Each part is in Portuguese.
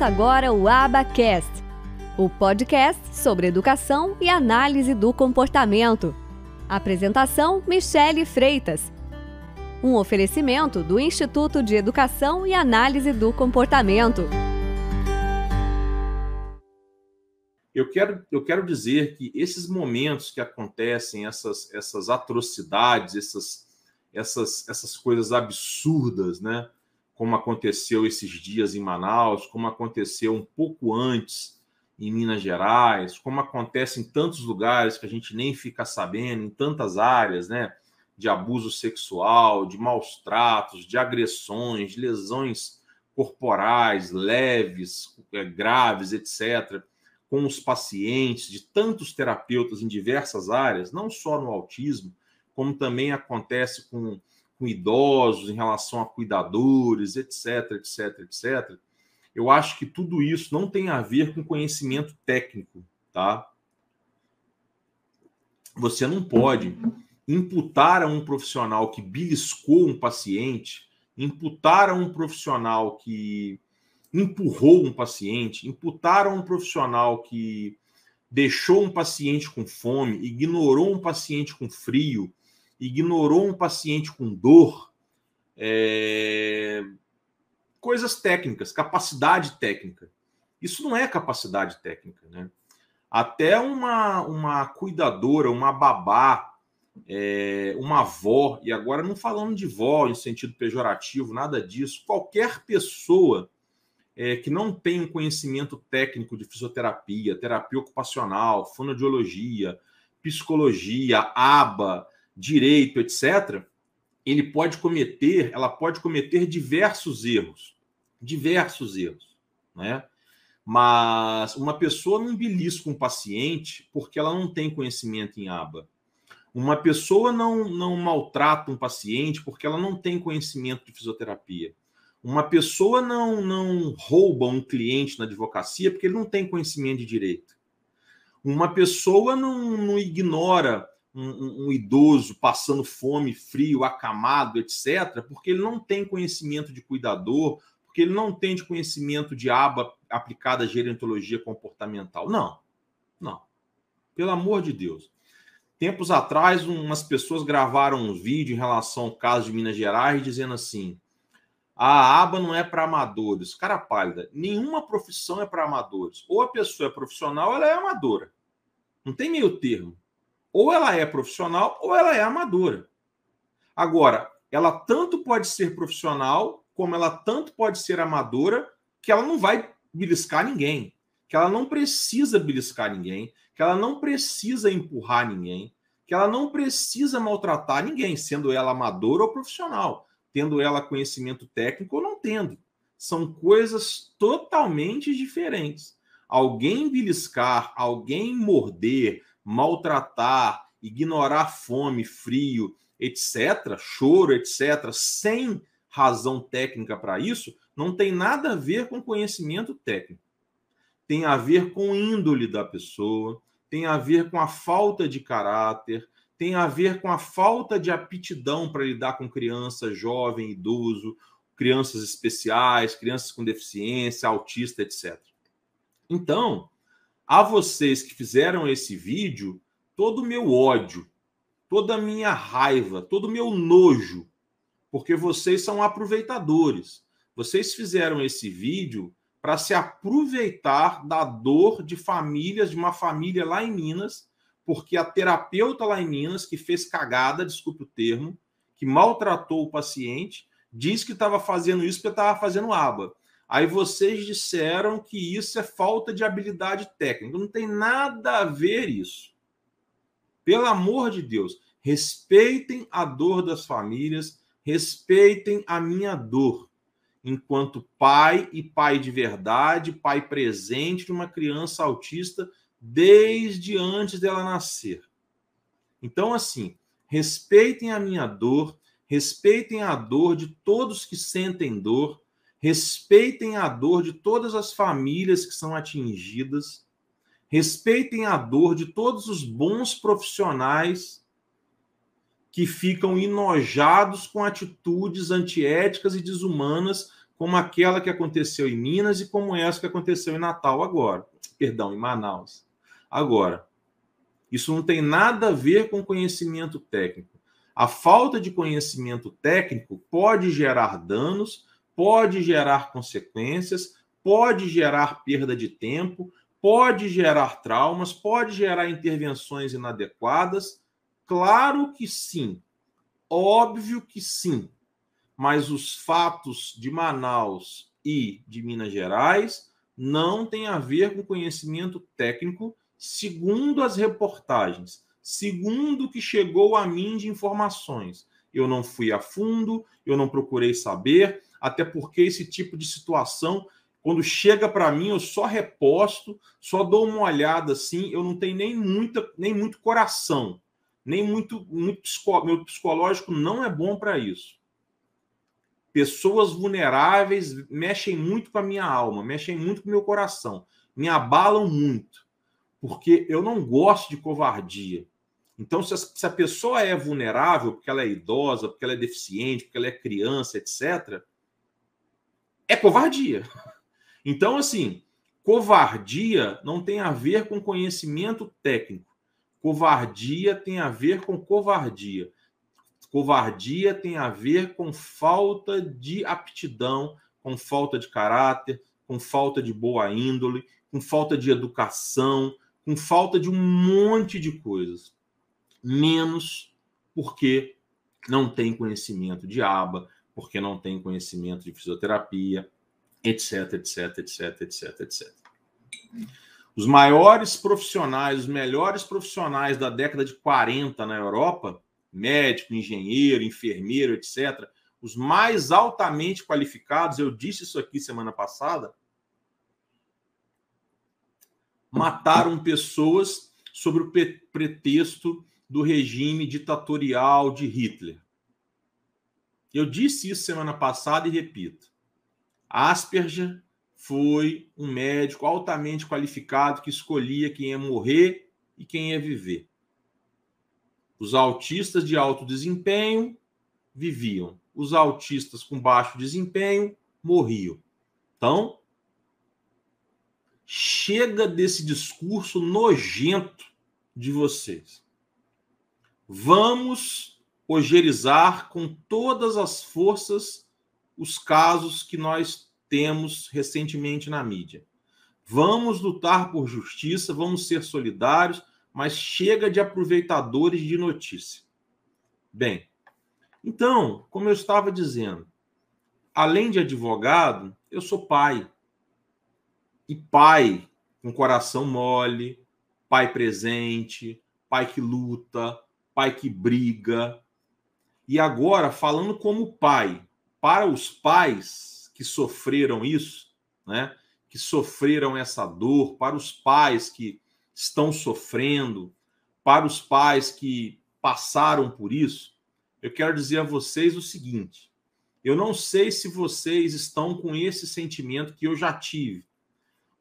Começa agora o Abacast, o podcast sobre educação e análise do comportamento. Apresentação: Michele Freitas. Um oferecimento do Instituto de Educação e Análise do Comportamento. Eu quero, eu quero dizer que esses momentos que acontecem, essas, essas atrocidades, essas, essas, essas coisas absurdas, né? Como aconteceu esses dias em Manaus, como aconteceu um pouco antes em Minas Gerais, como acontece em tantos lugares que a gente nem fica sabendo, em tantas áreas, né? De abuso sexual, de maus tratos, de agressões, lesões corporais leves, é, graves, etc., com os pacientes, de tantos terapeutas em diversas áreas, não só no autismo, como também acontece com com idosos, em relação a cuidadores, etc, etc, etc. Eu acho que tudo isso não tem a ver com conhecimento técnico, tá? Você não pode imputar a um profissional que beliscou um paciente, imputar a um profissional que empurrou um paciente, imputar a um profissional que deixou um paciente com fome, ignorou um paciente com frio, ignorou um paciente com dor, é... coisas técnicas, capacidade técnica. Isso não é capacidade técnica, né? Até uma, uma cuidadora, uma babá, é, uma avó, e agora não falando de vó em sentido pejorativo, nada disso, qualquer pessoa é, que não tem um conhecimento técnico de fisioterapia, terapia ocupacional, fonoaudiologia, psicologia, aba, direito, etc., ele pode cometer, ela pode cometer diversos erros, diversos erros, né? Mas uma pessoa não belisca um paciente porque ela não tem conhecimento em aba. Uma pessoa não, não maltrata um paciente porque ela não tem conhecimento de fisioterapia. Uma pessoa não, não rouba um cliente na advocacia porque ele não tem conhecimento de direito. Uma pessoa não, não ignora um, um, idoso passando fome, frio, acamado, etc., porque ele não tem conhecimento de cuidador, porque ele não tem de conhecimento de aba aplicada à gerontologia comportamental. Não, não. Pelo amor de Deus. Tempos atrás, umas pessoas gravaram um vídeo em relação ao caso de Minas Gerais, dizendo assim: a aba não é para amadores. Cara pálida, nenhuma profissão é para amadores. Ou a pessoa é profissional, ela é amadora. Não tem meio termo. Ou ela é profissional ou ela é amadora. Agora, ela tanto pode ser profissional, como ela tanto pode ser amadora, que ela não vai beliscar ninguém, que ela não precisa beliscar ninguém, que ela não precisa empurrar ninguém, que ela não precisa maltratar ninguém, sendo ela amadora ou profissional, tendo ela conhecimento técnico ou não tendo. São coisas totalmente diferentes. Alguém beliscar, alguém morder, maltratar, ignorar fome, frio, etc., choro, etc., sem razão técnica para isso, não tem nada a ver com conhecimento técnico. Tem a ver com índole da pessoa, tem a ver com a falta de caráter, tem a ver com a falta de aptidão para lidar com criança, jovem, idoso, crianças especiais, crianças com deficiência, autista, etc. Então, a vocês que fizeram esse vídeo todo o meu ódio, toda a minha raiva, todo o meu nojo, porque vocês são aproveitadores. Vocês fizeram esse vídeo para se aproveitar da dor de famílias, de uma família lá em Minas, porque a terapeuta lá em Minas, que fez cagada, desculpe o termo, que maltratou o paciente, disse que estava fazendo isso porque estava fazendo aba. Aí vocês disseram que isso é falta de habilidade técnica. Não tem nada a ver isso. Pelo amor de Deus, respeitem a dor das famílias, respeitem a minha dor, enquanto pai e pai de verdade, pai presente de uma criança autista desde antes dela nascer. Então, assim, respeitem a minha dor, respeitem a dor de todos que sentem dor, respeitem a dor de todas as famílias que são atingidas, respeitem a dor de todos os bons profissionais que ficam enojados com atitudes antiéticas e desumanas como aquela que aconteceu em Minas e como essa que aconteceu em Natal agora. Perdão, em Manaus. Agora, isso não tem nada a ver com conhecimento técnico. A falta de conhecimento técnico pode gerar danos, pode gerar consequências, pode gerar perda de tempo, pode gerar traumas, pode gerar intervenções inadequadas. Claro que sim. Óbvio que sim. Mas os fatos de Manaus e de Minas Gerais não têm a ver com conhecimento técnico, segundo as reportagens, segundo o que chegou a mim de informações. Eu não fui a fundo, eu não procurei saber, até porque esse tipo de situação quando chega para mim, eu só reposto, só dou uma olhada assim, eu não tenho nem muita, nem muito coração, nem muito, muito meu psicológico não é bom para isso. Pessoas vulneráveis mexem muito com a minha alma, mexem muito com o meu coração, me abalam muito, porque eu não gosto de covardia. Então, se a, se a pessoa é vulnerável, porque ela é idosa, porque ela é deficiente, porque ela é criança, etc., é covardia. Então, assim, covardia não tem a ver com conhecimento técnico. Covardia tem a ver com covardia. Covardia tem a ver com falta de aptidão, com falta de caráter, com falta de boa índole, com falta de educação, com falta de um monte de coisas. Menos porque não tem conhecimento de aba, porque não tem conhecimento de fisioterapia, etc, etc, etc, etc, etc. Os maiores profissionais, os melhores profissionais da década de 40 na Europa, médico, engenheiro, enfermeiro, etc., os mais altamente qualificados, eu disse isso aqui semana passada, mataram pessoas sobre o pretexto do regime ditatorial de Hitler. Eu disse isso semana passada e repito. Asperger foi um médico altamente qualificado que escolhia quem ia morrer e quem ia viver. Os autistas de alto desempenho viviam, os autistas com baixo desempenho morriam. Então, chega desse discurso nojento de vocês. Vamos ogerizar com todas as forças os casos que nós temos recentemente na mídia. Vamos lutar por justiça, vamos ser solidários, mas chega de aproveitadores de notícia. Bem, então, como eu estava dizendo, além de advogado, eu sou pai. E pai com coração mole, pai presente, pai que luta, pai que briga. E agora, falando como pai, para os pais que sofreram isso, né, que sofreram essa dor, para os pais que estão sofrendo, para os pais que passaram por isso, eu quero dizer a vocês o seguinte: eu não sei se vocês estão com esse sentimento que eu já tive,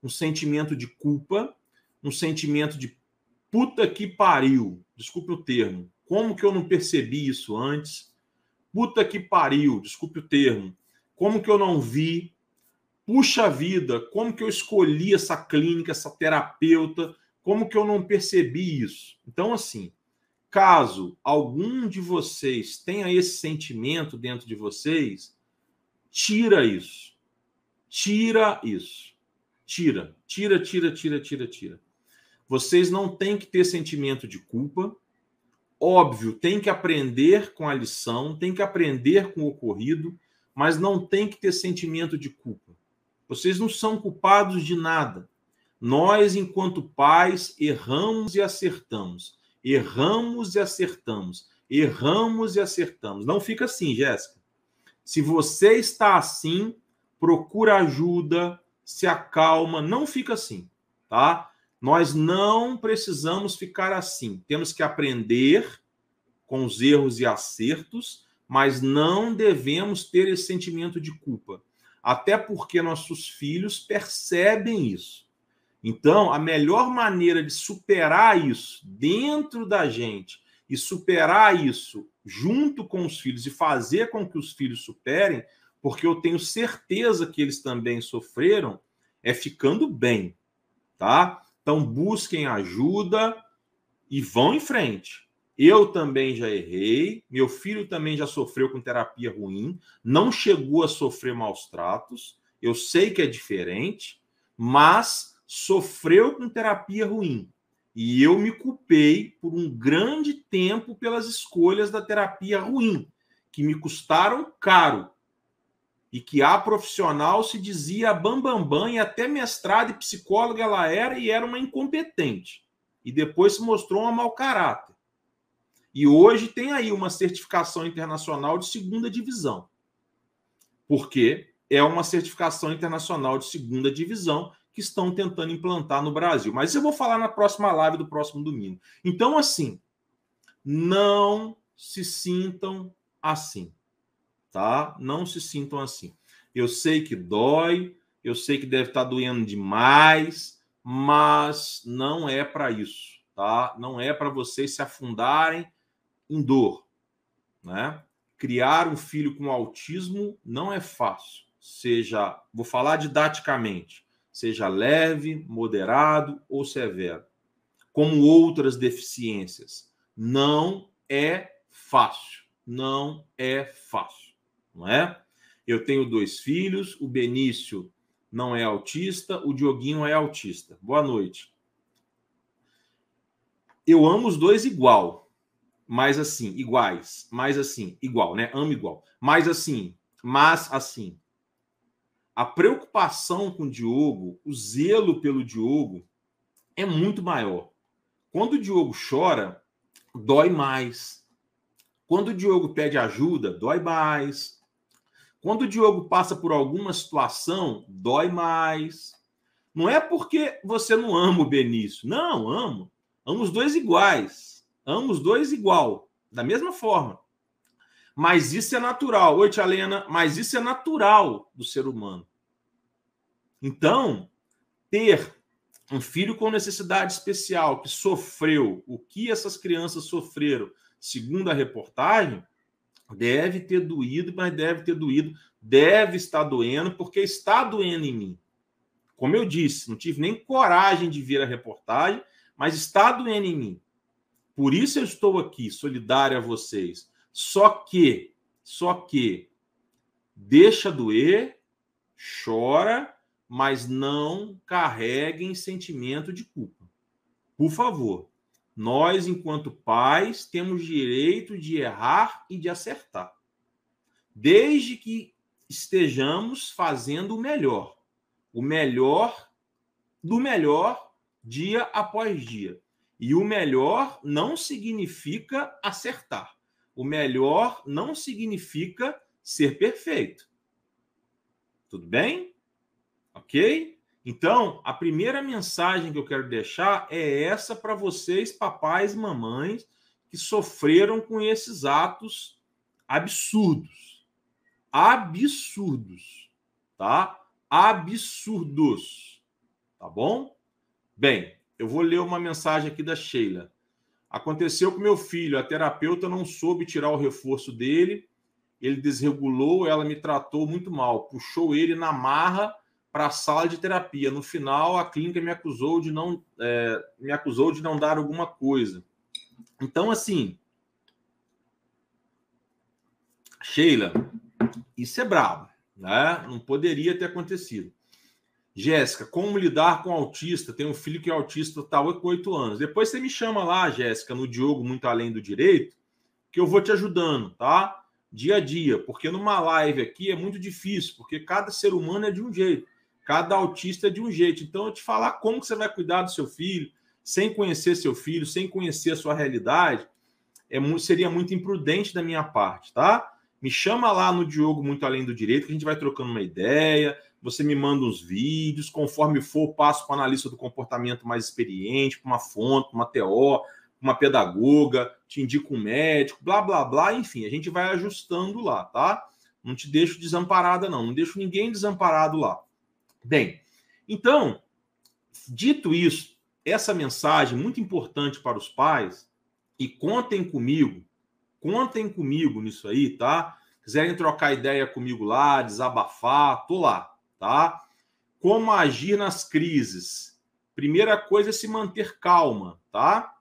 um sentimento de culpa, um sentimento de puta que pariu, desculpe o termo, como que eu não percebi isso antes? Puta que pariu, desculpe o termo. Como que eu não vi? Puxa vida, como que eu escolhi essa clínica, essa terapeuta? Como que eu não percebi isso? Então, assim, caso algum de vocês tenha esse sentimento dentro de vocês, tira isso. Tira isso. Tira, tira, tira, tira, tira, tira. Vocês não têm que ter sentimento de culpa Óbvio, tem que aprender com a lição, tem que aprender com o ocorrido, mas não tem que ter sentimento de culpa. Vocês não são culpados de nada. Nós, enquanto pais, erramos e acertamos. Erramos e acertamos. Erramos e acertamos. Não fica assim, Jéssica. Se você está assim, procura ajuda, se acalma, não fica assim, tá? Nós não precisamos ficar assim. Temos que aprender com os erros e acertos, mas não devemos ter esse sentimento de culpa. Até porque nossos filhos percebem isso. Então, a melhor maneira de superar isso dentro da gente e superar isso junto com os filhos e fazer com que os filhos superem porque eu tenho certeza que eles também sofreram, é ficando bem, tá? Então busquem ajuda e vão em frente. Eu também já errei, meu filho também já sofreu com terapia ruim, não chegou a sofrer maus tratos. Eu sei que é diferente, mas sofreu com terapia ruim. E eu me culpei por um grande tempo pelas escolhas da terapia ruim, que me custaram caro. E que a profissional se dizia bambambam bam, bam, e até mestrada e psicóloga ela era e era uma incompetente. E depois se mostrou uma mau caráter. E hoje tem aí uma certificação internacional de segunda divisão. Porque é uma certificação internacional de segunda divisão que estão tentando implantar no Brasil. Mas eu vou falar na próxima live do próximo domingo. Então, assim, não se sintam assim, tá? Não se sintam assim. Eu sei que dói, eu sei que deve estar doendo demais, mas não é para isso, tá? Não é para vocês se afundarem em dor, né? Criar um filho com autismo não é fácil. Seja, vou falar didaticamente, seja leve, moderado ou severo, como outras deficiências. Não é fácil. Não é fácil, não é? Eu tenho dois filhos, o Benício não é autista, o Dioguinho é autista. Boa noite. Eu amo os dois igual, mas assim, iguais, mais assim, igual, né? Amo igual. Mas assim, mas assim, a preocupação com o Diogo, o zelo pelo Diogo é muito maior. Quando o Diogo chora, dói mais. Quando o Diogo pede ajuda, dói mais. Quando o Diogo passa por alguma situação, dói mais. Não é porque você não ama o Benício. Não, amo. Amo os dois iguais. Amo os dois igual, da mesma forma. Mas isso é natural. Oi, Tia mas isso é natural do ser humano. Então, ter um filho com necessidade especial que sofreu o que essas crianças sofreram, segundo a reportagem, deve ter doído, mas deve ter doído, deve estar doendo, porque está doendo em mim. Como eu disse, não tive nem coragem de ver a reportagem, mas está doendo em mim. Por isso eu estou aqui, solidário a vocês. Só que, só que, deixa doer, chora, mas não carreguem sentimento de culpa. Por favor, nós, enquanto pais, temos direito de errar e de acertar, desde que estejamos fazendo o melhor, o melhor do melhor dia após dia. E o melhor não significa acertar. O melhor não significa ser perfeito. Tudo bem? Ok? Então, a primeira mensagem que eu quero deixar é essa para vocês, papais mamães, que sofreram com esses atos absurdos. Absurdos. Tá? Absurdos. Tá bom? Bem, eu vou ler uma mensagem aqui da Sheila. Aconteceu com meu filho, a terapeuta não soube tirar o reforço dele, ele desregulou, ela me tratou muito mal, puxou ele na marra para a sala de terapia. No final, a clínica me acusou de não é, me acusou de não dar alguma coisa. Então, assim, Sheila, isso é brabo, né? Não poderia ter acontecido. Jéssica, como lidar com autista? Tem um filho que é autista tá com oito anos. Depois você me chama lá, Jéssica, no Diogo Muito Além do Direito, que eu vou te ajudando, tá? Dia a dia, porque numa live aqui é muito difícil, porque cada ser humano é de um jeito. Cada autista é de um jeito. Então, eu te falar como que você vai cuidar do seu filho, sem conhecer seu filho, sem conhecer a sua realidade, é seria muito imprudente da minha parte, tá? Me chama lá no Diogo Muito Além do Direito, que a gente vai trocando uma ideia. Você me manda uns vídeos, conforme for, passo para o analista do comportamento mais experiente, para uma fonte, uma TO, uma pedagoga, te indico um médico, blá, blá, blá. Enfim, a gente vai ajustando lá, tá? Não te deixo desamparada, não. Não deixo ninguém desamparado lá. Bem, então, dito isso, essa mensagem muito importante para os pais, e contem comigo, contem comigo nisso aí, tá? Quiserem trocar ideia comigo lá, desabafar, tô lá, tá? Como agir nas crises? Primeira coisa é se manter calma, tá?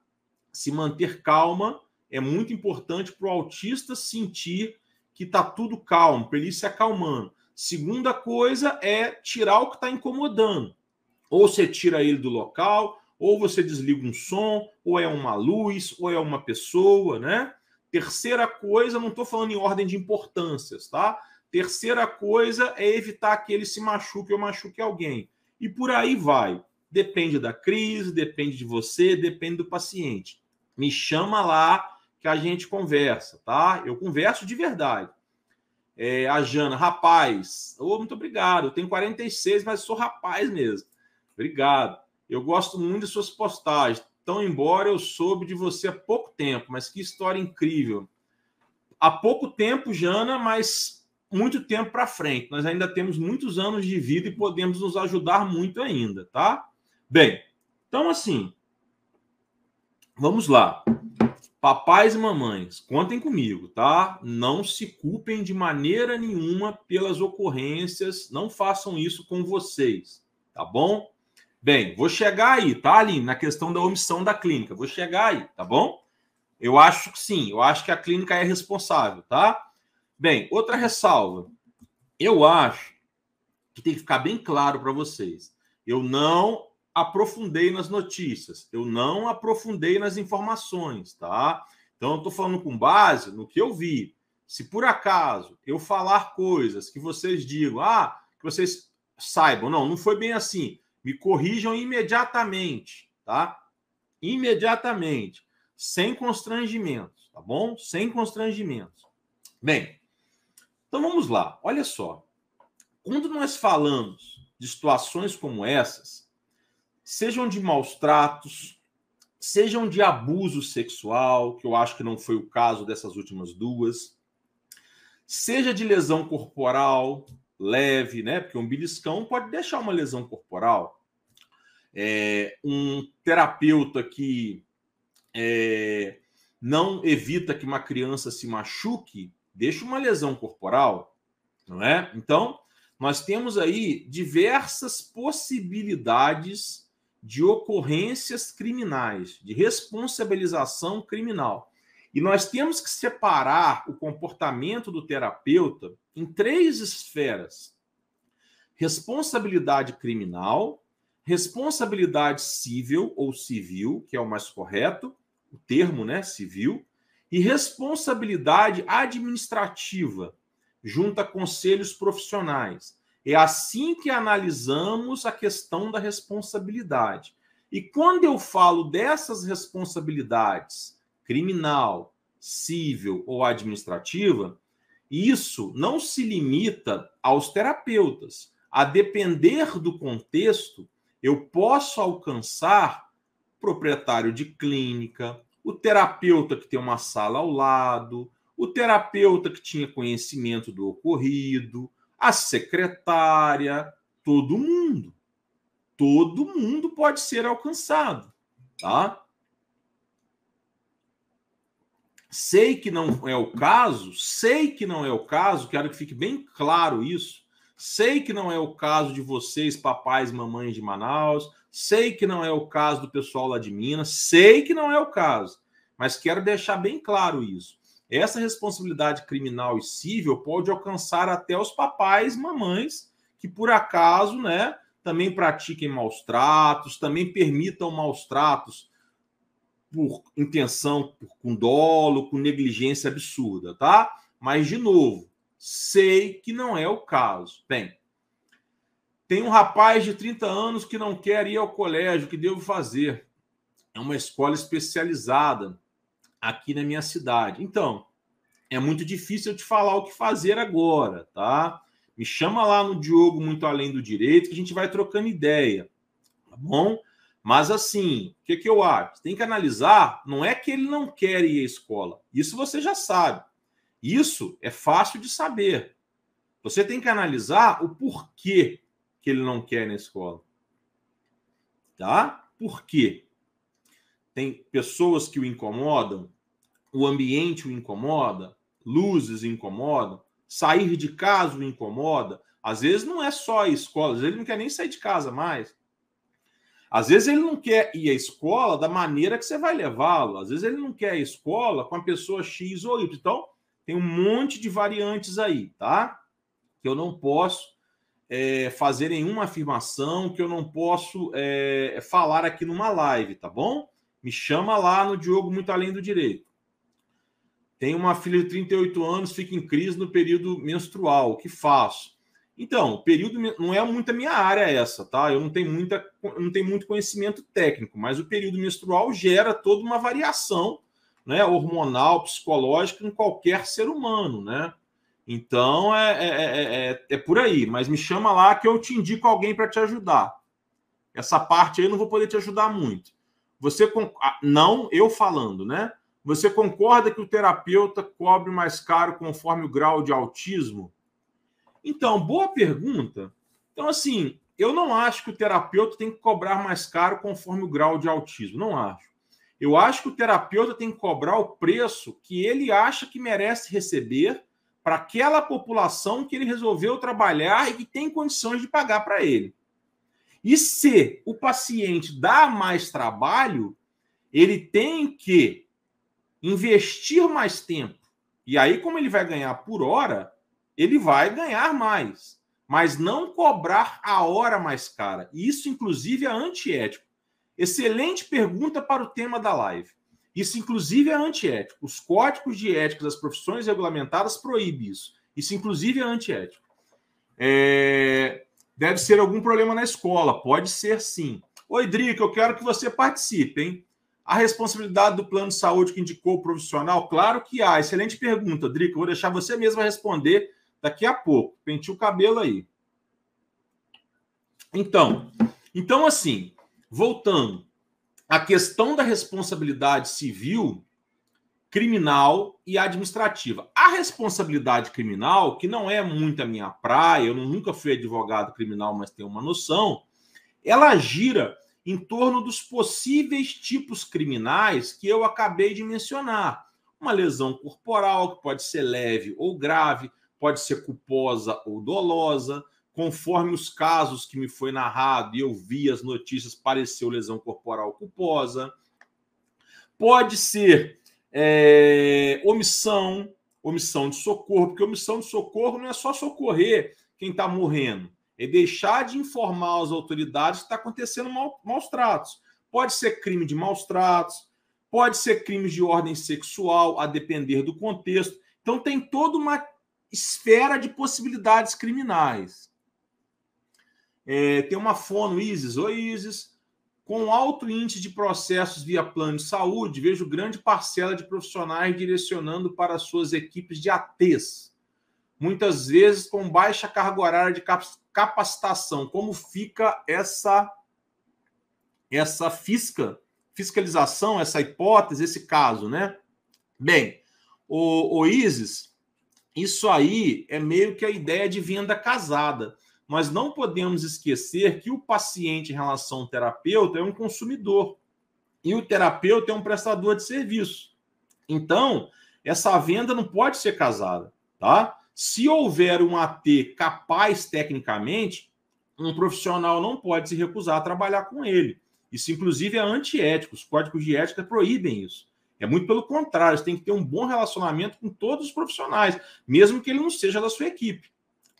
Se manter calma é muito importante para o autista sentir que tá tudo calmo, para ele ir se acalmando. Segunda coisa é tirar o que está incomodando. Ou você tira ele do local, ou você desliga um som, ou é uma luz, ou é uma pessoa, né? Terceira coisa, não estou falando em ordem de importâncias, tá? Terceira coisa é evitar que ele se machuque ou machuque alguém. E por aí vai. Depende da crise, depende de você, depende do paciente. Me chama lá que a gente conversa, tá? Eu converso de verdade. É, a Jana, rapaz, oh, muito obrigado. Eu tenho 46, mas sou rapaz mesmo. Obrigado. Eu gosto muito de suas postagens. Então, embora eu soube de você há pouco tempo, mas que história incrível. Há pouco tempo, Jana, mas muito tempo para frente. Nós ainda temos muitos anos de vida e podemos nos ajudar muito ainda, tá? Bem, então assim, vamos lá. Papais e mamães, contem comigo, tá? Não se culpem de maneira nenhuma pelas ocorrências, não façam isso com vocês, tá bom? Bem, vou chegar aí, tá, Aline? Na questão da omissão da clínica. Vou chegar aí, tá bom? Eu acho que sim, eu acho que a clínica é responsável, tá? Bem, outra ressalva. Eu acho que tem que ficar bem claro para vocês. Eu não aprofundei nas notícias, eu não aprofundei nas informações, tá? Então, eu estou falando com base no que eu vi. Se por acaso eu falar coisas que vocês digam, ah, que vocês saibam, não, não foi bem assim me corrijam imediatamente, tá? Imediatamente, sem constrangimentos, tá bom? Sem constrangimentos. Bem, então vamos lá. Olha só. Quando nós falamos de situações como essas, sejam de maus tratos, sejam de abuso sexual, que eu acho que não foi o caso dessas últimas duas, seja de lesão corporal, leve, né? Porque um beliscão pode deixar uma lesão corporal. É, um terapeuta que é, não evita que uma criança se machuque, deixa uma lesão corporal, não é? Então, nós temos aí diversas possibilidades de ocorrências criminais, de responsabilização criminal. E nós temos que separar o comportamento do terapeuta em três esferas: responsabilidade criminal, responsabilidade civil ou civil, que é o mais correto, o termo, né, civil, e responsabilidade administrativa, junto a conselhos profissionais. É assim que analisamos a questão da responsabilidade. E quando eu falo dessas responsabilidades, criminal, civil ou administrativa, isso não se limita aos terapeutas. A depender do contexto, eu posso alcançar proprietário de clínica, o terapeuta que tem uma sala ao lado, o terapeuta que tinha conhecimento do ocorrido, a secretária, todo mundo. Todo mundo pode ser alcançado, tá? Sei que não é o caso, sei que não é o caso, quero que fique bem claro isso. Sei que não é o caso de vocês, papais mamães de Manaus, sei que não é o caso do pessoal lá de Minas, sei que não é o caso, mas quero deixar bem claro isso. Essa responsabilidade criminal e civil pode alcançar até os papais mamães que por acaso, né, também pratiquem maus tratos, também permitam maus tratos por intenção, por, com dolo, com negligência absurda, tá? Mas, de novo, sei que não é o caso. Bem, tem um rapaz de 30 anos que não quer ir ao colégio, o que devo fazer? É uma escola especializada aqui na minha cidade. Então, é muito difícil eu te falar o que fazer agora, tá? Me chama lá no Diogo Muito Além do Direito, que a gente vai trocando ideia, tá bom? Mas assim, o que, que eu acho? Tem que analisar, não é que ele não quer ir à escola. Isso você já sabe. Isso é fácil de saber. Você tem que analisar o porquê que ele não quer ir na escola. Tá? Por quê? Tem pessoas que o incomodam, o ambiente o incomoda, luzes incomodam. Sair de casa o incomoda? Às vezes não é só a escola, às vezes ele não quer nem sair de casa mais. Às vezes ele não quer ir à escola da maneira que você vai levá-lo. Às vezes ele não quer a escola com a pessoa X ou Y. Então, tem um monte de variantes aí, tá? Que eu não posso é, fazer nenhuma afirmação, que eu não posso é, falar aqui numa live, tá bom? Me chama lá no Diogo Muito Além do Direito. Tem uma filha de 38 anos, fica em crise no período menstrual. O que faço? Então, o período não é muito a minha área essa, tá? Eu não tenho, muita, não tenho muito conhecimento técnico, mas o período menstrual gera toda uma variação né, hormonal, psicológica em qualquer ser humano, né? Então é, é, é, é, por aí, mas me chama lá que eu te indico alguém para te ajudar. Essa parte aí eu não vou poder te ajudar muito. Você não eu falando, né? Você concorda que o terapeuta cobre mais caro conforme o grau de autismo? Então, boa pergunta. Então, assim, eu não acho que o terapeuta tem que cobrar mais caro conforme o grau de autismo. Não acho. Eu acho que o terapeuta tem que cobrar o preço que ele acha que merece receber para aquela população que ele resolveu trabalhar e que tem condições de pagar para ele. E se o paciente dá mais trabalho, ele tem que investir mais tempo. E aí, como ele vai ganhar por hora, ele vai ganhar mais, mas não cobrar a hora mais cara. Isso, inclusive, é antiético. Excelente pergunta para o tema da live. Isso, inclusive, é antiético. Os códigos de ética das profissões regulamentadas proíbem isso. Isso, inclusive, é antiético. É... Deve ser algum problema na escola. Pode ser sim. Oi, Drica, eu quero que você participe, hein? A responsabilidade do plano de saúde que indicou o profissional? Claro que há. Excelente pergunta, Drica. vou deixar você mesma responder daqui a pouco. Penteie o cabelo aí. Então, então assim, voltando, a questão da responsabilidade civil, criminal e administrativa. A responsabilidade criminal, que não é muito a minha praia, eu nunca fui advogado criminal, mas tenho uma noção, ela gira em torno dos possíveis tipos criminais que eu acabei de mencionar. Uma lesão corporal, que pode ser leve ou grave, pode ser culposa ou dolosa, conforme os casos que me foi narrado e eu vi as notícias, pareceu lesão corporal culposa. Pode ser é, omissão, omissão de socorro, porque omissão de socorro não é só socorrer quem está morrendo, é deixar de informar as autoridades que está acontecendo mal, maus tratos. Pode ser crime de maus tratos, pode ser crime de ordem sexual, a depender do contexto. Então, tem toda uma esfera de possibilidades criminais. É, tem uma fono ISIS. Oi, ISIS. Com alto índice de processos via plano de saúde, vejo grande parcela de profissionais direcionando para suas equipes de ATs, muitas vezes com baixa carga horária de capacitação. Como fica essa essa fisca, fiscalização, essa hipótese, esse caso, né? Bem, o, o ISIS, isso aí é meio que a ideia de venda casada nós não podemos esquecer que o paciente em relação ao terapeuta é um consumidor e o terapeuta é um prestador de serviço. Então, essa venda não pode ser casada, tá? Se houver um AT capaz tecnicamente, um profissional não pode se recusar a trabalhar com ele. Isso, inclusive, é antiético. Os códigos de ética proíbem isso. É muito pelo contrário, você tem que ter um bom relacionamento com todos os profissionais, mesmo que ele não seja da sua equipe.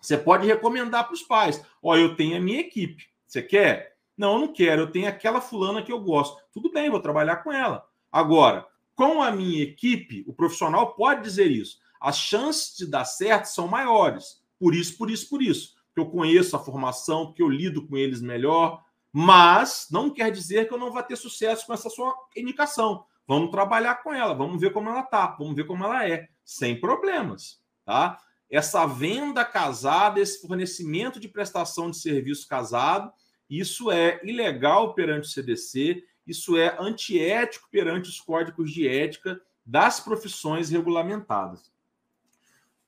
Você pode recomendar para os pais: ó, eu tenho a minha equipe. Você quer? Não, eu não quero. Eu tenho aquela fulana que eu gosto. Tudo bem, vou trabalhar com ela. Agora, com a minha equipe, o profissional pode dizer isso. As chances de dar certo são maiores. Por isso, por isso, por isso. Que eu conheço a formação, que eu lido com eles melhor. Mas não quer dizer que eu não vá ter sucesso com essa sua indicação. Vamos trabalhar com ela, vamos ver como ela tá, vamos ver como ela é, sem problemas, tá? Essa venda casada, esse fornecimento de prestação de serviço casado, isso é ilegal perante o CDC, isso é antiético perante os códigos de ética das profissões regulamentadas.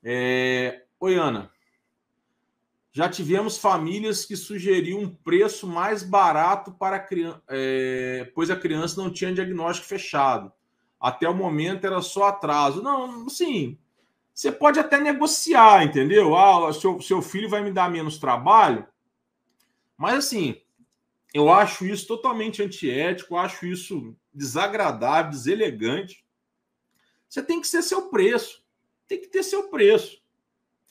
É... Oi, Ana. Já tivemos famílias que sugeriam um preço mais barato para a criança, é... pois a criança não tinha diagnóstico fechado. Até o momento era só atraso. Não, sim, Você pode até negociar, entendeu? Ah, seu, seu filho vai me dar menos trabalho. Mas assim, eu acho isso totalmente antiético, acho isso desagradável, deselegante. Você tem que ser seu preço, tem que ter seu preço.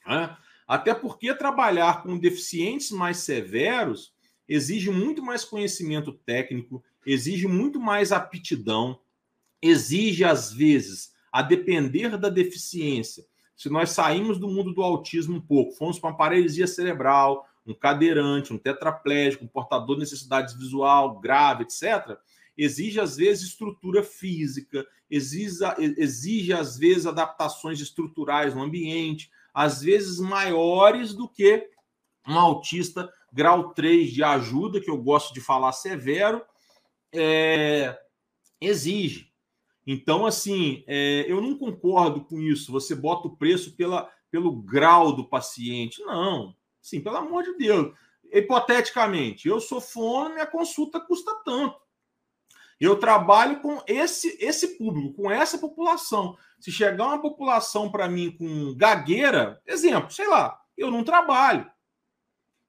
Né? Até porque trabalhar com deficientes mais severos exige muito mais conhecimento técnico, exige muito mais aptidão, exige, às vezes, a depender da deficiência. Se nós saímos do mundo do autismo um pouco, fomos para uma paralisia cerebral, um cadeirante, um tetraplégico, um portador de necessidades visual grave, etc., exige, às vezes, estrutura física, exige, exige, às vezes, adaptações estruturais no ambiente, às vezes maiores do que um autista grau 3 de ajuda, que eu gosto de falar severo, é, exige. Então, assim, é, eu não concordo com isso. Você bota o preço pela, pelo grau do paciente. Não. Sim, pelo amor de Deus. Hipoteticamente, eu sou fono, minha consulta custa tanto. Eu trabalho com esse esse público, com essa população. Se chegar uma população para mim com gagueira, exemplo, sei lá, eu não trabalho.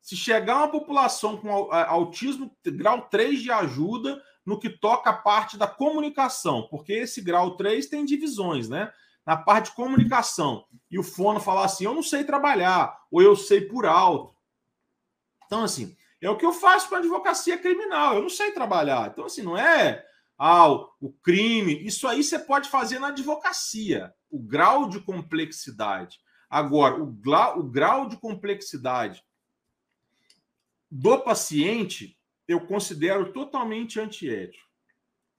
Se chegar uma população com autismo grau 3 de ajuda no que toca a parte da comunicação, porque esse grau 3 tem divisões, né? Na parte de comunicação, e o fono falar assim: eu não sei trabalhar, ou eu sei por alto. Então, assim, é o que eu faço com a advocacia criminal. Eu não sei trabalhar. Então, assim, não é ah, o crime. Isso aí você pode fazer na advocacia. O grau de complexidade. Agora, o, grau, o grau de complexidade do paciente eu considero totalmente antiético.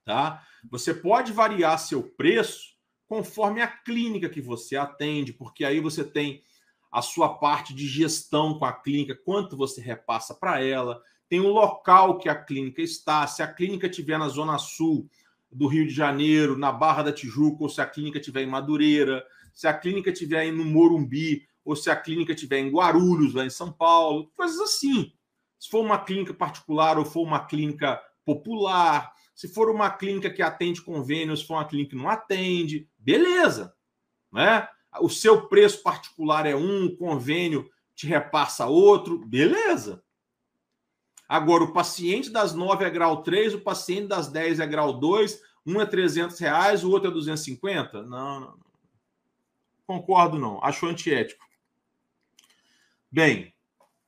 Tá? Você pode variar seu preço conforme a clínica que você atende, porque aí você tem a sua parte de gestão com a clínica, quanto você repassa para ela, tem o local que a clínica está, se a clínica estiver na zona sul do Rio de Janeiro, na Barra da Tijuca, ou se a clínica estiver em Madureira, se a clínica estiver no Morumbi, ou se a clínica estiver em Guarulhos, lá em São Paulo, coisas assim. Se for uma clínica particular ou for uma clínica popular, se for uma clínica que atende convênios, se for uma clínica que não atende, beleza, né? o seu preço particular é um, o convênio te repassa outro, beleza. Agora, o paciente das 9 é grau 3, o paciente das 10 é grau 2, um é 300 reais, o outro é 250? Não, não. Concordo, não. Acho antiético. Bem,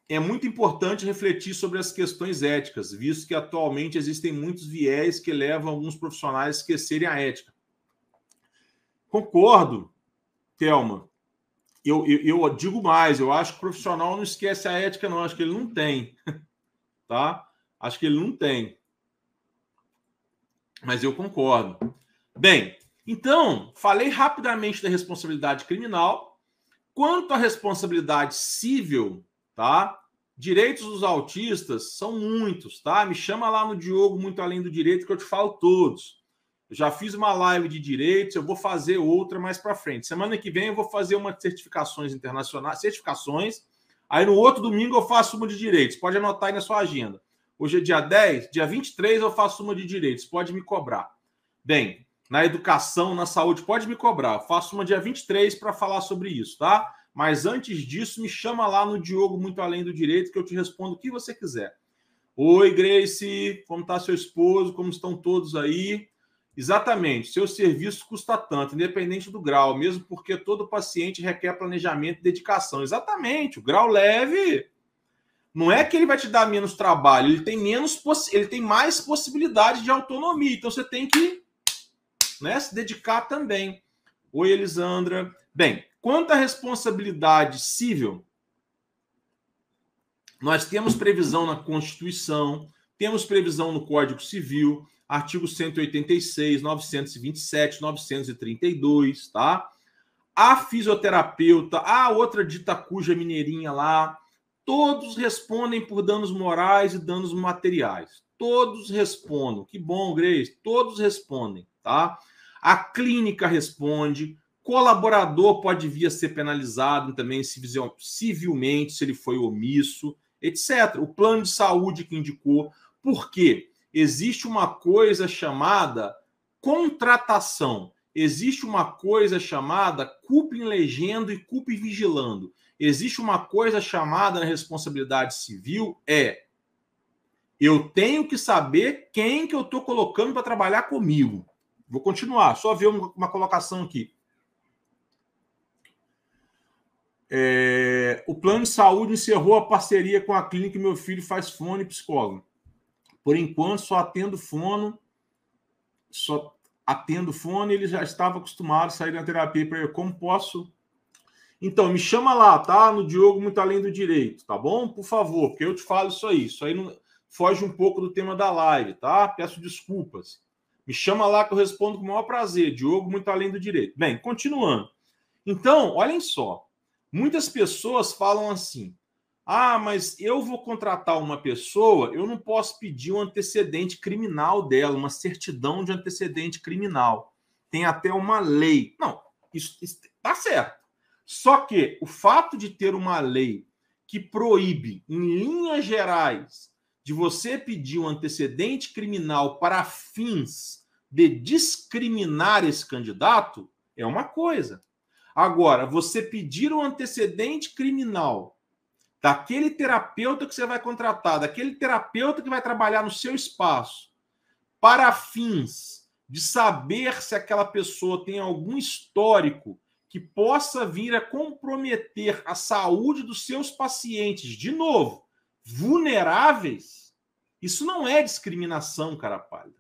é muito importante refletir sobre as questões éticas, visto que atualmente existem muitos viés que levam alguns profissionais a esquecerem a ética. Concordo, Thelma. Eu, eu, eu, digo mais, eu acho que o profissional não esquece a ética, não. Acho que ele não tem. tá? Acho que ele não tem. Mas eu concordo. Bem, então, falei rapidamente da responsabilidade criminal. Quanto à responsabilidade civil, tá? Direitos dos autistas são muitos, tá? Me chama lá no Diogo Muito Além do Direito que eu te falo todos. Eu já fiz uma live de direitos, eu vou fazer outra mais para frente. Semana que vem eu vou fazer uma certificações internacionais, certificações. Aí no outro domingo eu faço uma de direitos. Pode anotar aí na sua agenda. Hoje é dia 10, dia 23 eu faço uma de direitos. Pode me cobrar. Bem, na educação, na saúde, pode me cobrar. Eu faço uma dia 23 para falar sobre isso, tá? Mas antes disso, me chama lá no Diogo Muito Além do Direito que eu te respondo o que você quiser. Oi, Grace, como está seu esposo? Como estão todos aí? Exatamente, seu serviço custa tanto, independente do grau, mesmo porque todo paciente requer planejamento e dedicação. Exatamente, o grau leve não é que ele vai te dar menos trabalho, ele tem menos ele tem mais possibilidade de autonomia. Então você tem que né, se dedicar também. Oi, Elisandra. Bem, quanto à responsabilidade civil, nós temos previsão na Constituição, temos previsão no Código Civil, artigo 186, 927, 932, tá? A fisioterapeuta, a outra dita cuja mineirinha lá, todos respondem por danos morais e danos materiais. Todos respondem. Que bom, Grace. Todos respondem, tá? A clínica responde, colaborador pode vir a ser penalizado também civilmente se ele foi omisso, etc. O plano de saúde que indicou. Por quê? existe uma coisa chamada contratação. existe uma coisa chamada culpa em legendo e culpa em vigilando. Existe uma coisa chamada na responsabilidade civil é eu tenho que saber quem que eu estou colocando para trabalhar comigo. Vou continuar, só ver uma, uma colocação aqui. É, o plano de saúde encerrou a parceria com a clínica meu filho faz fono e psicólogo. Por enquanto, só atendo fono, só atendo fone, ele já estava acostumado a sair na terapia para como posso. Então, me chama lá, tá? No Diogo Muito Além do Direito, tá bom? Por favor, porque eu te falo isso aí. Isso aí não foge um pouco do tema da live, tá? Peço desculpas. Me chama lá que eu respondo com o maior prazer. Diogo Muito Além do Direito. Bem, continuando. Então, olhem só. Muitas pessoas falam assim: ah, mas eu vou contratar uma pessoa, eu não posso pedir um antecedente criminal dela, uma certidão de antecedente criminal. Tem até uma lei. Não, isso está certo. Só que o fato de ter uma lei que proíbe, em linhas gerais, de você pedir um antecedente criminal para fins de discriminar esse candidato, é uma coisa. Agora, você pedir um antecedente criminal daquele terapeuta que você vai contratar, daquele terapeuta que vai trabalhar no seu espaço, para fins de saber se aquela pessoa tem algum histórico que possa vir a comprometer a saúde dos seus pacientes, de novo, vulneráveis, isso não é discriminação, cara pálida.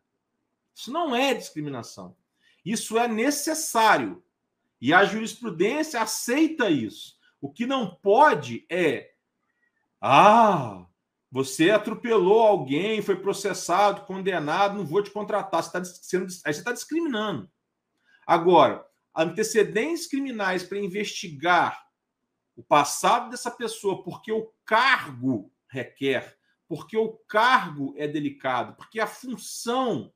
Isso não é discriminação. Isso é necessário. E a jurisprudência aceita isso. O que não pode é ah, você atropelou alguém, foi processado, condenado, não vou te contratar. Você tá sendo, aí você está discriminando. Agora, antecedentes criminais para investigar o passado dessa pessoa, porque o cargo requer, porque o cargo é delicado, porque a função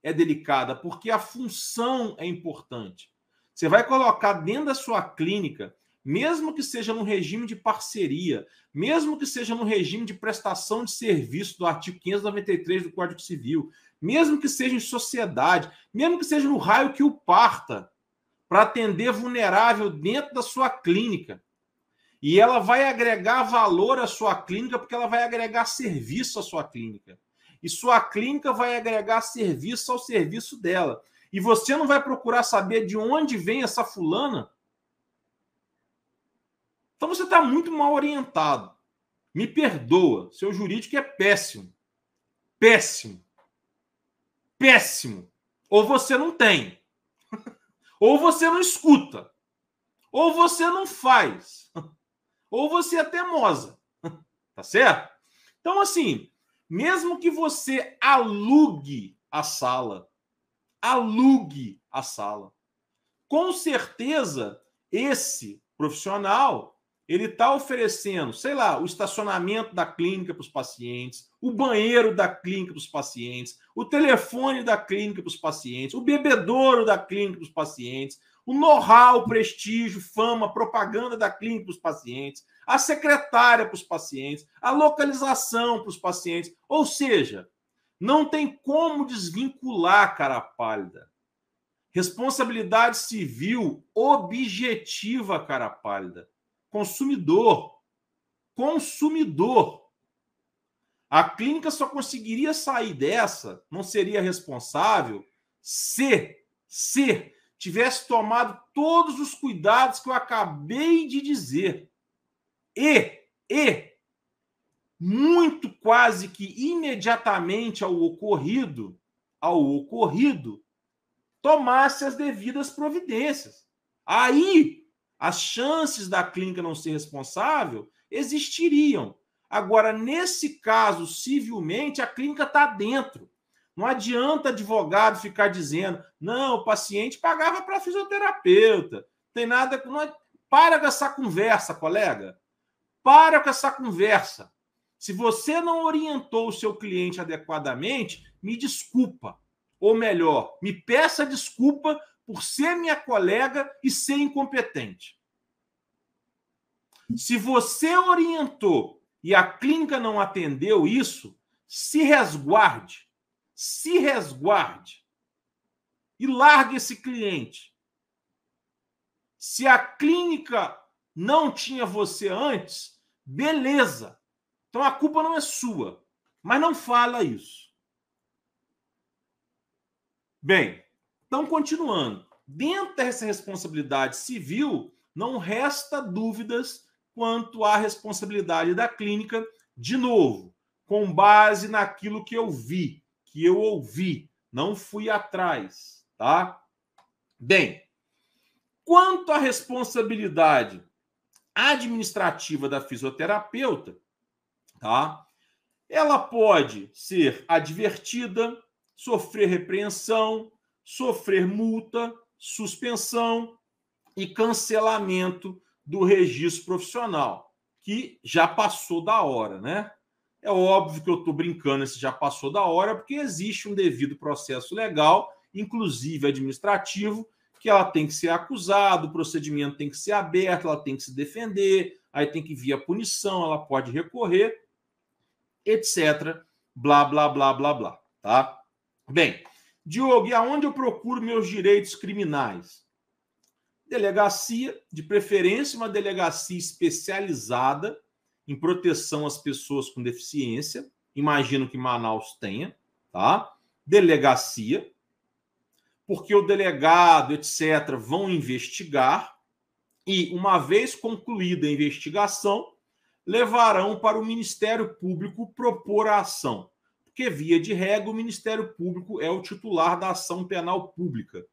é delicada, porque a função é importante. Você vai colocar dentro da sua clínica mesmo que seja no regime de parceria, mesmo que seja no regime de prestação de serviço do artigo 593 do Código Civil, mesmo que seja em sociedade, mesmo que seja no raio que o parta, para atender vulnerável dentro da sua clínica. E ela vai agregar valor à sua clínica, porque ela vai agregar serviço à sua clínica. E sua clínica vai agregar serviço ao serviço dela. E você não vai procurar saber de onde vem essa fulana então você está muito mal orientado. Me perdoa, seu jurídico é péssimo. Péssimo. Péssimo. Ou você não tem. Ou você não escuta. Ou você não faz. Ou você é teimosa. Tá certo? Então, assim, mesmo que você alugue a sala, alugue a sala, com certeza esse profissional ele está oferecendo, sei lá, o estacionamento da clínica para os pacientes, o banheiro da clínica para os pacientes, o telefone da clínica para os pacientes, o bebedouro da clínica para os pacientes, o know-how, prestígio, fama, propaganda da clínica para os pacientes, a secretária para os pacientes, a localização para os pacientes. Ou seja, não tem como desvincular, cara pálida. Responsabilidade civil objetiva, cara pálida consumidor. Consumidor. A clínica só conseguiria sair dessa, não seria responsável, se, se tivesse tomado todos os cuidados que eu acabei de dizer. E, e, muito quase que imediatamente ao ocorrido, ao ocorrido, tomasse as devidas providências. Aí as chances da clínica não ser responsável existiriam. Agora, nesse caso, civilmente, a clínica está dentro. Não adianta advogado ficar dizendo, não, o paciente pagava para fisioterapeuta. Tem nada. Não é... Para com essa conversa, colega. Para com essa conversa. Se você não orientou o seu cliente adequadamente, me desculpa. Ou melhor, me peça desculpa por ser minha colega e ser incompetente. Se você orientou e a clínica não atendeu isso, se resguarde. Se resguarde. e larga esse cliente. Se a clínica não tinha você antes, beleza. Então a culpa não é sua. Mas não fala isso. Bem, então continuando. Dentro dessa responsabilidade civil, não resta dúvidas quanto à responsabilidade da clínica, de novo, com base naquilo que eu vi, que eu ouvi, não fui atrás, tá? Bem, quanto à responsabilidade administrativa da fisioterapeuta, tá? Ela pode ser advertida, sofrer repreensão, sofrer multa, suspensão e cancelamento do registro profissional, que já passou da hora, né? É óbvio que eu estou brincando se já passou da hora, porque existe um devido processo legal, inclusive administrativo, que ela tem que ser acusada, o procedimento tem que ser aberto, ela tem que se defender, aí tem que vir a punição, ela pode recorrer, etc. Blá, blá, blá, blá, blá. Tá? Bem, Diogo, e aonde eu procuro meus direitos criminais? Delegacia, de preferência, uma delegacia especializada em proteção às pessoas com deficiência. Imagino que Manaus tenha, tá? Delegacia, porque o delegado, etc., vão investigar e, uma vez concluída a investigação, levarão para o Ministério Público propor a ação. Porque, via de regra, o Ministério Público é o titular da ação penal pública.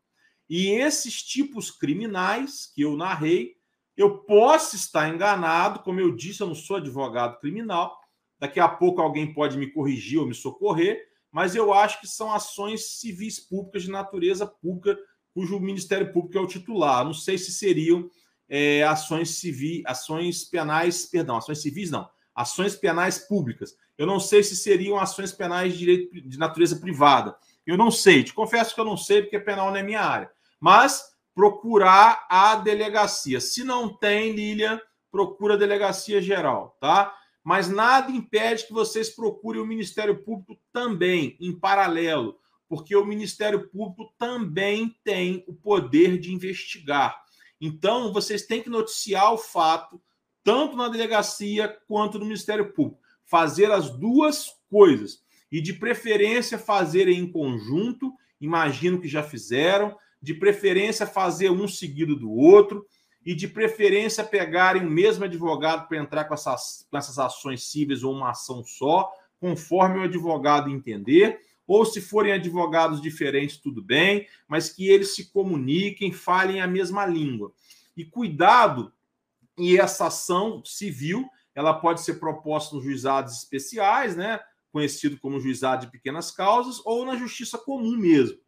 E esses tipos criminais que eu narrei, eu posso estar enganado, como eu disse, eu não sou advogado criminal. Daqui a pouco alguém pode me corrigir ou me socorrer, mas eu acho que são ações civis públicas de natureza pública, cujo Ministério Público é o titular. Não sei se seriam é, ações civis, ações penais, perdão, ações civis não, ações penais públicas. Eu não sei se seriam ações penais de direito de natureza privada. Eu não sei, te confesso que eu não sei, porque penal não é minha área. Mas procurar a delegacia. Se não tem, Lilian, procura a delegacia geral, tá? Mas nada impede que vocês procurem o Ministério Público também, em paralelo, porque o Ministério Público também tem o poder de investigar. Então, vocês têm que noticiar o fato, tanto na delegacia quanto no Ministério Público. Fazer as duas coisas. E, de preferência, fazer em conjunto. Imagino que já fizeram. De preferência, fazer um seguido do outro e, de preferência, pegarem o mesmo advogado para entrar com essas, com essas ações cíveis ou uma ação só, conforme o advogado entender. Ou se forem advogados diferentes, tudo bem, mas que eles se comuniquem, falem a mesma língua. E cuidado, e essa ação civil, ela pode ser proposta nos juizados especiais, né? Conhecido como juizado de pequenas causas, ou na justiça comum mesmo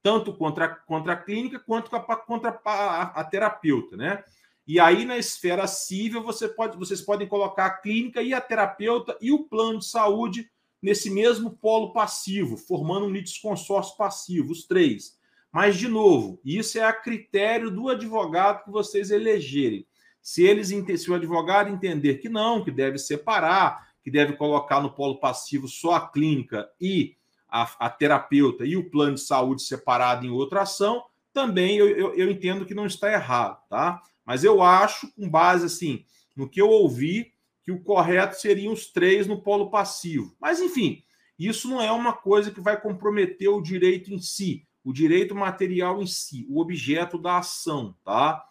tanto contra, contra a clínica quanto contra a, a, terapeuta, né? E aí, na esfera civil, você pode, vocês podem colocar a clínica e a terapeuta e o plano de saúde nesse mesmo polo passivo, formando um litisconsórcio passivo, os três. Mas, de novo, isso é a critério do advogado que vocês elegerem. Se eles se o advogado entender que não, que deve separar, que deve colocar no polo passivo só a clínica e a, a terapeuta e o plano de saúde separado em outra ação, também eu, eu, eu entendo que não está errado, tá? Mas eu acho, com base assim, no que eu ouvi, que o correto seriam os três no polo passivo. Mas, enfim, isso não é uma coisa que vai comprometer o direito em si, o direito material em si, o objeto da ação, tá?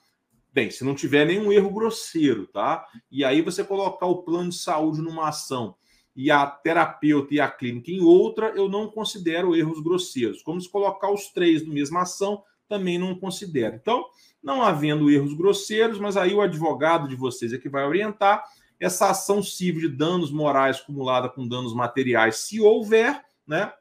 Bem, se não tiver nenhum erro grosseiro, tá? E aí você colocar o plano de saúde numa ação e a terapeuta e a clínica em outra, eu não considero erros grosseiros. Como se colocar os três na mesma ação, também não considero. Então, não havendo erros grosseiros, mas aí o advogado de vocês é que vai orientar essa ação civil de danos morais acumulada com danos materiais, se houver, né?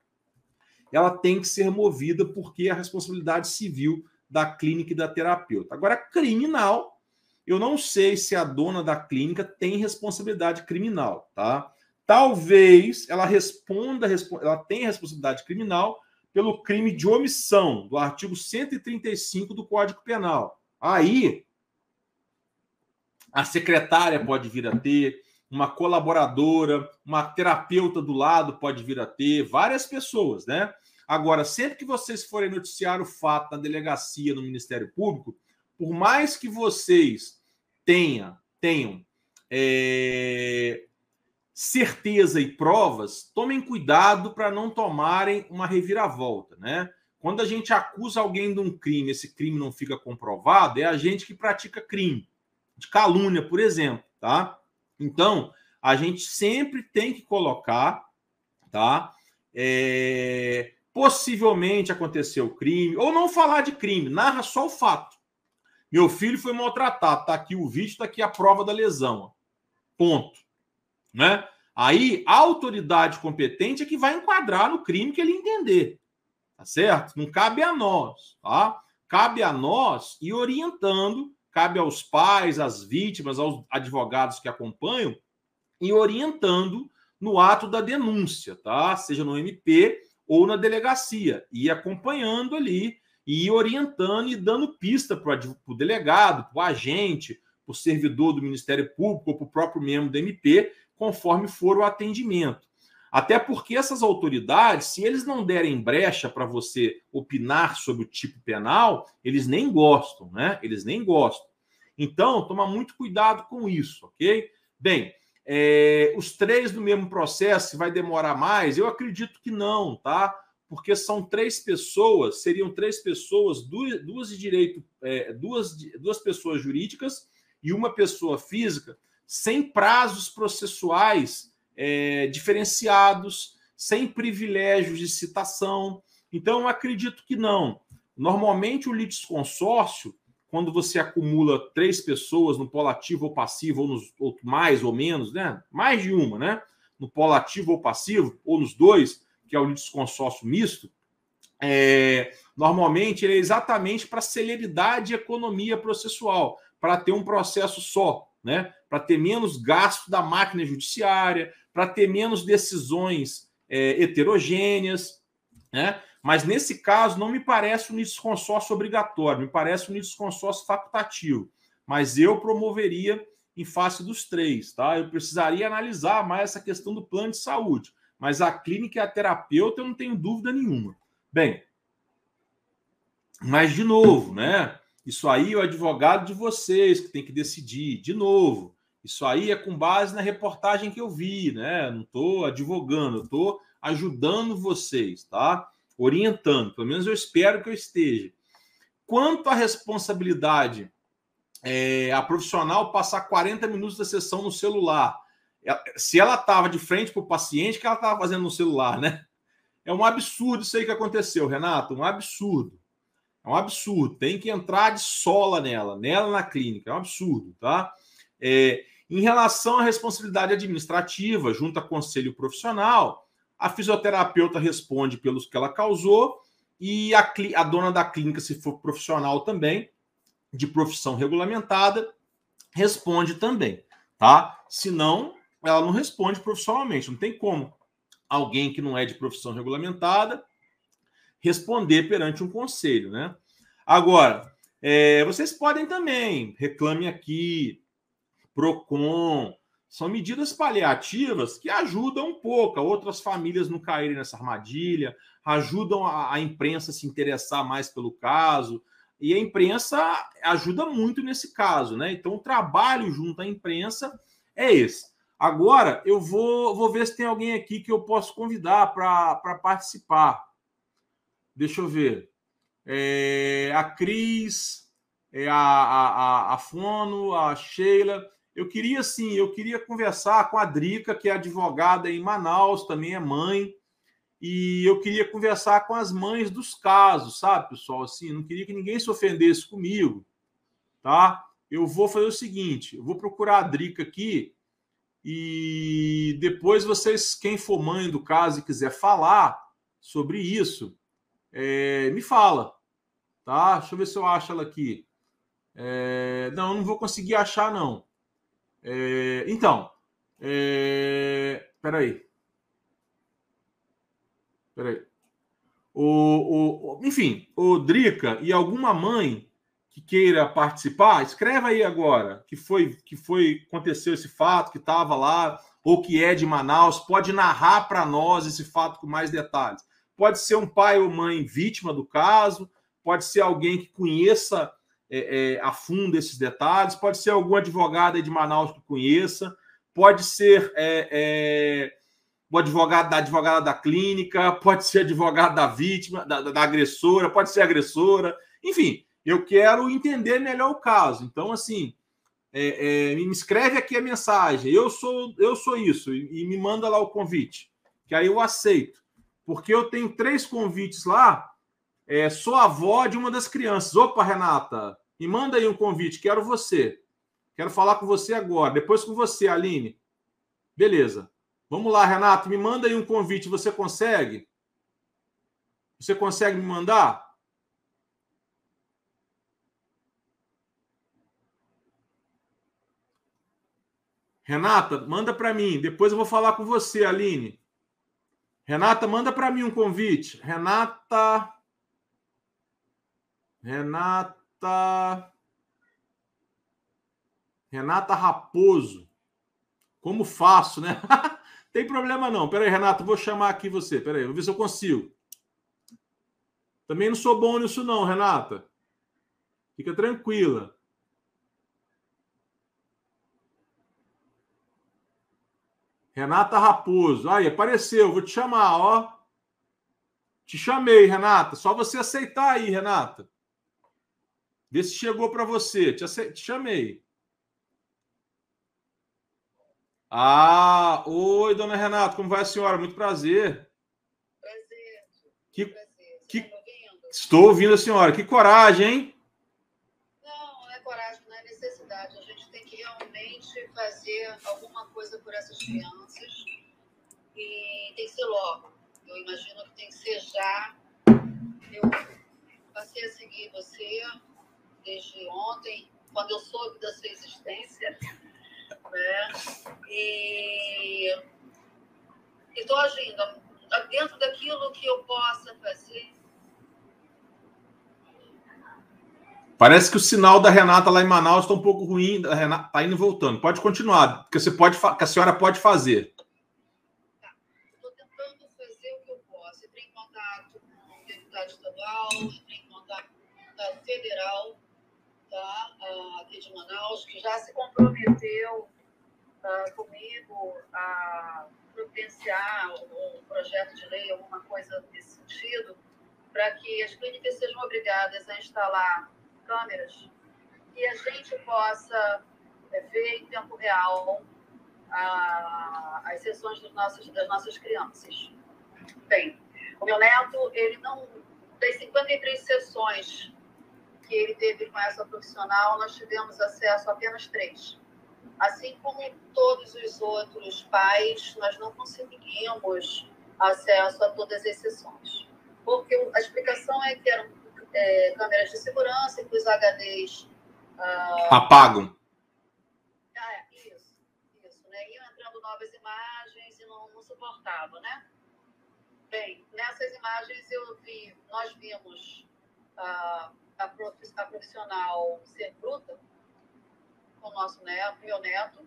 Ela tem que ser movida porque é a responsabilidade civil da clínica e da terapeuta. Agora, criminal, eu não sei se a dona da clínica tem responsabilidade criminal, tá? talvez ela responda, ela tenha responsabilidade criminal pelo crime de omissão do artigo 135 do Código Penal. Aí a secretária pode vir a ter, uma colaboradora, uma terapeuta do lado pode vir a ter, várias pessoas, né? Agora, sempre que vocês forem noticiar o fato na delegacia, no Ministério Público, por mais que vocês tenham, tenham é, certeza e provas, tomem cuidado para não tomarem uma reviravolta, né? Quando a gente acusa alguém de um crime, esse crime não fica comprovado, é a gente que pratica crime, de calúnia, por exemplo, tá? Então, a gente sempre tem que colocar, tá? É, possivelmente aconteceu crime, ou não falar de crime, narra só o fato. Meu filho foi maltratado, tá aqui o vídeo, tá aqui a prova da lesão. Ponto. Né? Aí a autoridade competente é que vai enquadrar no crime que ele entender. Tá certo? Não cabe a nós, tá? Cabe a nós ir orientando, cabe aos pais, às vítimas, aos advogados que acompanham, e orientando no ato da denúncia, tá? Seja no MP ou na delegacia, e acompanhando ali, e orientando e dando pista para o delegado, para o agente, para o servidor do Ministério Público ou para o próprio membro do MP, conforme for o atendimento. Até porque essas autoridades, se eles não derem brecha para você opinar sobre o tipo penal, eles nem gostam, né? Eles nem gostam. Então, toma muito cuidado com isso, ok? Bem, é, os três no mesmo processo, vai demorar mais? Eu acredito que não, tá? Porque são três pessoas, seriam três pessoas, duas, duas de direito, é, duas, duas pessoas jurídicas e uma pessoa física, sem prazos processuais é, diferenciados, sem privilégios de citação. Então, acredito que não. Normalmente, o litisconsórcio, quando você acumula três pessoas no polo ativo ou passivo, ou, nos, ou mais ou menos, né? mais de uma, né? no polo ativo ou passivo, ou nos dois, que é o litisconsórcio misto, é, normalmente ele é exatamente para celeridade e economia processual, para ter um processo só, né? para ter menos gasto da máquina judiciária, para ter menos decisões é, heterogêneas, né? Mas nesse caso não me parece um consórcio obrigatório, me parece um consórcio facultativo. Mas eu promoveria em face dos três, tá? Eu precisaria analisar mais essa questão do plano de saúde, mas a clínica e a terapeuta eu não tenho dúvida nenhuma. Bem, mas de novo, né? Isso aí é o advogado de vocês que tem que decidir. De novo, isso aí é com base na reportagem que eu vi, né? Não estou advogando, estou ajudando vocês, tá? Orientando, pelo menos eu espero que eu esteja. Quanto à responsabilidade, é, a profissional passar 40 minutos da sessão no celular, é, se ela estava de frente para o paciente, que ela estava fazendo no celular, né? É um absurdo isso aí que aconteceu, Renato, um absurdo. É um absurdo. Tem que entrar de sola nela, nela na clínica. É um absurdo, tá? É, em relação à responsabilidade administrativa, junto a conselho profissional, a fisioterapeuta responde pelos que ela causou e a, a dona da clínica, se for profissional também, de profissão regulamentada, responde também, tá? Se não, ela não responde profissionalmente. Não tem como alguém que não é de profissão regulamentada responder perante um conselho, né? Agora, é, vocês podem também reclame aqui, PROCON. São medidas paliativas que ajudam um pouco a outras famílias não caírem nessa armadilha, ajudam a, a imprensa a se interessar mais pelo caso. E a imprensa ajuda muito nesse caso, né? Então, o trabalho junto à imprensa é esse. Agora, eu vou, vou ver se tem alguém aqui que eu posso convidar para participar. Deixa eu ver. É, a Cris, é a, a, a, a Fono, a Sheila. Eu queria, sim, eu queria conversar com a Drica, que é advogada em Manaus, também é mãe, e eu queria conversar com as mães dos casos, sabe, pessoal? Assim, não queria que ninguém se ofendesse comigo, tá? Eu vou fazer o seguinte: eu vou procurar a Drica aqui e depois vocês, quem for mãe do caso e quiser falar sobre isso, é, me fala, tá? Deixa eu ver se eu acho ela aqui. É, não, não vou conseguir achar, não. É, então, é, peraí. Peraí. O, o, enfim, o Drica e alguma mãe que queira participar, escreva aí agora que foi que foi aconteceu esse fato, que estava lá, ou que é de Manaus, pode narrar para nós esse fato com mais detalhes. pode ser um pai ou mãe vítima do caso, pode ser alguém que conheça é, é, a fundo esses detalhes, pode ser algum advogado de Manaus que conheça, pode ser é, é, o advogado da advogada da clínica, pode ser advogado da vítima, da, da agressora, pode ser agressora, enfim, eu quero entender melhor o caso. Então, assim, é, é, me escreve aqui a mensagem, eu sou, eu sou isso, e, e me manda lá o convite, que aí eu aceito. Porque eu tenho três convites lá é, sou avó de uma das crianças. Opa, Renata, me manda aí um convite, quero você. Quero falar com você agora. Depois com você, Aline. Beleza. Vamos lá, Renato, me manda aí um convite. Você consegue? Você consegue me mandar? Renata, manda para mim. Depois eu vou falar com você, Aline. Renata, manda para mim um convite. Renata. Renata. Renata Raposo. Como faço, né? Tem problema não. Peraí, Renata, vou chamar aqui você. Peraí, vou ver se eu consigo. Também não sou bom nisso, não, Renata. Fica tranquila. Renata Raposo. Aí, apareceu. Vou te chamar, ó. Te chamei, Renata. Só você aceitar aí, Renata. Vê se chegou para você. Te, te chamei. Ah, oi, dona Renata, como vai a senhora? Muito prazer. Prazer. Que, prazer. que... Tá Estou ouvindo a senhora. Que coragem, hein? Não, não é coragem, não é necessidade. A gente tem que realmente fazer alguma coisa por essas crianças e tem que ser logo. Eu imagino que tem que ser já. Eu passei a seguir você desde ontem, quando eu soube da sua existência. Né? E estou agindo dentro daquilo que eu possa fazer. Parece que o sinal da Renata lá em Manaus está um pouco ruim. A Renata está indo e voltando. Pode continuar, porque você pode, que a senhora pode fazer. Tá. Estou tentando fazer o que eu posso. Entrei em contato com o deputado estadual, entrei em contato com o deputado federal tá, aqui de Manaus, que já se comprometeu uh, comigo a providenciar um projeto de lei, alguma coisa nesse sentido, para que as clínicas sejam obrigadas a instalar câmeras e a gente possa é, ver em tempo real a, as sessões dos nossos, das nossas crianças. Bem, o meu neto, ele não. Das 53 sessões que ele teve com essa profissional, nós tivemos acesso a apenas três. Assim como todos os outros pais, nós não conseguimos acesso a todas as sessões. Porque a explicação é que eram é, câmeras de segurança que os HDs ah, apagam. Ah, isso, isso, né? Iam entrando novas imagens e não, não suportava, né? Bem, nessas imagens eu vi, nós vimos ah, a, profissional ser bruta com o nosso neto, meu neto,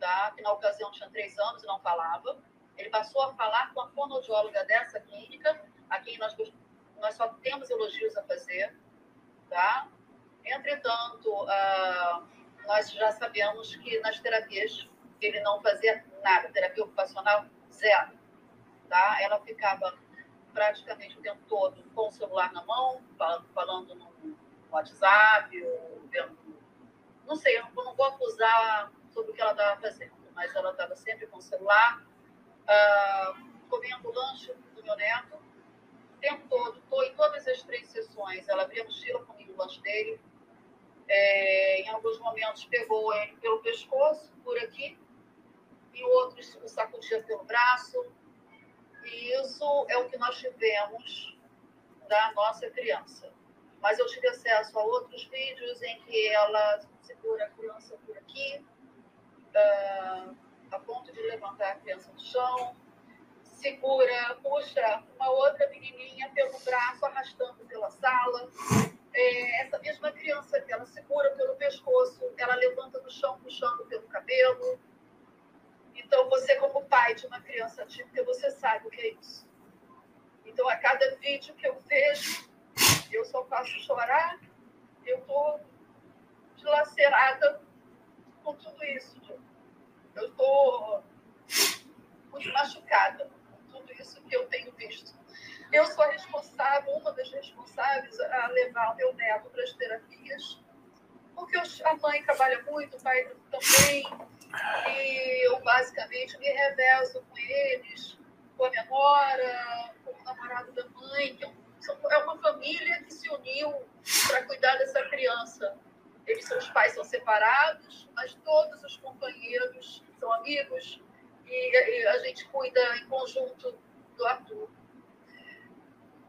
tá? que na ocasião tinha três anos e não falava. Ele passou a falar com a fonoaudióloga dessa clínica, a quem nós, nós só temos elogios a fazer. Tá? Entretanto, uh, nós já sabemos que nas terapias ele não fazia nada, terapia ocupacional zero. Tá? Ela ficava praticamente o tempo todo com o celular na mão, falando no WhatsApp, ou vendo. Não sei, eu não vou acusar sobre o que ela estava fazendo, mas ela estava sempre com o celular, uh, comendo lanche do meu neto, o tempo todo, tô, em todas as três sessões, ela abria a mochila comigo o lanche dele. É, em alguns momentos pegou ele pelo pescoço, por aqui, em outros o sacudia pelo braço, e isso é o que nós tivemos da nossa criança. Mas eu tive acesso a outros vídeos em que ela segura a criança por aqui, uh, a ponto de levantar a criança do chão, segura, puxa uma outra menininha pelo braço, arrastando pela sala. É, essa mesma criança que ela segura pelo pescoço, ela levanta do chão, puxando pelo cabelo. Então, você, como pai de uma criança típica, você sabe o que é isso. Então, a cada vídeo que eu vejo, eu só faço chorar, eu estou dilacerada com tudo isso. Eu estou muito machucada com tudo isso que eu tenho visto. Eu sou responsável, uma das responsáveis a levar o meu neto para as terapias, porque a mãe trabalha muito, o pai também, e eu basicamente me revezo com eles, com a minha nora, com o namorado da mãe, que é, é uma família que se uniu para cuidar dessa criança. Eles são os pais são separados, mas todos os companheiros são amigos e a gente cuida em conjunto do Arthur.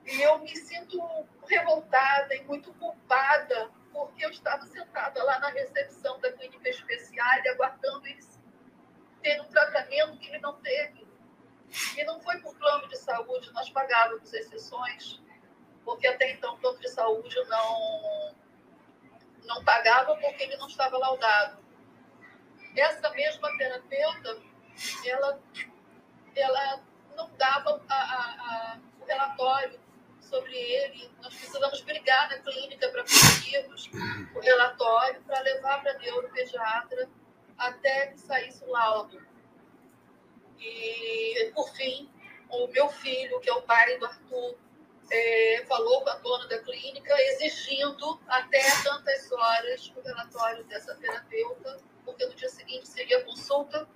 E eu me sinto revoltada e muito culpada, porque eu estava sentada lá na recepção da clínica especial aguardando eles ter um tratamento que ele não teve. E não foi por plano de saúde, nós pagávamos exceções, porque até então o plano de saúde não, não pagava porque ele não estava laudado. Essa mesma terapeuta, ela, ela não dava a, a, a, o relatório sobre ele. Nós precisamos brigar na clínica para conseguirmos o relatório para levar para a neuropediatra até que saísse o laudo. E, por fim, o meu filho, que é o pai do Arthur, é, falou com a dona da clínica exigindo até tantas horas o relatório dessa terapeuta, porque no dia seguinte seria consulta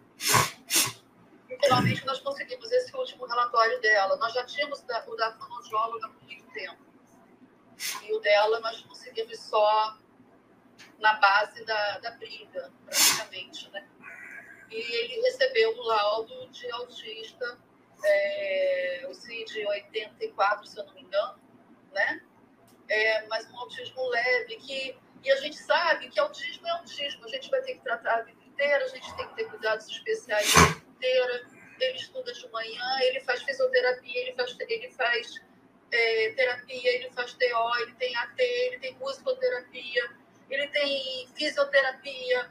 finalmente nós conseguimos esse último relatório dela. Nós já tínhamos o da fonoaudióloga há muito tempo. E o dela nós conseguimos só na base da, da briga, praticamente. Né? E ele recebeu um laudo de autista, é, o CID 84, se eu não me engano, né? É, mas um autismo leve, que, e a gente sabe que autismo é autismo, a gente vai ter que tratar a vida inteira, a gente tem que ter cuidados especiais inteira, ele estuda de manhã, ele faz fisioterapia, ele faz, ele faz é, terapia, ele faz TO, ele tem AT, ele tem musicoterapia, ele tem fisioterapia,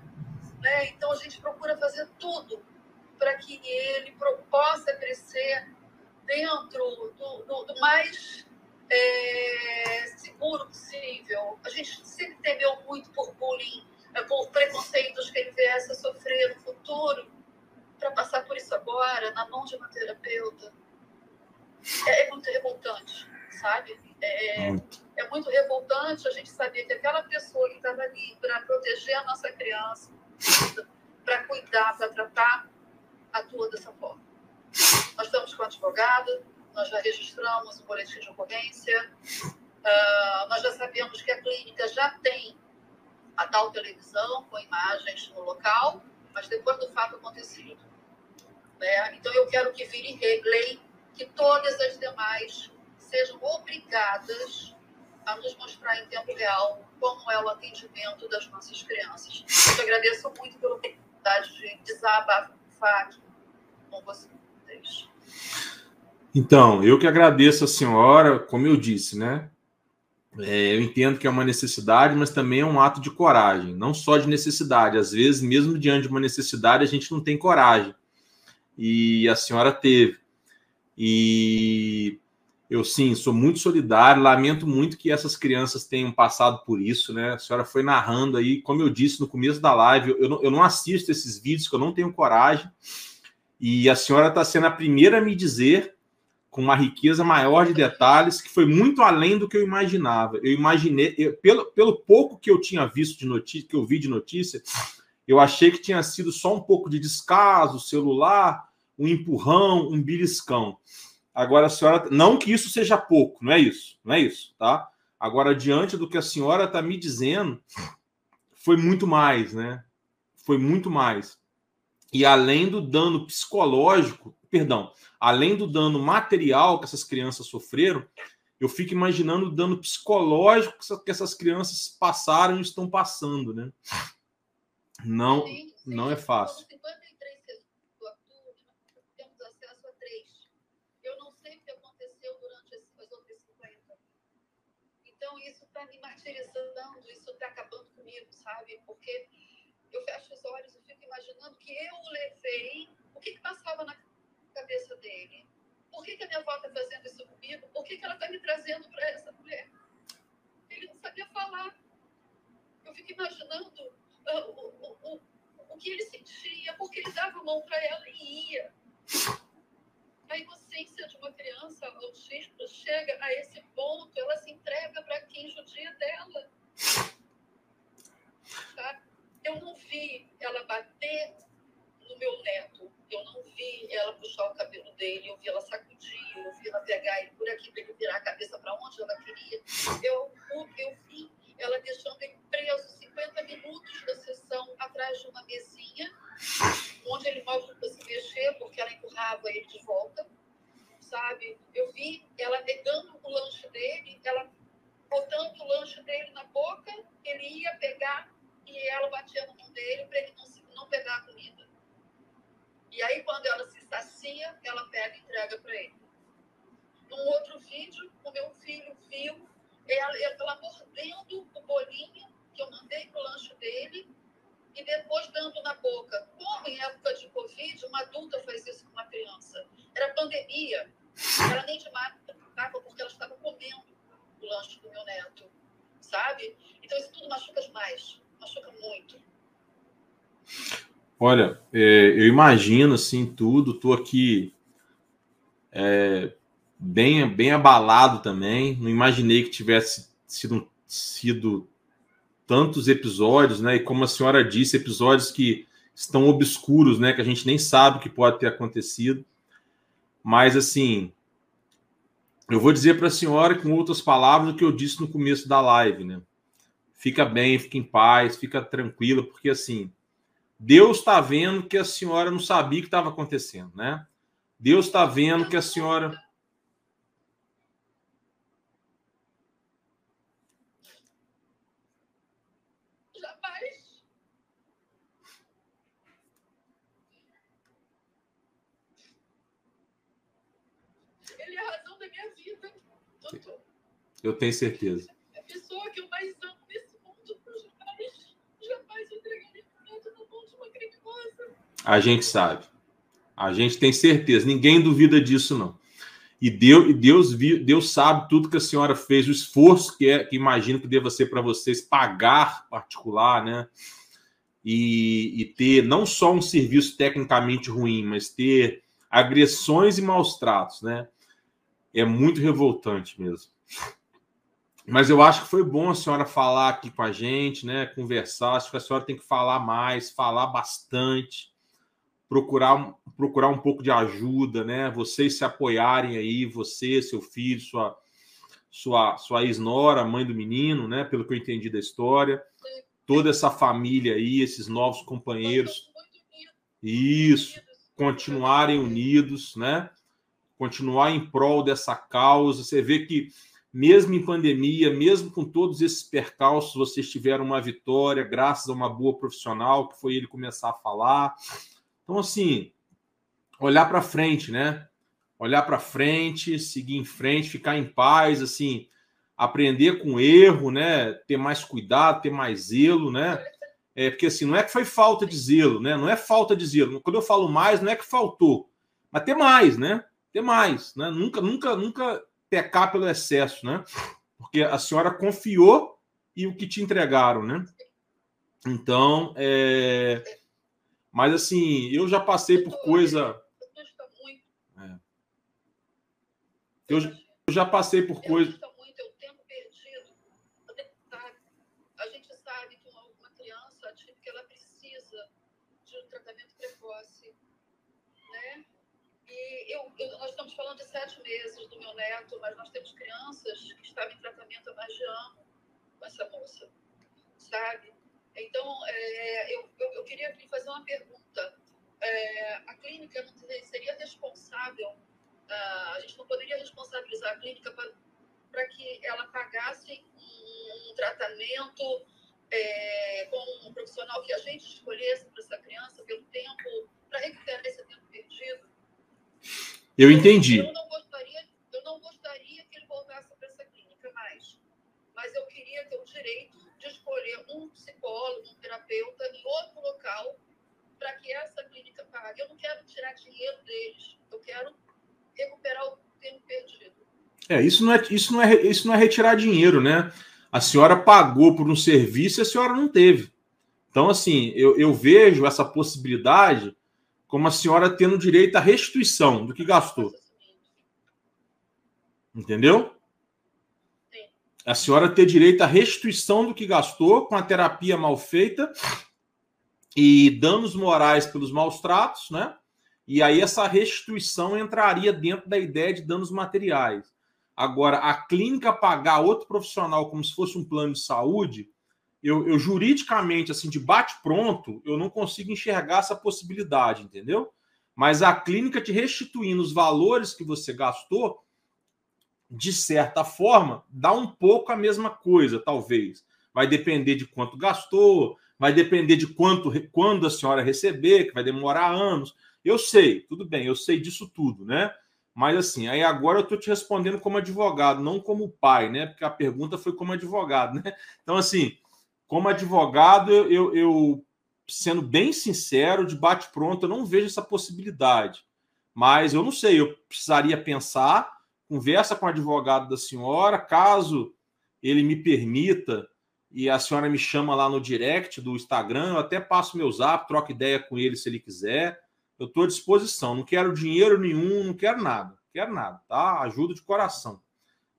né? Então a gente procura fazer tudo para que ele possa crescer dentro do, do, do mais é, seguro possível. A gente sempre temeu muito por bullying, é, por preconceitos que ele viesse a sofrer no futuro para passar por isso agora, na mão de uma terapeuta, é, é muito revoltante, sabe? É, é muito revoltante a gente saber que aquela pessoa que estava ali para proteger a nossa criança, para cuidar, para tratar, atua dessa forma. Nós estamos com advogado, nós já registramos o boletim de ocorrência, uh, nós já sabemos que a clínica já tem a tal televisão com imagens no local, mas depois do fato acontecido, né? Então, eu quero que vire lei que todas as demais sejam obrigadas a nos mostrar em tempo real como é o atendimento das nossas crianças. Eu agradeço muito pela oportunidade de desabafar aqui com vocês. Então, eu que agradeço a senhora, como eu disse, né? É, eu entendo que é uma necessidade, mas também é um ato de coragem, não só de necessidade. Às vezes, mesmo diante de uma necessidade, a gente não tem coragem e a senhora teve. E eu sim, sou muito solidário, lamento muito que essas crianças tenham passado por isso, né? A senhora foi narrando aí, como eu disse no começo da live, eu não, eu não assisto esses vídeos, que eu não tenho coragem, e a senhora está sendo a primeira a me dizer, com uma riqueza maior de detalhes, que foi muito além do que eu imaginava. Eu imaginei, eu, pelo, pelo pouco que eu tinha visto de notícia, que eu vi de notícia, eu achei que tinha sido só um pouco de descaso, celular, um empurrão, um beliscão. Agora a senhora, não que isso seja pouco, não é isso, não é isso, tá? Agora diante do que a senhora está me dizendo, foi muito mais, né? Foi muito mais. E além do dano psicológico, perdão, além do dano material que essas crianças sofreram, eu fico imaginando o dano psicológico que essas crianças passaram e estão passando, né? Não, não é fácil. Sabe? Porque eu fecho os olhos e fico imaginando que eu levei. O que, que passava na cabeça dele? Porque que, que a minha avó está fazendo isso comigo? Por que, que ela está me trazendo para essa mulher? Ele não sabia falar. Eu fico imaginando uh, o, o, o, o que ele sentia, porque ele dava a mão para ela e ia. A inocência de uma criança autista chega a esse ponto, ela se entrega para quem judia dela. Tá? Eu não vi ela bater no meu neto. Eu não vi ela puxar o cabelo dele, eu vi ela sacudir, eu vi ela pegar ele por aqui para ele virar a cabeça para onde ela queria. Eu, eu vi ela deixando ele preso 50 minutos da sessão atrás de uma mesinha, onde ele mal podia se mexer, porque ela empurrava ele de volta, sabe? Eu vi ela negando o lanche dele, ela botando o lanche dele na boca, ele ia pegar e ela batia no mão dele para ele não, não pegar a comida. E aí, quando ela se sacia, ela pega e entrega para ele. Num outro vídeo, o meu filho viu ela, ela mordendo o bolinho que eu mandei para o lanche dele e depois dando na boca. Como em época de Covid, uma adulta faz isso com uma criança? Era pandemia. Ela nem de mata porque ela estava comendo o lanche do meu neto, sabe? Então isso tudo machuca demais, machuca muito. Olha, é, eu imagino assim tudo, tô aqui é, bem, bem abalado também. Não imaginei que tivesse sido, sido tantos episódios, né? E como a senhora disse, episódios que estão obscuros, né? Que a gente nem sabe o que pode ter acontecido. Mas assim, eu vou dizer para a senhora com outras palavras o que eu disse no começo da live, né? Fica bem, fica em paz, fica tranquila, porque assim, Deus está vendo que a senhora não sabia o que estava acontecendo, né? Deus está vendo que a senhora Eu tenho certeza. É a pessoa A gente sabe. A gente tem certeza. Ninguém duvida disso, não. E Deus, Deus, Deus sabe tudo que a senhora fez, o esforço que, é, que imagino que deva ser para vocês pagar particular, né? E, e, ter não só um serviço tecnicamente ruim, mas ter agressões e maus tratos, né? É muito revoltante mesmo. Mas eu acho que foi bom a senhora falar aqui com a gente, né? Conversar. Acho que a senhora tem que falar mais, falar bastante, procurar, procurar um pouco de ajuda, né? Vocês se apoiarem aí, você, seu filho, sua, sua, sua ex-nora, mãe do menino, né? Pelo que eu entendi da história. Toda essa família aí, esses novos companheiros. Isso, continuarem unidos, né? Continuar em prol dessa causa. Você vê que mesmo em pandemia, mesmo com todos esses percalços, vocês tiveram uma vitória graças a uma boa profissional, que foi ele começar a falar. Então, assim, olhar para frente, né? Olhar para frente, seguir em frente, ficar em paz, assim, aprender com erro, né? Ter mais cuidado, ter mais zelo, né? É, porque assim, não é que foi falta de zelo, né? Não é falta de zelo. Quando eu falo mais, não é que faltou, mas ter mais, né? Ter mais, né? Nunca, nunca, nunca pecar pelo excesso, né? Porque a senhora confiou e o que te entregaram, né? Então, é... mas assim, eu já passei por coisa. É. Eu, eu já passei por coisa. A gente sabe que uma criança, que ela precisa de um tratamento precoce, né? E eu, eu, nós estamos falando de sete meses do meu neto, mas nós temos crianças que estavam em tratamento há mais de ano com essa moça, sabe? Então, é, eu, eu, eu, queria lhe fazer uma pergunta. É, a clínica não seria responsável, uh, a gente não poderia responsabilizar a clínica para que ela pagasse um, um tratamento é, com um profissional que a gente escolhesse para essa criança pelo tempo, para recuperar esse tempo perdido? Eu entendi. Eu não gostaria, eu não gostaria que ele voltasse para essa clínica mais. Mas eu queria ter o direito de escolher um psicólogo, um terapeuta em outro local para que essa clínica pague. Eu não quero tirar dinheiro deles. Eu quero recuperar o É, isso não é, isso não é, isso não é retirar dinheiro, né? A senhora pagou por um serviço e a senhora não teve. Então, assim, eu, eu vejo essa possibilidade como a senhora tendo direito à restituição do que gastou. Entendeu? A senhora ter direito à restituição do que gastou com a terapia mal feita e danos morais pelos maus tratos, né? E aí essa restituição entraria dentro da ideia de danos materiais. Agora, a clínica pagar outro profissional como se fosse um plano de saúde, eu, eu juridicamente, assim, de bate-pronto, eu não consigo enxergar essa possibilidade, entendeu? Mas a clínica te restituindo os valores que você gastou, de certa forma, dá um pouco a mesma coisa, talvez. Vai depender de quanto gastou, vai depender de quanto quando a senhora receber, que vai demorar anos. Eu sei, tudo bem, eu sei disso tudo, né? Mas assim, aí agora eu estou te respondendo como advogado, não como pai, né? Porque a pergunta foi como advogado, né? Então, assim, como advogado, eu, eu sendo bem sincero, de bate-pronto, eu não vejo essa possibilidade. Mas eu não sei, eu precisaria pensar, conversa com o advogado da senhora, caso ele me permita e a senhora me chama lá no direct do Instagram, eu até passo meu zap, troco ideia com ele se ele quiser eu estou à disposição. Não quero dinheiro nenhum, não quero nada. Não quero nada, tá? Ajuda de coração.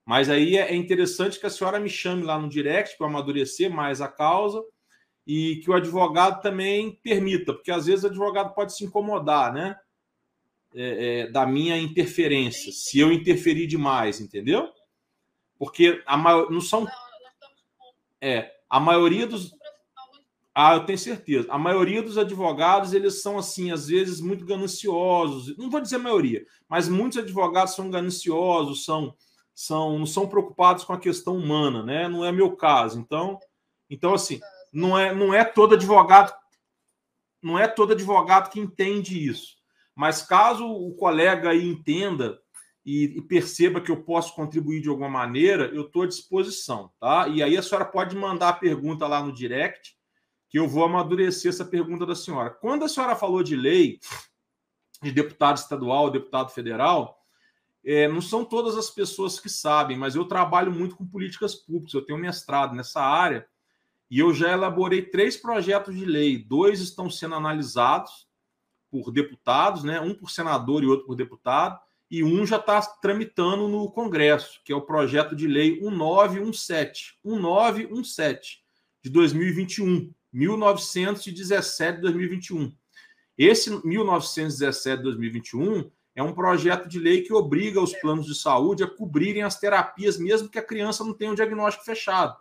Mas aí é, é interessante que a senhora me chame lá no direct para amadurecer mais a causa e que o advogado também permita, porque às vezes o advogado pode se incomodar, né? É, é, da minha interferência, se eu interferir demais, entendeu? Porque a maior, não são. É, a maioria dos. Ah, eu tenho certeza. A maioria dos advogados, eles são, assim, às vezes, muito gananciosos. Não vou dizer a maioria, mas muitos advogados são gananciosos, são, são, não são preocupados com a questão humana, né? Não é meu caso. Então, então assim, não é, não é todo advogado, não é todo advogado que entende isso. Mas caso o colega entenda e, e perceba que eu posso contribuir de alguma maneira, eu estou à disposição, tá? E aí a senhora pode mandar a pergunta lá no direct que eu vou amadurecer essa pergunta da senhora. Quando a senhora falou de lei, de deputado estadual, deputado federal, é, não são todas as pessoas que sabem, mas eu trabalho muito com políticas públicas, eu tenho mestrado nessa área, e eu já elaborei três projetos de lei. Dois estão sendo analisados por deputados, né? um por senador e outro por deputado, e um já está tramitando no Congresso, que é o projeto de lei 1917, 1917 de 2021. 1917 2021. Esse 1917 2021 é um projeto de lei que obriga os planos de saúde a cobrirem as terapias, mesmo que a criança não tenha um diagnóstico fechado.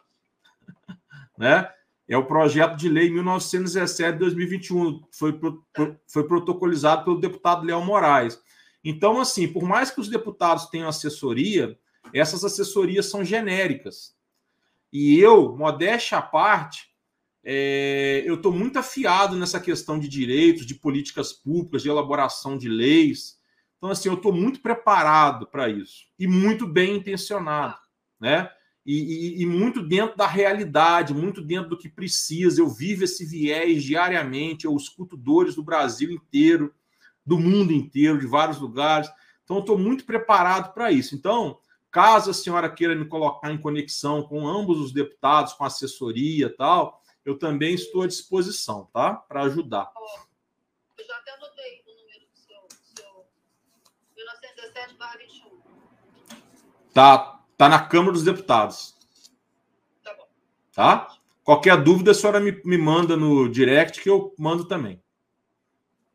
né? É o projeto de lei 1917 2021, foi, foi protocolizado pelo deputado Léo Moraes. Então, assim, por mais que os deputados tenham assessoria, essas assessorias são genéricas. E eu, modéstia à parte, é, eu estou muito afiado nessa questão de direitos, de políticas públicas, de elaboração de leis. Então, assim, eu estou muito preparado para isso e muito bem intencionado, né? E, e, e, muito dentro da realidade, muito dentro do que precisa. Eu vivo esse viés diariamente, eu escuto dores do Brasil inteiro, do mundo inteiro, de vários lugares. Então, eu estou muito preparado para isso. Então, caso a senhora queira me colocar em conexão com ambos os deputados, com assessoria e tal, eu também estou à disposição, tá? Para ajudar. eu já até anotei o número do seu, seu 1917-21. Tá, tá na Câmara dos Deputados. Tá bom. Tá? Qualquer dúvida, a senhora me, me manda no direct que eu mando também.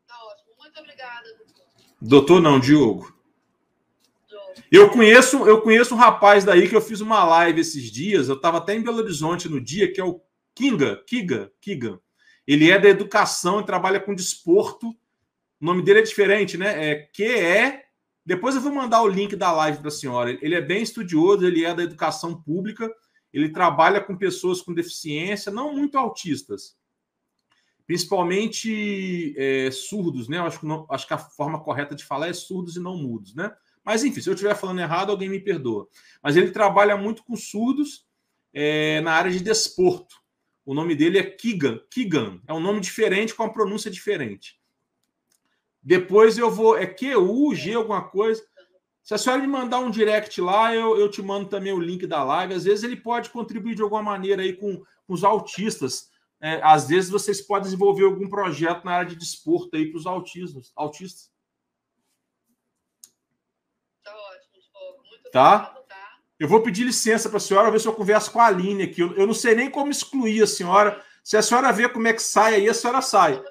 Tá ótimo. Muito obrigada, doutor. Doutor não, Diogo. Eu conheço, eu conheço um rapaz daí que eu fiz uma live esses dias. Eu estava até em Belo Horizonte no dia, que é o Kinga, Kiga, Kiga. Ele é da educação e trabalha com desporto. O nome dele é diferente, né? É QE. Depois eu vou mandar o link da live para a senhora. Ele é bem estudioso, ele é da educação pública, ele trabalha com pessoas com deficiência, não muito autistas, principalmente é, surdos, né? acho que, não, acho que a forma correta de falar é surdos e não mudos, né? Mas enfim, se eu estiver falando errado, alguém me perdoa. Mas ele trabalha muito com surdos é, na área de desporto. O nome dele é Kigan. Kigan. É um nome diferente com a pronúncia diferente. Depois eu vou. É Q-U-G alguma coisa. Se a senhora me mandar um direct lá, eu, eu te mando também o link da live. Às vezes ele pode contribuir de alguma maneira aí com, com os autistas. É, às vezes vocês podem desenvolver algum projeto na área de desporto aí para os autistas. autistas. Tá ótimo. Muito Tá? obrigado, tá? Eu vou pedir licença para a senhora, ver se eu converso com a Aline aqui. Eu, eu não sei nem como excluir a senhora. Se a senhora ver como é que sai aí, a senhora sai.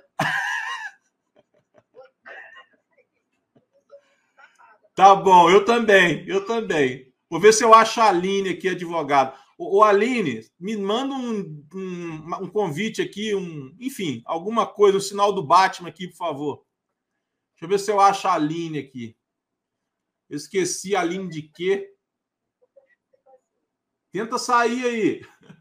Tá bom, eu também, eu também. Vou ver se eu acho a Aline aqui, advogado. Ô, Aline, me manda um, um, um convite aqui, um, enfim, alguma coisa, o sinal do Batman aqui, por favor. Deixa eu ver se eu acho a Aline aqui. Eu esqueci a Aline de quê? Tenta sair aí.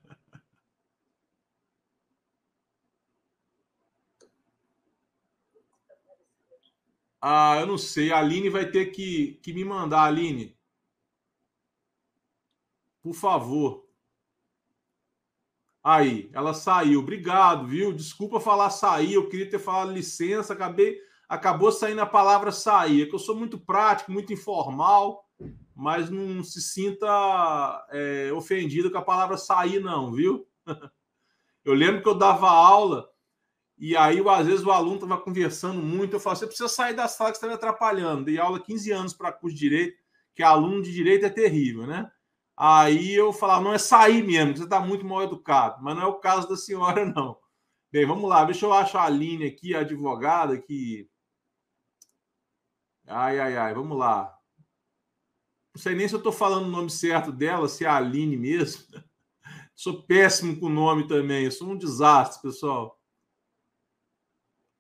Ah, eu não sei. A Aline vai ter que, que me mandar, Aline. Por favor. Aí, ela saiu. Obrigado, viu? Desculpa falar sair. Eu queria ter falado licença. Acabei, acabou saindo a palavra sair. É que eu sou muito prático, muito informal, mas não se sinta é, ofendido com a palavra sair, não, viu? Eu lembro que eu dava aula e aí, às vezes, o aluno estava conversando muito. Eu falo, você precisa sair da sala que está me atrapalhando. Dei aula 15 anos para curso de direito, que aluno de direito é terrível, né? Aí eu falava, não é sair mesmo, você está muito mal educado. Mas não é o caso da senhora, não. Bem, vamos lá, deixa eu achar a Aline aqui, a advogada, que. Ai, ai, ai, vamos lá. Não sei nem se eu estou falando o nome certo dela, se é a Aline mesmo. Sou péssimo com o nome também, sou um desastre, pessoal.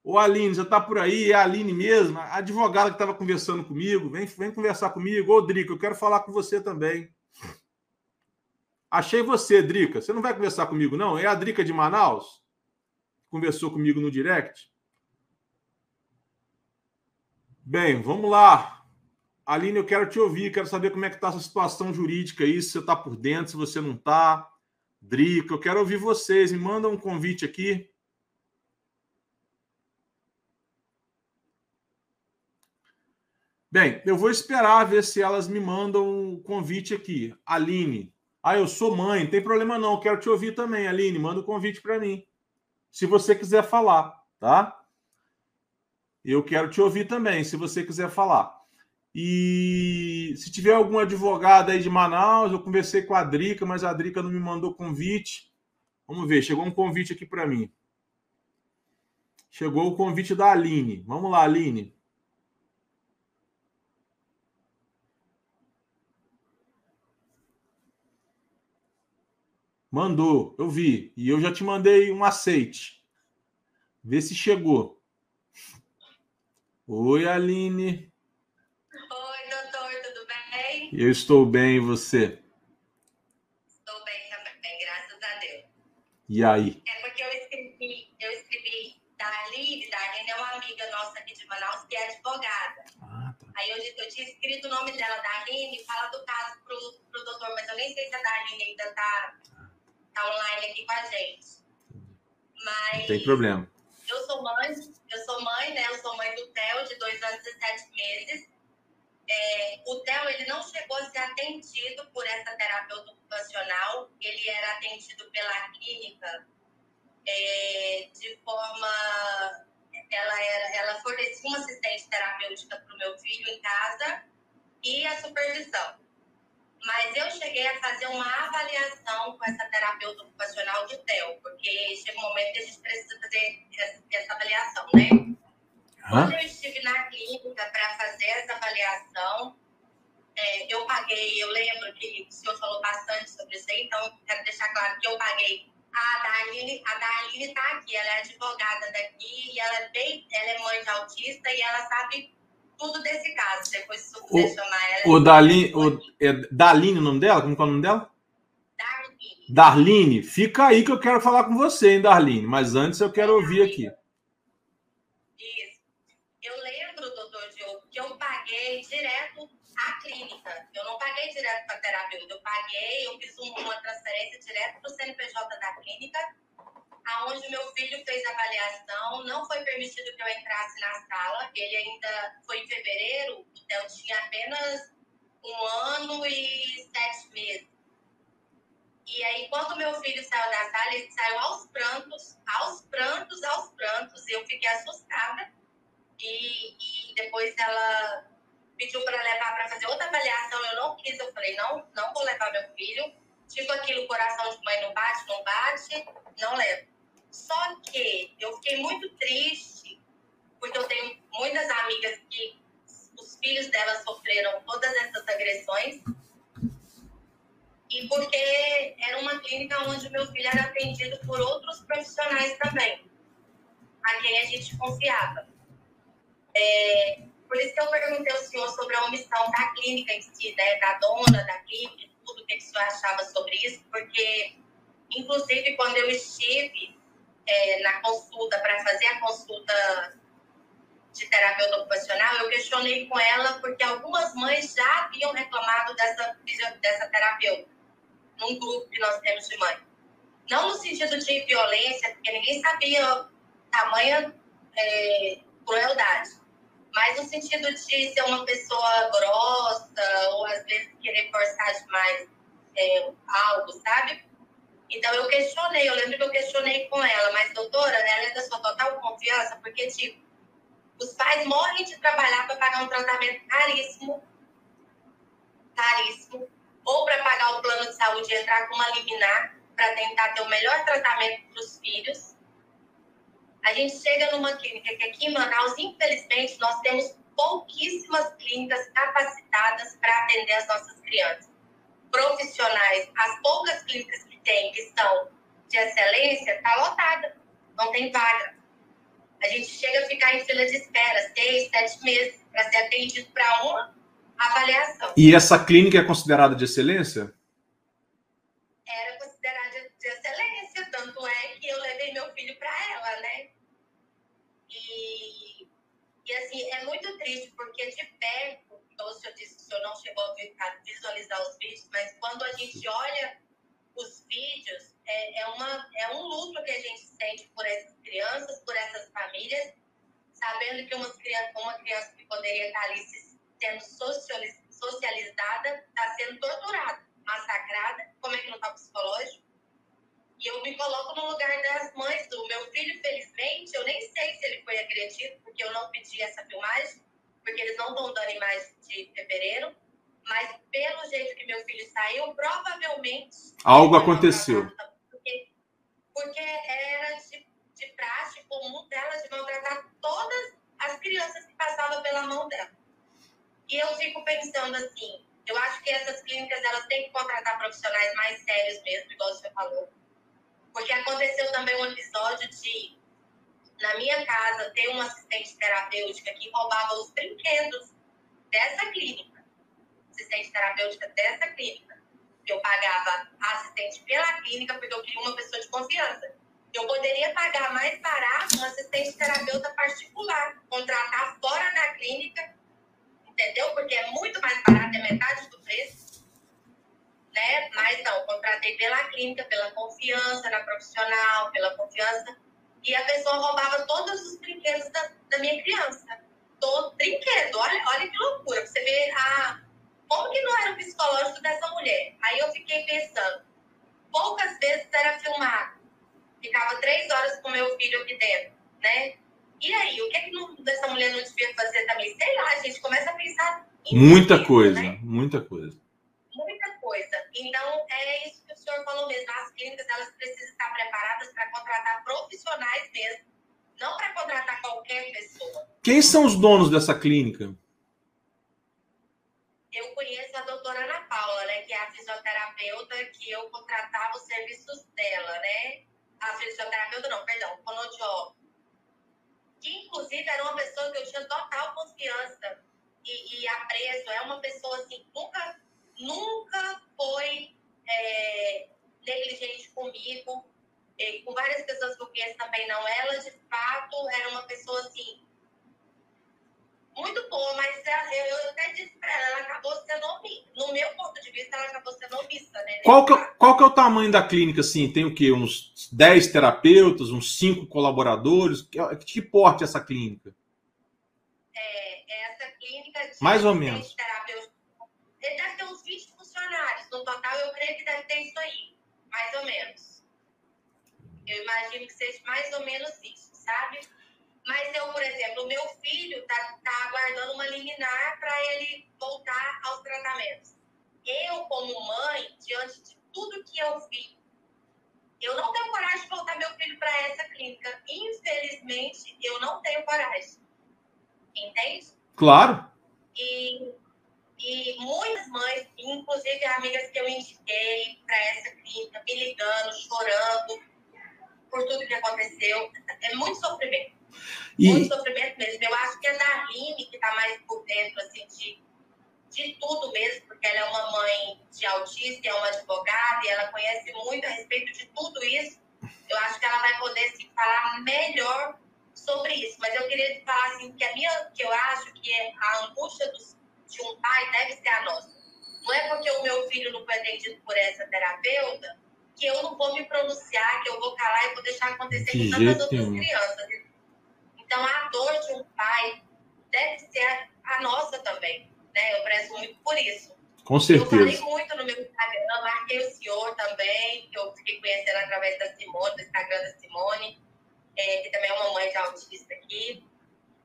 Ô, Aline, já está por aí? É a Aline mesmo? A advogada que estava conversando comigo. Vem, vem conversar comigo. Ô, Drica, eu quero falar com você também. Achei você, Drica. Você não vai conversar comigo, não? É a Drica de Manaus? Conversou comigo no direct? Bem, vamos lá. Aline, eu quero te ouvir. Quero saber como é que está essa situação jurídica aí. Se você está por dentro, se você não está. Drica, eu quero ouvir vocês. Me manda um convite aqui. Bem, eu vou esperar ver se elas me mandam um convite aqui. Aline. Ah, eu sou mãe, não tem problema não. Quero te ouvir também, Aline. Manda o um convite para mim. Se você quiser falar, tá? Eu quero te ouvir também, se você quiser falar. E se tiver algum advogado aí de Manaus, eu conversei com a Drica, mas a Drica não me mandou convite. Vamos ver, chegou um convite aqui para mim. Chegou o convite da Aline. Vamos lá, Aline. Mandou, eu vi. E eu já te mandei um aceite. Vê se chegou. Oi, Aline. Oi, doutor, tudo bem? Eu estou bem, e você? Estou bem também, graças a Deus. E aí? É porque eu escrevi, eu escrevi da Aline, da Aline é uma amiga nossa aqui de Manaus que é advogada. Ah, tá. Aí eu, eu tinha escrito o nome dela, da Aline, fala do caso pro, pro doutor, mas eu nem sei se a da Aline ainda tá, tá online aqui com a gente. Mas Não tem problema. eu sou mãe, eu sou mãe, né? Eu sou mãe do Theo, de dois anos e sete meses. É, o Theo, ele não chegou a ser atendido por essa terapeuta ocupacional, ele era atendido pela clínica é, de forma... Ela, era, ela fornecia uma assistente terapêutica para o meu filho em casa e a supervisão. Mas eu cheguei a fazer uma avaliação com essa terapeuta ocupacional do Theo, porque chega um momento que a gente precisa fazer essa, avaliação, né? Quando eu estive na clínica para fazer essa avaliação, é, eu paguei, eu lembro que o senhor falou bastante sobre isso aí, então quero deixar claro que eu paguei. A Darline, a Darline está aqui, ela é advogada daqui e ela é, bem, ela é mãe de autista e ela sabe tudo desse caso. Depois, se quiser chamar ela. O Daline, o, é Daline o nome dela? Como é o nome dela? Darline. Darline, fica aí que eu quero falar com você, hein, Darline. Mas antes eu quero ouvir aqui. Isso. Eu lembro, doutor Diogo, que eu paguei direto à clínica. Eu não paguei direto para a terapeuta. Eu paguei, eu fiz uma transferência direto para o CNPJ da clínica, aonde meu filho fez a avaliação. Não foi permitido que eu entrasse na sala. Ele ainda foi em fevereiro, então tinha apenas um ano e sete meses. E aí, quando meu filho saiu da sala, ele saiu aos prantos, aos prantos, aos prantos. Eu fiquei assustada. E, e depois ela pediu para levar para fazer outra avaliação. Eu não quis, eu falei, não, não vou levar meu filho. Tipo aquilo, coração de mãe não bate, não bate, não levo. Só que eu fiquei muito triste, porque eu tenho muitas amigas que os filhos delas sofreram todas essas agressões. E porque era uma clínica onde meu filho era atendido por outros profissionais também, a quem a gente confiava. É, por isso que eu perguntei ao senhor sobre a omissão da clínica em si, né, da dona da clínica, tudo o que o senhor achava sobre isso, porque, inclusive, quando eu estive é, na consulta, para fazer a consulta de terapeuta ocupacional, eu questionei com ela porque algumas mães já haviam reclamado dessa, dessa terapeuta, num grupo que nós temos de mãe. Não no sentido de violência, porque ninguém sabia tamanha é, crueldade, mas no sentido de ser uma pessoa grossa ou às vezes querer forçar demais é, algo, sabe? Então eu questionei, eu lembro que eu questionei com ela, mas doutora, ela é da sua total confiança, porque tipo, os pais morrem de trabalhar para pagar um tratamento caríssimo, caríssimo, ou para pagar o plano de saúde e entrar com uma liminar para tentar ter o melhor tratamento para os filhos a gente chega numa clínica que aqui em Manaus, infelizmente, nós temos pouquíssimas clínicas capacitadas para atender as nossas crianças. Profissionais, as poucas clínicas que tem, que são de excelência, está lotada, não tem vaga. A gente chega a ficar em fila de espera, seis, sete meses, para ser atendido para uma avaliação. E essa clínica é considerada de excelência? Era considerada de excelência, tanto é que eu levei meu filho para ela, né? E, e assim, é muito triste, porque de perto, como o senhor disse, o senhor não chegou a visualizar os vídeos, mas quando a gente olha os vídeos, é, é, uma, é um luto que a gente sente por essas crianças, por essas famílias, sabendo que uma criança, uma criança que poderia estar ali sendo socializada está sendo torturada, massacrada. Como é que não está psicológico? E eu me coloco no lugar das mães do meu filho, felizmente, eu nem sei se ele foi agredido, porque eu não pedi essa filmagem, porque eles não estão dando imagem de fevereiro. Mas pelo jeito que meu filho saiu, provavelmente. Algo aconteceu. Porque, porque era de, de praxe comum dela de maltratar todas as crianças que passavam pela mão dela. E eu fico pensando assim, eu acho que essas clínicas elas têm que contratar profissionais mais sérios mesmo, igual você falou porque aconteceu também um episódio de, na minha casa, ter uma assistente terapêutica que roubava os brinquedos dessa clínica. Assistente terapêutica dessa clínica. Eu pagava assistente pela clínica porque eu queria uma pessoa de confiança. Eu poderia pagar mais barato uma assistente terapeuta particular, contratar fora da clínica, entendeu? Porque é muito mais barato, é metade do preço né? Mas não, contratei pela clínica, pela confiança na profissional, pela confiança. E a pessoa roubava todos os brinquedos da, da minha criança. Todo brinquedo, olha, olha que loucura. Você vê a, como que não era o psicológico dessa mulher. Aí eu fiquei pensando, poucas vezes era filmado. Ficava três horas com meu filho aqui dentro, né? E aí, o que, é que não, dessa mulher não devia fazer também? Sei lá, a gente começa a pensar em Muita coisa, né? muita coisa coisa. Então, é isso que o senhor falou mesmo. As clínicas, elas precisam estar preparadas para contratar profissionais mesmo, não para contratar qualquer pessoa. Quem são os donos dessa clínica? Eu conheço a doutora Ana Paula, né, que é a fisioterapeuta que eu contratava os serviços dela, né? A fisioterapeuta não, perdão, fonoaudióloga. Que, inclusive, era uma pessoa que eu tinha total confiança e, e apreço. É uma pessoa, assim, nunca nunca foi é, negligente comigo, e com várias pessoas que eu conheço também não. Ela, de fato, era uma pessoa assim. Muito boa, mas eu até disse para ela, ela acabou sendo omissa. No meu ponto de vista, ela acabou sendo omissa, né? Qual que, é qual que é o tamanho da clínica, assim? Tem o quê? Uns 10 terapeutas, uns 5 colaboradores? Que, que porte é essa clínica? É, essa clínica... Mais ou menos. Terapeuta ele deve ter uns 20 funcionários. No total, eu creio que deve ter isso aí, mais ou menos. Eu imagino que seja mais ou menos isso, sabe? Mas eu, por exemplo, o meu filho está tá aguardando uma liminar para ele voltar aos tratamentos. Eu, como mãe, diante de tudo que eu vi, eu não tenho coragem de voltar meu filho para essa clínica. Infelizmente, eu não tenho coragem. Entende? Claro. E, e muitas mães, inclusive amigas que eu indiquei para essa clínica, me ligando, chorando por tudo que aconteceu. É muito sofrimento. E... Muito sofrimento mesmo. Eu acho que a Darlene, que está mais por dentro assim, de, de tudo mesmo, porque ela é uma mãe de autista, é uma advogada, e ela conhece muito a respeito de tudo isso. Eu acho que ela vai poder se falar melhor sobre isso. Mas eu queria falar assim, que a minha, que eu acho que é a angústia dos, de um pai deve ser a nossa. Não é porque o meu filho não foi atendido por essa terapeuta que eu não vou me pronunciar, que eu vou calar e vou deixar acontecer com tantas outras crianças. Então, a dor de um pai deve ser a, nossa também. Né? Eu prezo muito por isso. Com certeza. Eu falei muito no meu Instagram, marquei o senhor também, que eu fiquei conhecendo através da Simone, do Instagram da Simone, é, que também é uma mãe de autista aqui.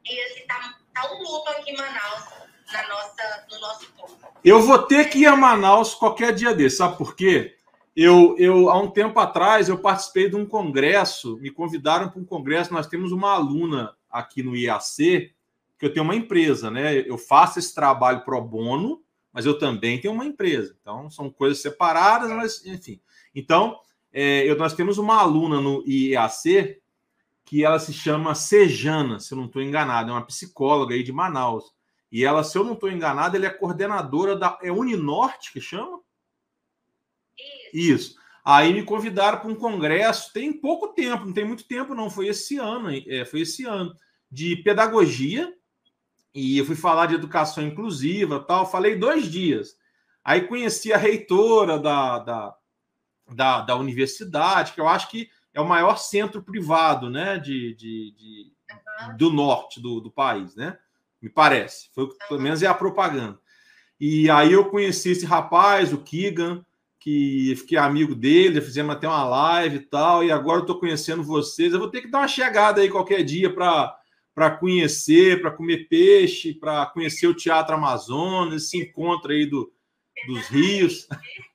E assim, tá, tá um luto aqui em Manaus, na nossa, no nosso corpo. Eu vou ter que ir a Manaus qualquer dia desse, sabe por quê? Eu, eu, há um tempo atrás, eu participei de um congresso, me convidaram para um congresso. Nós temos uma aluna aqui no IAC, que eu tenho uma empresa, né? Eu faço esse trabalho pro bono, mas eu também tenho uma empresa. Então, são coisas separadas, mas enfim. Então, é, eu, nós temos uma aluna no IAC que ela se chama Sejana, se eu não estou enganado, é uma psicóloga aí de Manaus. E ela, se eu não estou enganado, ela é coordenadora da. É Uninorte que chama? Isso. Aí me convidaram para um congresso, tem pouco tempo, não tem muito tempo, não. Foi esse ano, é, foi esse ano, de pedagogia. E eu fui falar de educação inclusiva tal. Falei dois dias. Aí conheci a reitora da, da, da, da universidade, que eu acho que é o maior centro privado né, de, de, de do norte do, do país, né? Me parece. Foi, pelo menos é a propaganda. E aí eu conheci esse rapaz, o Kigan, que fiquei amigo dele, fizemos até uma live e tal, e agora eu estou conhecendo vocês. Eu vou ter que dar uma chegada aí qualquer dia para conhecer, para comer peixe, para conhecer o Teatro Amazonas, esse encontro aí do, dos rios.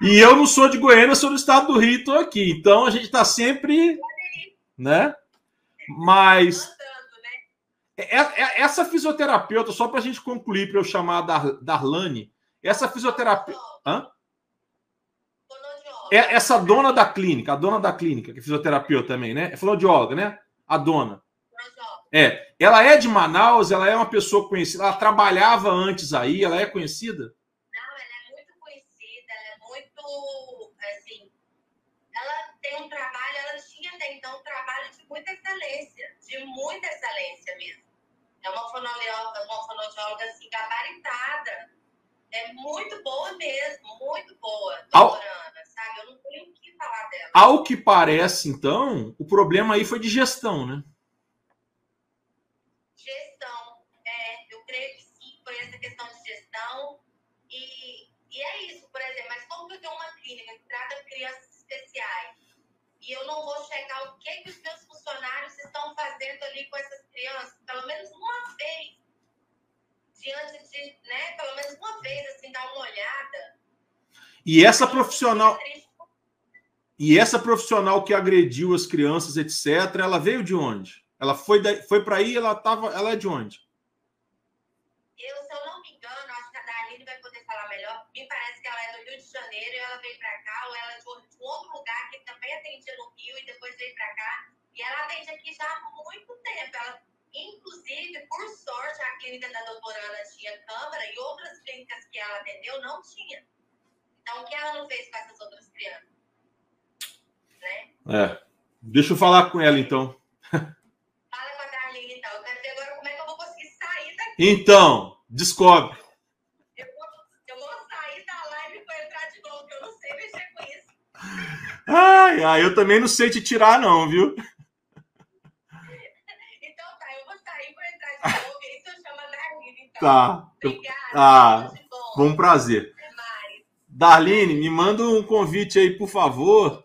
E eu não sou de Goiânia, sou do estado do Rio, estou aqui. Então a gente está sempre, né? Mas é, é, essa fisioterapeuta, só para a gente concluir, para eu chamar a Darlane, essa fisioterapeuta. Hã? É essa dona da clínica, a dona da clínica, que é fisioterapeuta também, né? É fonoaudióloga, né? A dona. É. Ela é de Manaus, ela é uma pessoa conhecida, ela trabalhava antes aí, ela é conhecida? tem um trabalho, ela tinha até então um trabalho de muita excelência, de muita excelência mesmo. É uma fonoaudióloga, uma fonoaudióloga assim, gabaritada. É muito boa mesmo, muito boa, doutorana, sabe? Eu não tenho o que falar dela. Ao que parece, então, o problema aí foi de gestão, né? Gestão, é, eu creio que sim, foi essa questão de gestão. E, e é isso, por exemplo, mas como eu tenho uma clínica que trata crianças especiais, e eu não vou checar o que, que os meus funcionários estão fazendo ali com essas crianças, pelo menos uma vez, diante de, né, pelo menos uma vez, assim, dar uma olhada. E essa profissional. E essa profissional que agrediu as crianças, etc., ela veio de onde? Ela foi, da... foi para aí, ela tava, ela é de onde? Atendia no Rio e depois veio para cá. E ela atende aqui já há muito tempo. Ela, inclusive, por sorte, a clínica da doutora Ana tinha câmara e outras clínicas que ela atendeu não tinha. Então, o que ela não fez com essas outras crianças? Né? É. Deixa eu falar com ela, então. Fala com a Darlene, então. Eu quero ver agora como é que eu vou conseguir sair daqui. Então, descobre. Eu vou, eu vou sair da live para entrar de novo, que eu não sei mexer com isso. Ai, ai, eu também não sei te tirar, não, viu? Então tá, eu vou sair para entrar de novo e isso chama Darlene. Então. Tá. Obrigada. Ah, bom. Foi um prazer. Até mais. Darline, me manda um convite aí, por favor.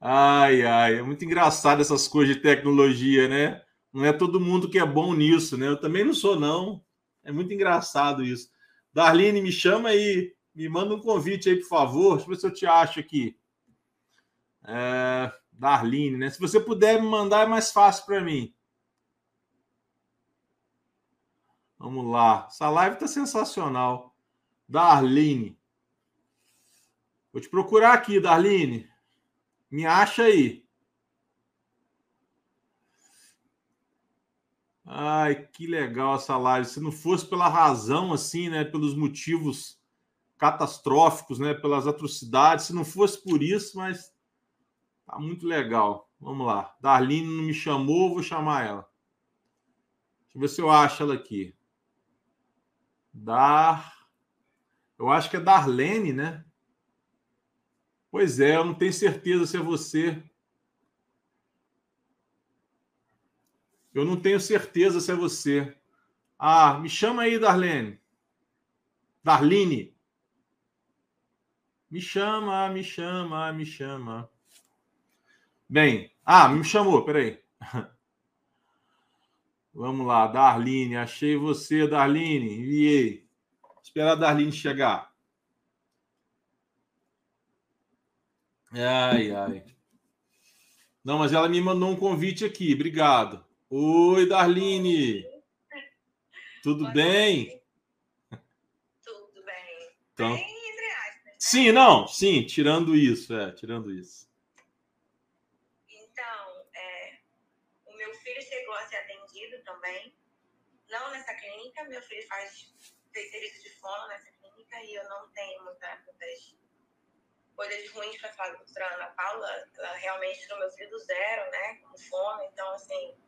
Ai, ai, é muito engraçado essas coisas de tecnologia, né? Não é todo mundo que é bom nisso, né? Eu também não sou, não. É muito engraçado isso. Darline, me chama aí, me manda um convite aí, por favor. Deixa eu ver se eu te acho aqui. É, Darline, né? Se você puder me mandar, é mais fácil para mim. Vamos lá. Essa live tá sensacional. Darline. Vou te procurar aqui, Darline. Me acha aí. Ai, que legal essa live. Se não fosse pela razão, assim, né? Pelos motivos catastróficos, né? Pelas atrocidades, se não fosse por isso, mas tá muito legal. Vamos lá. Darlene não me chamou, vou chamar ela. Deixa eu ver se eu acho ela aqui. Dar. Eu acho que é Darlene, né? Pois é, eu não tenho certeza se é você. Eu não tenho certeza se é você. Ah, me chama aí, Darlene. Darline. Me chama, me chama, me chama. Bem, ah, me chamou, peraí. Vamos lá, Darline. Achei você, Darline. Enviei. Esperar a Darline chegar. Ai, ai. Não, mas ela me mandou um convite aqui. Obrigado. Oi, Darline. Tudo Boa bem? noite. Tudo bem. Então- Bem? Sim, não, sim, tirando isso, é, tirando isso. Então, é, o meu filho chegou a ser atendido também. Não nessa clínica, meu filho faz, fez serviço de fono nessa clínica e eu não tenho muita- muitas coisas ruins para falar doutora Ana Paula. Ela realmente tirou meu filho do zero, né, com fono. Então, assim,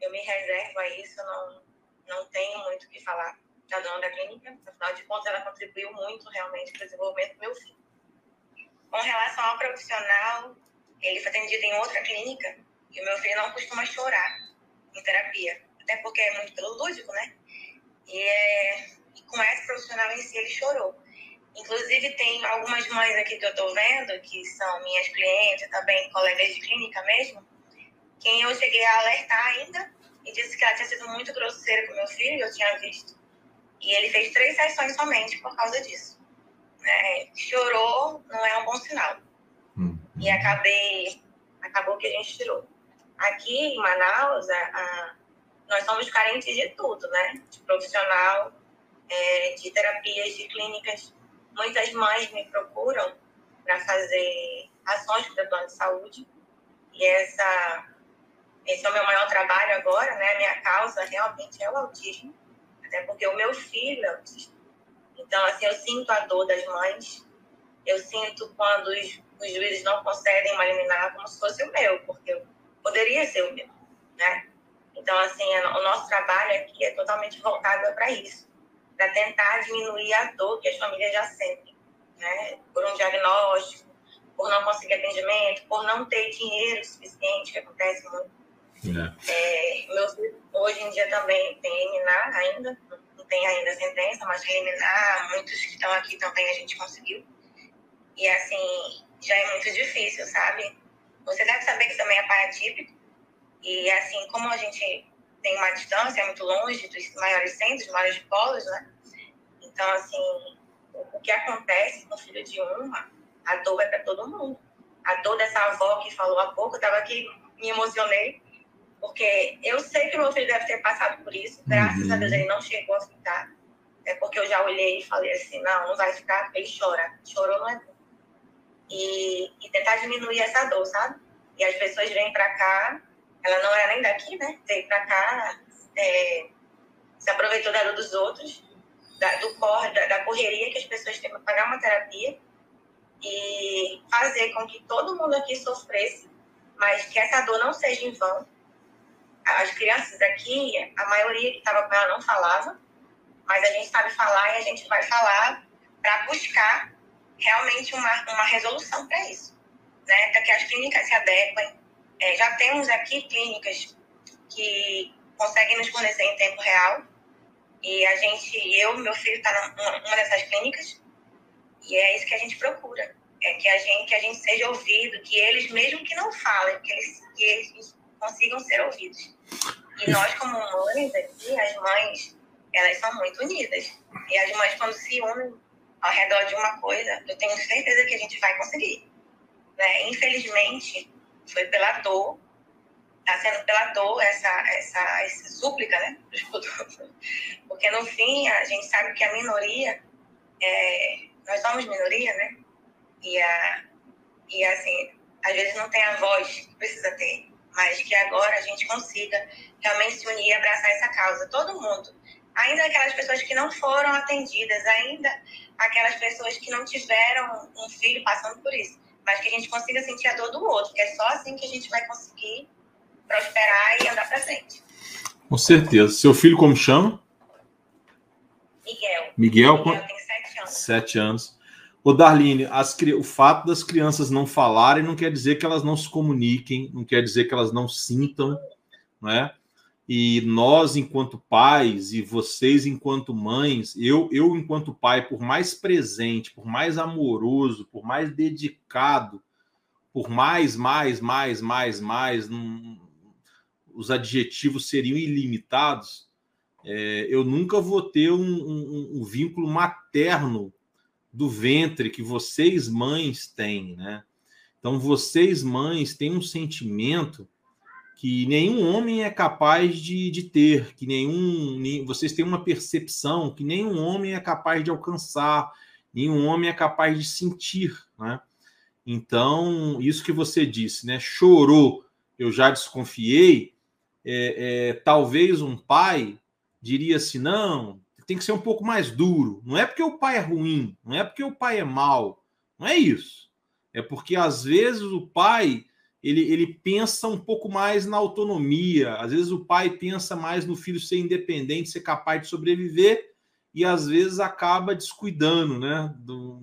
eu me reservo a isso, não, não tenho muito o que falar da dona da clínica. Afinal de contas, ela contribuiu muito realmente para o desenvolvimento do meu filho. Com relação ao profissional, ele foi atendido em outra clínica e o meu filho não costuma chorar em terapia, até porque é muito pelo lúdico, né? E, é, e com esse profissional em si ele chorou. Inclusive tem algumas mães aqui que eu tô vendo, que são minhas clientes, também colegas de clínica mesmo, quem eu cheguei a alertar ainda e disse que ela tinha sido muito grosseira com meu filho, eu tinha visto. E ele fez três sessões somente por causa disso. Né? Chorou não é um bom sinal e acabei acabou que a gente tirou. Aqui em Manaus, a, a- nós somos carentes de tudo, né? De profissional, é, de terapias, de clínicas. Muitas mães me procuram para fazer ações para plano de saúde e essa esse é o meu maior trabalho agora, né? Minha causa realmente é o autismo, até porque o meu filho é. Então, assim, eu sinto a dor das mães, eu sinto quando os, os juízes não concedem uma liminar como se fosse o meu, porque poderia ser o meu, né? Então, assim, a- o nosso trabalho aqui é totalmente voltado para isso, para tentar diminuir a dor que as famílias já sentem, né? Por um diagnóstico, por não conseguir atendimento, por não ter dinheiro suficiente, que acontece muito. É, meu filho hoje em dia também tem liminar ainda, não tem ainda sentença, mas tem liminar, muitos que estão aqui também a gente conseguiu. E assim, já é muito difícil, sabe? Você deve saber que também é pai atípico. E assim, como a gente tem uma distância é muito longe dos maiores centros, dos maiores polos, né? Então, assim, o que acontece com o filho de uma, a dor é para todo mundo. A dor dessa avó que falou há pouco, eu estava aqui, me emocionei, porque eu sei que meu filho deve ter passado por isso, graças a Deus ele não chegou a ficar. É porque eu já olhei e falei assim, não, não vai ficar, ele chora. Chorou não é bom. E, e tentar diminuir essa dor, sabe? E as pessoas vêm pra cá, ela não era nem daqui, né? Veio pra cá, é, se aproveitou da dor dos outros, da, do corre, da, da correria que as pessoas têm para pagar uma terapia e fazer com que todo mundo aqui sofresse, mas que essa dor não seja em vão. As crianças aqui, a maioria que estava com ela não falava, mas a gente sabe falar e a gente vai falar para buscar realmente uma, uma resolução para isso, né? Para que as clínicas se adequem. É, já temos aqui clínicas que conseguem nos fornecer em tempo real. E a gente, eu, meu filho está numa dessas clínicas. E é isso que a gente procura. É que a gente, que a gente seja ouvido, que eles, mesmo que não falem, que eles, que eles consigam ser ouvidos. E nós, como mães aqui, as mães, elas são muito unidas. E as mães, quando se unem ao redor de uma coisa, eu tenho certeza que a gente vai conseguir. Né? Infelizmente, foi pela dor, está sendo pela dor essa, essa, essa súplica, né? Porque no fim, a gente sabe que a minoria, é, nós somos minoria, né? E, a, e assim, às vezes não tem a voz que precisa ter, mas que agora a gente consiga realmente se unir e abraçar essa causa, todo mundo ainda aquelas pessoas que não foram atendidas, ainda aquelas pessoas que não tiveram um filho passando por isso, mas que a gente consiga sentir a dor do outro, que é só assim que a gente vai conseguir prosperar e andar para frente. Com certeza. Seu filho como chama? Miguel. Miguel, Miguel tem sete anos. Sete anos. Ô, Darline, as, o fato das crianças não falarem não quer dizer que elas não se comuniquem, não quer dizer que elas não sintam, não é? E nós, enquanto pais, e vocês, enquanto mães, eu, eu, enquanto pai, por mais presente, por mais amoroso, por mais dedicado, por mais, mais, mais, mais, mais, os adjetivos seriam ilimitados, é, eu nunca vou ter um, um, um, vínculo materno do ventre que vocês, mães, têm, né? Então, vocês, mães, têm um sentimento que nenhum homem é capaz de, de ter, que nenhum. Nem, vocês têm uma percepção que nenhum homem é capaz de alcançar, nenhum homem é capaz de sentir, né? Então, isso que você disse, né? Chorou, eu já desconfiei. É, é, talvez um pai diria assim: não, tem que ser um pouco mais duro. Não é porque o pai é ruim, não é porque o pai é mau, não é isso. É porque às vezes o pai ele, ele pensa um pouco mais na autonomia. Às vezes o pai pensa mais no filho ser independente, ser capaz de sobreviver, e às vezes acaba descuidando né,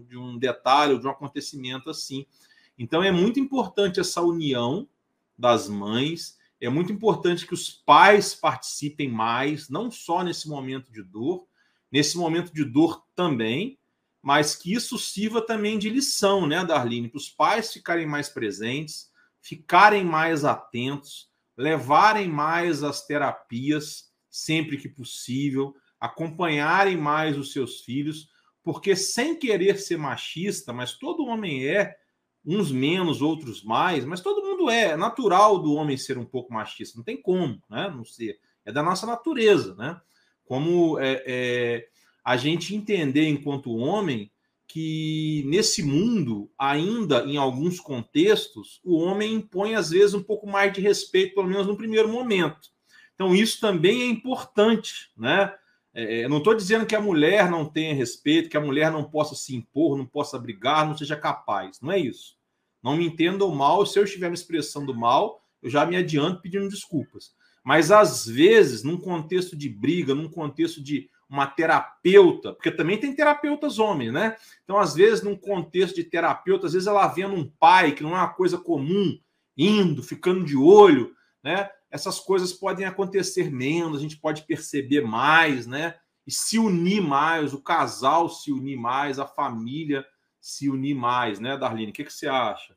de um detalhe ou de um acontecimento assim. Então é muito importante essa união das mães, é muito importante que os pais participem mais, não só nesse momento de dor, nesse momento de dor também, mas que isso sirva também de lição, né, Darlene, para os pais ficarem mais presentes, ficarem mais atentos, levarem mais as terapias sempre que possível, acompanharem mais os seus filhos, porque sem querer ser machista, mas todo homem é, uns menos, outros mais, mas todo mundo é. É natural do homem ser um pouco machista, não tem como, né? Não ser. É da nossa natureza, né? Como é, é a gente entender enquanto homem que nesse mundo, ainda em alguns contextos, o homem impõe às vezes um pouco mais de respeito, pelo menos no primeiro momento. Então, isso também é importante, né? É, não estou dizendo que a mulher não tenha respeito, que a mulher não possa se impor, não possa brigar, não seja capaz. Não é isso. Não me entendam mal, se eu estiver me expressando mal, eu já me adianto pedindo desculpas. Mas às vezes, num contexto de briga, num contexto de uma terapeuta, porque também tem terapeutas homens, né? Então, às vezes, num contexto de terapeuta, às vezes ela vendo um pai, que não é uma coisa comum, indo, ficando de olho, né? Essas coisas podem acontecer menos, a gente pode perceber mais, né? E se unir mais, o casal se unir mais, a família se unir mais, né, Darlene? O que, que você acha?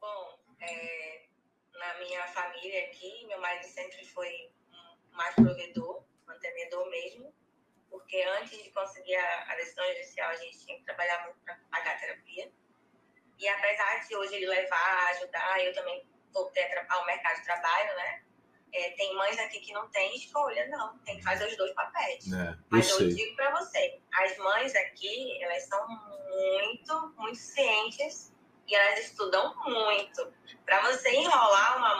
Bom, é, na minha família aqui, meu marido sempre foi mais provedor mantenedor mesmo, porque antes de conseguir a, a decisão judicial, a gente tinha que trabalhar muito para pagar a terapia. E apesar de hoje ele levar, ajudar, eu também voltei ao mercado de trabalho, né? É, tem mães aqui que não tem escolha, não. Tem que fazer os dois papéis. É, eu Mas eu, digo para você, as mães aqui, elas são muito, muito cientes e elas estudam muito. Para você enrolar uma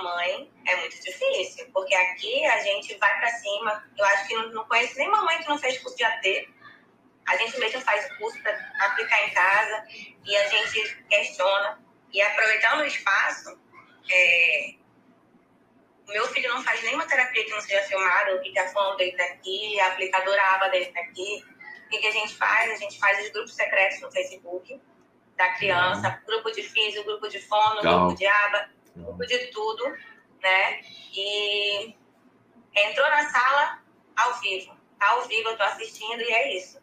porque aqui a gente vai para cima. Eu acho que não, não conheço nem mamãe que não fez curso de AT. A gente mesmo faz curso para aplicar em casa e a gente questiona. E aproveitando o espaço, é, meu filho não faz nenhuma terapia que não seja filmada, o picafone dele tá aqui, a aplicadora aba dele tá aqui. o que, que a gente faz? A gente faz os grupos secretos no Facebook da criança, uhum. grupo de físico, grupo de fono, Legal. grupo de aba, grupo de tudo, né? E entrou na sala ao vivo. Tá ao vivo, eu tô assistindo e é isso.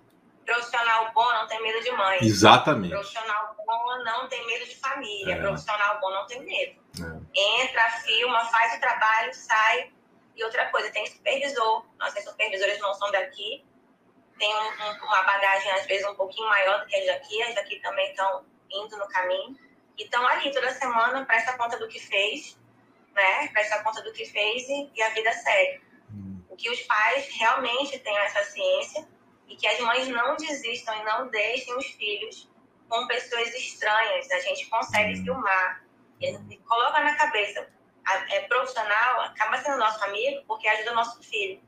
Profissional bom não tem medo de mãe. Exatamente. Profissional bom não tem medo de família. É. Profissional bom não tem medo. É. Entra, filma, faz o trabalho, sai. E outra coisa, tem supervisor. Nossos supervisores não são daqui. Tem um, um, uma bagagem, às vezes, um pouquinho maior do que as daqui. As daqui também estão indo no caminho. E estão ali toda semana, presta conta do que fez, né? Presta conta do que fez e, e a vida segue. Hum. O que os pais realmente tenham essa ciência e que as mães não desistam e não deixem os filhos com pessoas estranhas. A gente consegue hum. filmar. E coloca na cabeça, é profissional, acaba sendo nosso amigo porque ajuda o nosso filho.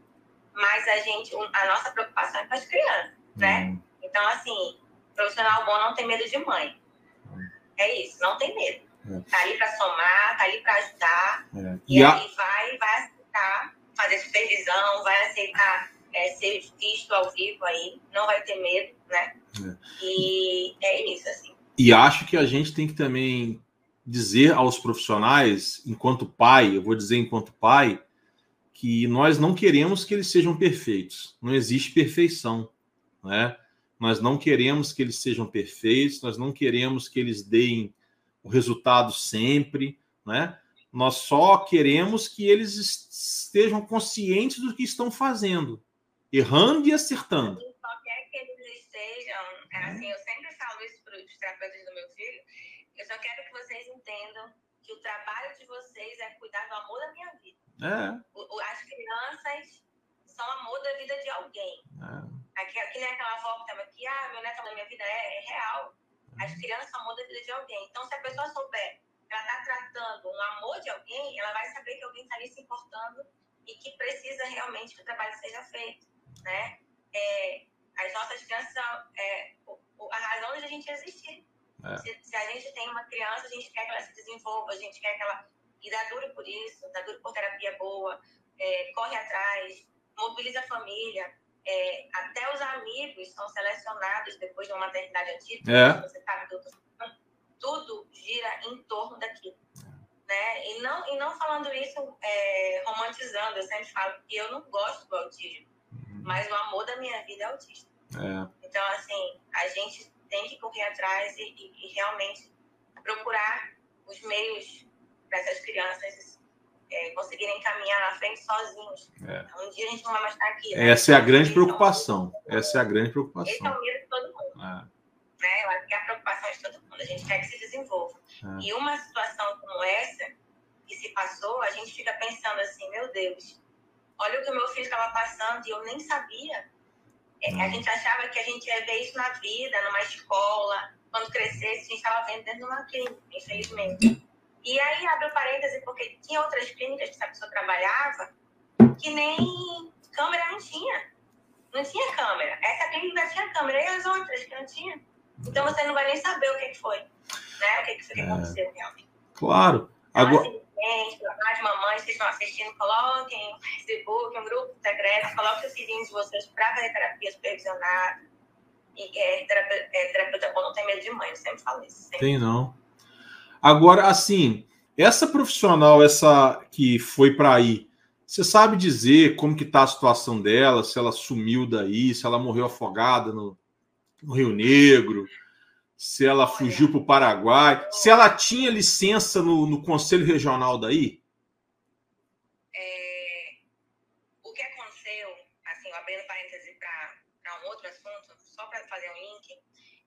Mas a gente, a nossa preocupação é com as crianças, né? Hum. Então, assim, profissional bom não tem medo de mãe. É isso, não tem medo. É. Tá ali para somar, tá ali para ajudar. É. E, e a... aí vai, vai aceitar fazer supervisão, vai aceitar é, ser visto ao vivo aí, não vai ter medo, né? É. E é isso, assim. E acho que a gente tem que também dizer aos profissionais, enquanto pai, eu vou dizer enquanto pai, que nós não queremos que eles sejam perfeitos. Não existe perfeição, né? Nós não queremos que eles sejam perfeitos, nós não queremos que eles deem o resultado sempre, né? Nós só queremos que eles estejam conscientes do que estão fazendo, errando e acertando. Só quer que eles estejam, é assim, eu sempre falo isso para os terapeutas do meu filho, eu só quero que vocês entendam que o trabalho de vocês é cuidar do amor da minha vida. É. As crianças são amor da vida de alguém. É. Aqui, aqui nem aquela avó que estava aqui, ah, meu neto da minha vida é, é real. As uhum. crianças são vida de alguém. Então, se a pessoa souber ela está tratando um amor de alguém, ela vai saber que alguém está ali se importando e que precisa realmente que o trabalho seja feito, né? É, as nossas crianças são é, a razão de a gente existir. É. Se, se, a gente tem uma criança, a gente quer que ela se desenvolva, a gente quer que ela e dá duro por isso, dá duro por terapia boa, é, corre atrás, mobiliza a família. É, até os amigos são selecionados depois de uma maternidade antiga. É. Você sabe, doutor tudo gira em torno daquilo. Né? E, não, e não falando isso é, romantizando, eu sempre falo que eu não gosto do autismo, uhum. mas o amor da minha vida é autista. É. Então, assim, a gente tem que correr atrás e, e, e realmente procurar os meios para essas crianças é, conseguirem caminhar na frente sozinhos. É. Um dia a gente não vai mais estar aqui. Né? Essa é a grande preocupação. Essa é a grande preocupação. Esse é o medo de todo mundo. É né? Eu acho que é a preocupação de todo mundo, a gente quer que se desenvolva. É. E uma situação como essa, que se passou, a gente fica pensando assim, meu Deus, olha o que o meu filho estava passando e eu nem sabia. É, a gente achava que a gente ia ver isso na vida, numa escola, quando crescesse, a gente estava vendo dentro de uma clínica, infelizmente. E aí, abre o parêntese, porque tinha outras clínicas que essa pessoa trabalhava que nem câmera não tinha. Não tinha câmera. Essa clínica não tinha câmera. E as outras que não tinha? Então você não vai nem saber o que, que foi, né? O que, que, foi que é. aconteceu realmente. Claro. Então, Agora... Assim, as mamães que estão assistindo, coloquem um Facebook, um grupo secreto, coloquem os filhinhos de vocês para fazer terapia supervisionada. E é, terapeuta, é, terapeuta bom não tem medo de mãe, eu sempre falo isso. Sempre. Tem não. Agora, assim, essa profissional, essa que foi para aí, você sabe dizer como que tá a situação dela, se ela sumiu daí, se ela morreu afogada no, no Rio Negro, se ela fugiu para o Paraguai, se ela tinha licença no, no Conselho Regional daí? É, o que aconteceu, assim, abrindo parêntese para um outro assunto, só para fazer um link,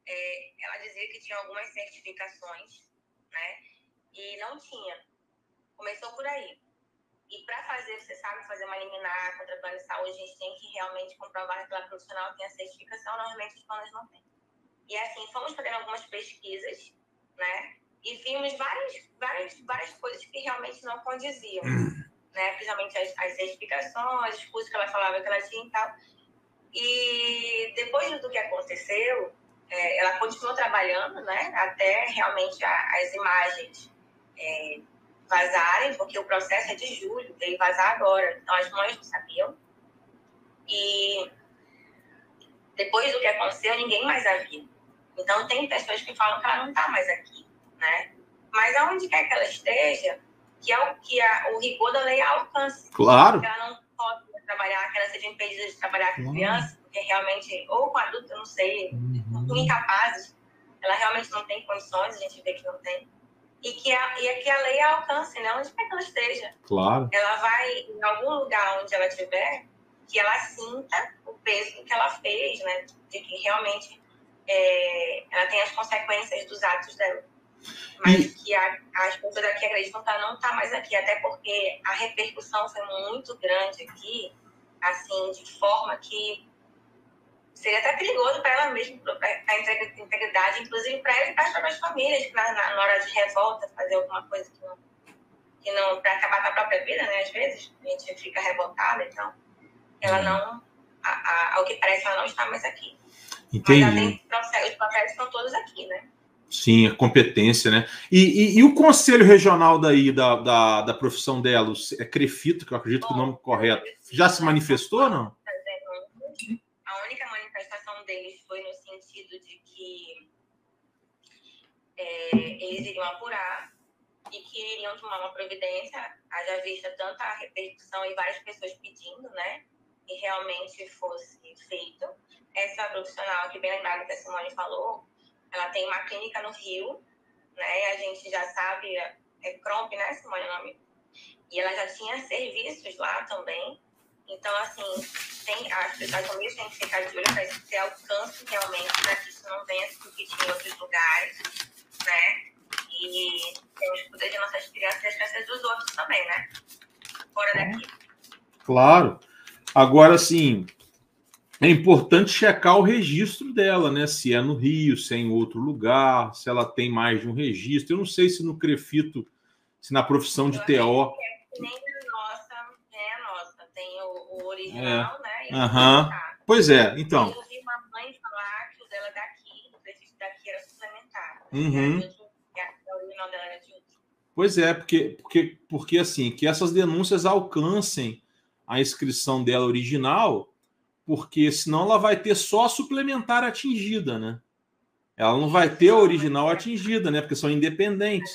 é, ela dizia que tinha algumas certificações, né? E não tinha. Começou por aí. E para fazer, você sabe, fazer uma liminar contra plano de saúde, a gente tem que realmente comprovar que aquela profissional tem a certificação, normalmente os planos não têm. E assim, fomos fazendo algumas pesquisas, né? E vimos várias, várias, várias coisas que realmente não condiziam, né? Principalmente as, as certificações, os cursos que ela falava que ela tinha e tal. E depois do que aconteceu, é, ela continuou trabalhando, né? Até realmente a, as imagens é, vazarem, porque o processo é de julho, veio vazar agora. Então as mães não sabiam. E depois do que aconteceu, ninguém mais a viu. Então, tem pessoas que falam que ela não está mais aqui, né? Mas aonde quer que ela esteja, que, é o, que a, o rigor da lei alcance. Claro. Que ela não pode trabalhar, que ela seja impedida de trabalhar com criança, porque realmente, ou com adulto, eu não sei, uhum. incapazes, ela realmente não tem condições, a gente vê que não tem. E que a, e que a lei alcance, né? Onde quer que ela esteja. Claro. Ela vai, em algum lugar onde ela estiver, que ela sinta o peso que ela fez, né? De que realmente é, ela tem as consequências dos atos dela. Mas e... que a, as pessoas aqui acreditam que ela não está mais aqui, até porque a repercussão foi muito grande aqui, assim, de forma que seria até perigoso para ela mesma, para a integridade, inclusive para ela e para as próprias famílias, na, na, na, hora de revolta, fazer alguma coisa que não, que não para acabar com a própria vida, né? Às vezes a gente fica revoltada, então ela não, a, a, ao que parece, ela não está mais aqui. Entendi. Tem, os papéis estão todos aqui, né? Sim, a competência, né? E, e, e, o conselho regional daí da, da, da profissão dela, é Crefito, que eu acredito Bom, que é o nome correto, já se manifestou ou não? Deles foi no sentido de que é, eles iriam apurar e que iriam tomar uma providência, haja vista tanta repercussão e várias pessoas pedindo, né? Que realmente fosse feito. Essa profissional, que bem lembrado que a Simone falou, ela tem uma clínica no Rio, né? A gente já sabe, é Cromp, né, Simone, o nome? E ela já tinha serviços lá também. Então, assim, tem, as pessoas também têm que ficar de olho para isso ter alcance realmente, para que isso não venha se repetir em outros lugares, né? E temos que cuidar de nossas crianças e as crianças dos outros também, né? Fora daqui. Claro. Agora, sim, é importante checar o registro dela, né? Se é no Rio, se é em outro lugar, se ela tem mais de um registro. Eu não sei se no Crefito, se na profissão de TO. É nem original, é. né? Aham. Pois é, então. Eu ouvi uma mãe falar que o dela daqui, o Crefito daqui era suplementar. Uhum. Pois é, porque, porque, porque assim, que essas denúncias alcancem a inscrição dela original porque senão ela vai ter só a suplementar atingida, né? Ela não vai ter a original atingida, né? Porque são independentes.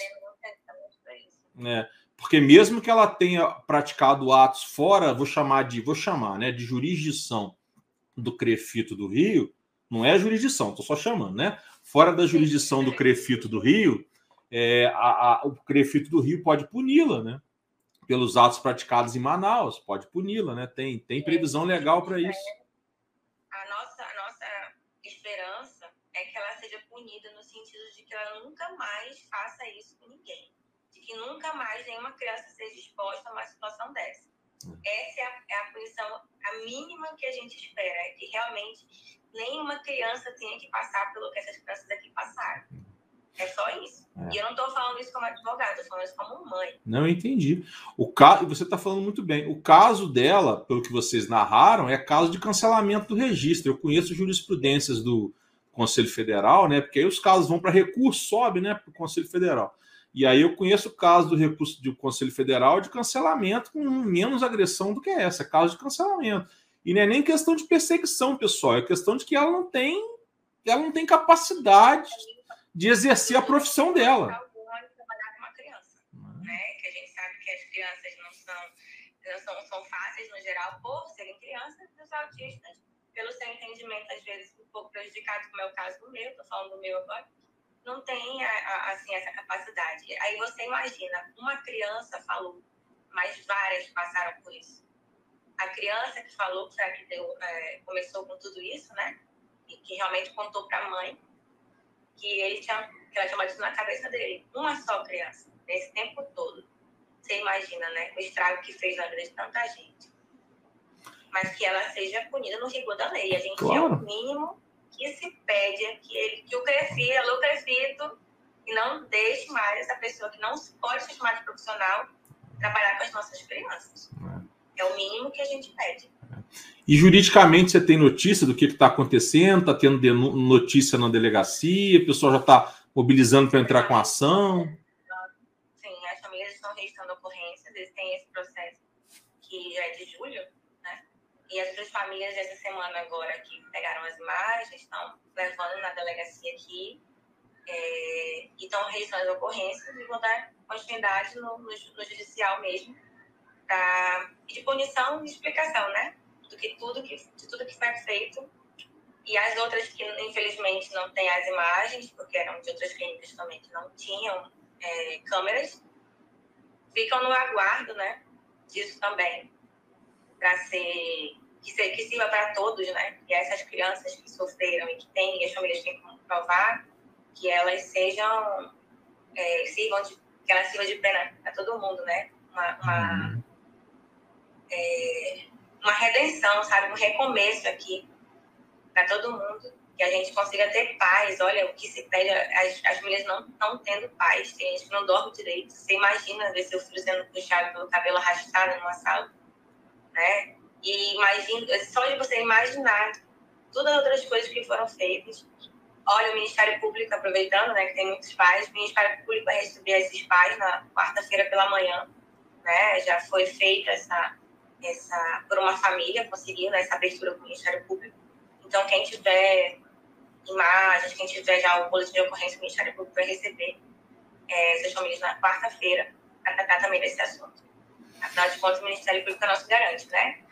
É, porque mesmo que ela tenha praticado atos fora, vou chamar de, vou chamar, né, de jurisdição do Crefito do Rio, não é jurisdição, estou só chamando, né? Fora da jurisdição do Crefito do Rio, é, a, a, o Crefito do Rio pode puni-la, né? Pelos atos praticados em Manaus, pode puni-la, né? Tem, tem previsão legal para isso. punida no sentido de que ela nunca mais faça isso com ninguém. Que nunca mais nenhuma criança seja exposta a uma situação dessa. Hum. Essa é a, é a punição, a mínima que a gente espera, é que realmente nenhuma criança tenha que passar pelo que essas crianças aqui passaram. É só isso. É. E eu não estou falando isso como advogado, estou falando isso como mãe. Não, entendi. O caso, você está falando muito bem. O caso dela, pelo que vocês narraram, é caso de cancelamento do registro. Eu conheço jurisprudências do, Conselho Federal, né? Porque aí os casos vão para recurso, sobe, né, para o Conselho Federal. E aí eu conheço o caso do recurso do Conselho Federal de cancelamento com menos agressão do que essa, é caso de cancelamento. E não é nem questão de perseguição, pessoal, é questão de que ela não tem, ela não tem capacidade de exercer a profissão dela. Que a gente sabe que as crianças não são, fáceis no geral por serem crianças, os autistas pelo seu entendimento, às vezes, um pouco prejudicado, como é o caso do meu, estou falando do meu agora, não tem assim, essa capacidade. Aí você imagina, uma criança falou, mas várias passaram por isso. A criança que falou, que, que deu, é, começou com tudo isso, né? E que realmente contou para a mãe que, ele tinha, que ela tinha batido na cabeça dele. Uma só criança, nesse tempo todo. Você imagina, né? O estrago que fez na vida de tanta gente mas que ela seja punida no rigor da lei. A gente claro. é o mínimo que se pede é que, ele, que o alô Crefito, e não deixe mais essa pessoa que não pode ser chamada de profissional trabalhar com as nossas crianças. É, é o mínimo que a gente pede. E juridicamente você tem notícia do que está acontecendo? Está tendo notícia na delegacia? O pessoal já está mobilizando para entrar com ação? Sim, as famílias estão registrando ocorrências, eles têm esse processo que é de julho, E as duas famílias essa semana agora que pegaram as imagens estão levando na delegacia aqui é, e estão registrando as ocorrências e vão dar continuidade no, no, no judicial mesmo de punição e explicação, né? Do que tudo que, de tudo que foi feito e as outras que infelizmente não têm as imagens, porque eram de outras clínicas também que não tinham é, câmeras, ficam no aguardo, né? Disso também, para ser que, ser, que sirva para todos, né? E essas crianças que sofreram e que têm, e as famílias têm que provar que elas sejam, é, sirvam de, que elas sirvam de pena para todo mundo, né? Uma, uma, uhum. é, uma redenção, sabe? Um recomeço aqui para todo mundo, que a gente consiga ter paz. Olha, o que se pede, as, as mulheres não estão tendo paz, tem gente que não dorme direito. Você imagina ver seu filho sendo puxado pelo cabelo arrastado numa sala, né? E imagina, só de você imaginar todas as outras coisas que foram feitas. Olha, o Ministério Público, aproveitando, né, que tem muitos pais, o Ministério Público vai receber esses pais na quarta-feira pela manhã, né? Já foi feita essa, essa por uma família, conseguiu né, essa abertura com o Ministério Público então, quem tiver imagens, quem tiver já o boletim de ocorrência, o Ministério Público vai receber é, essas famílias na quarta-feira para tratar também desse assunto. Afinal de contas, o Ministério Público é nosso garante, né?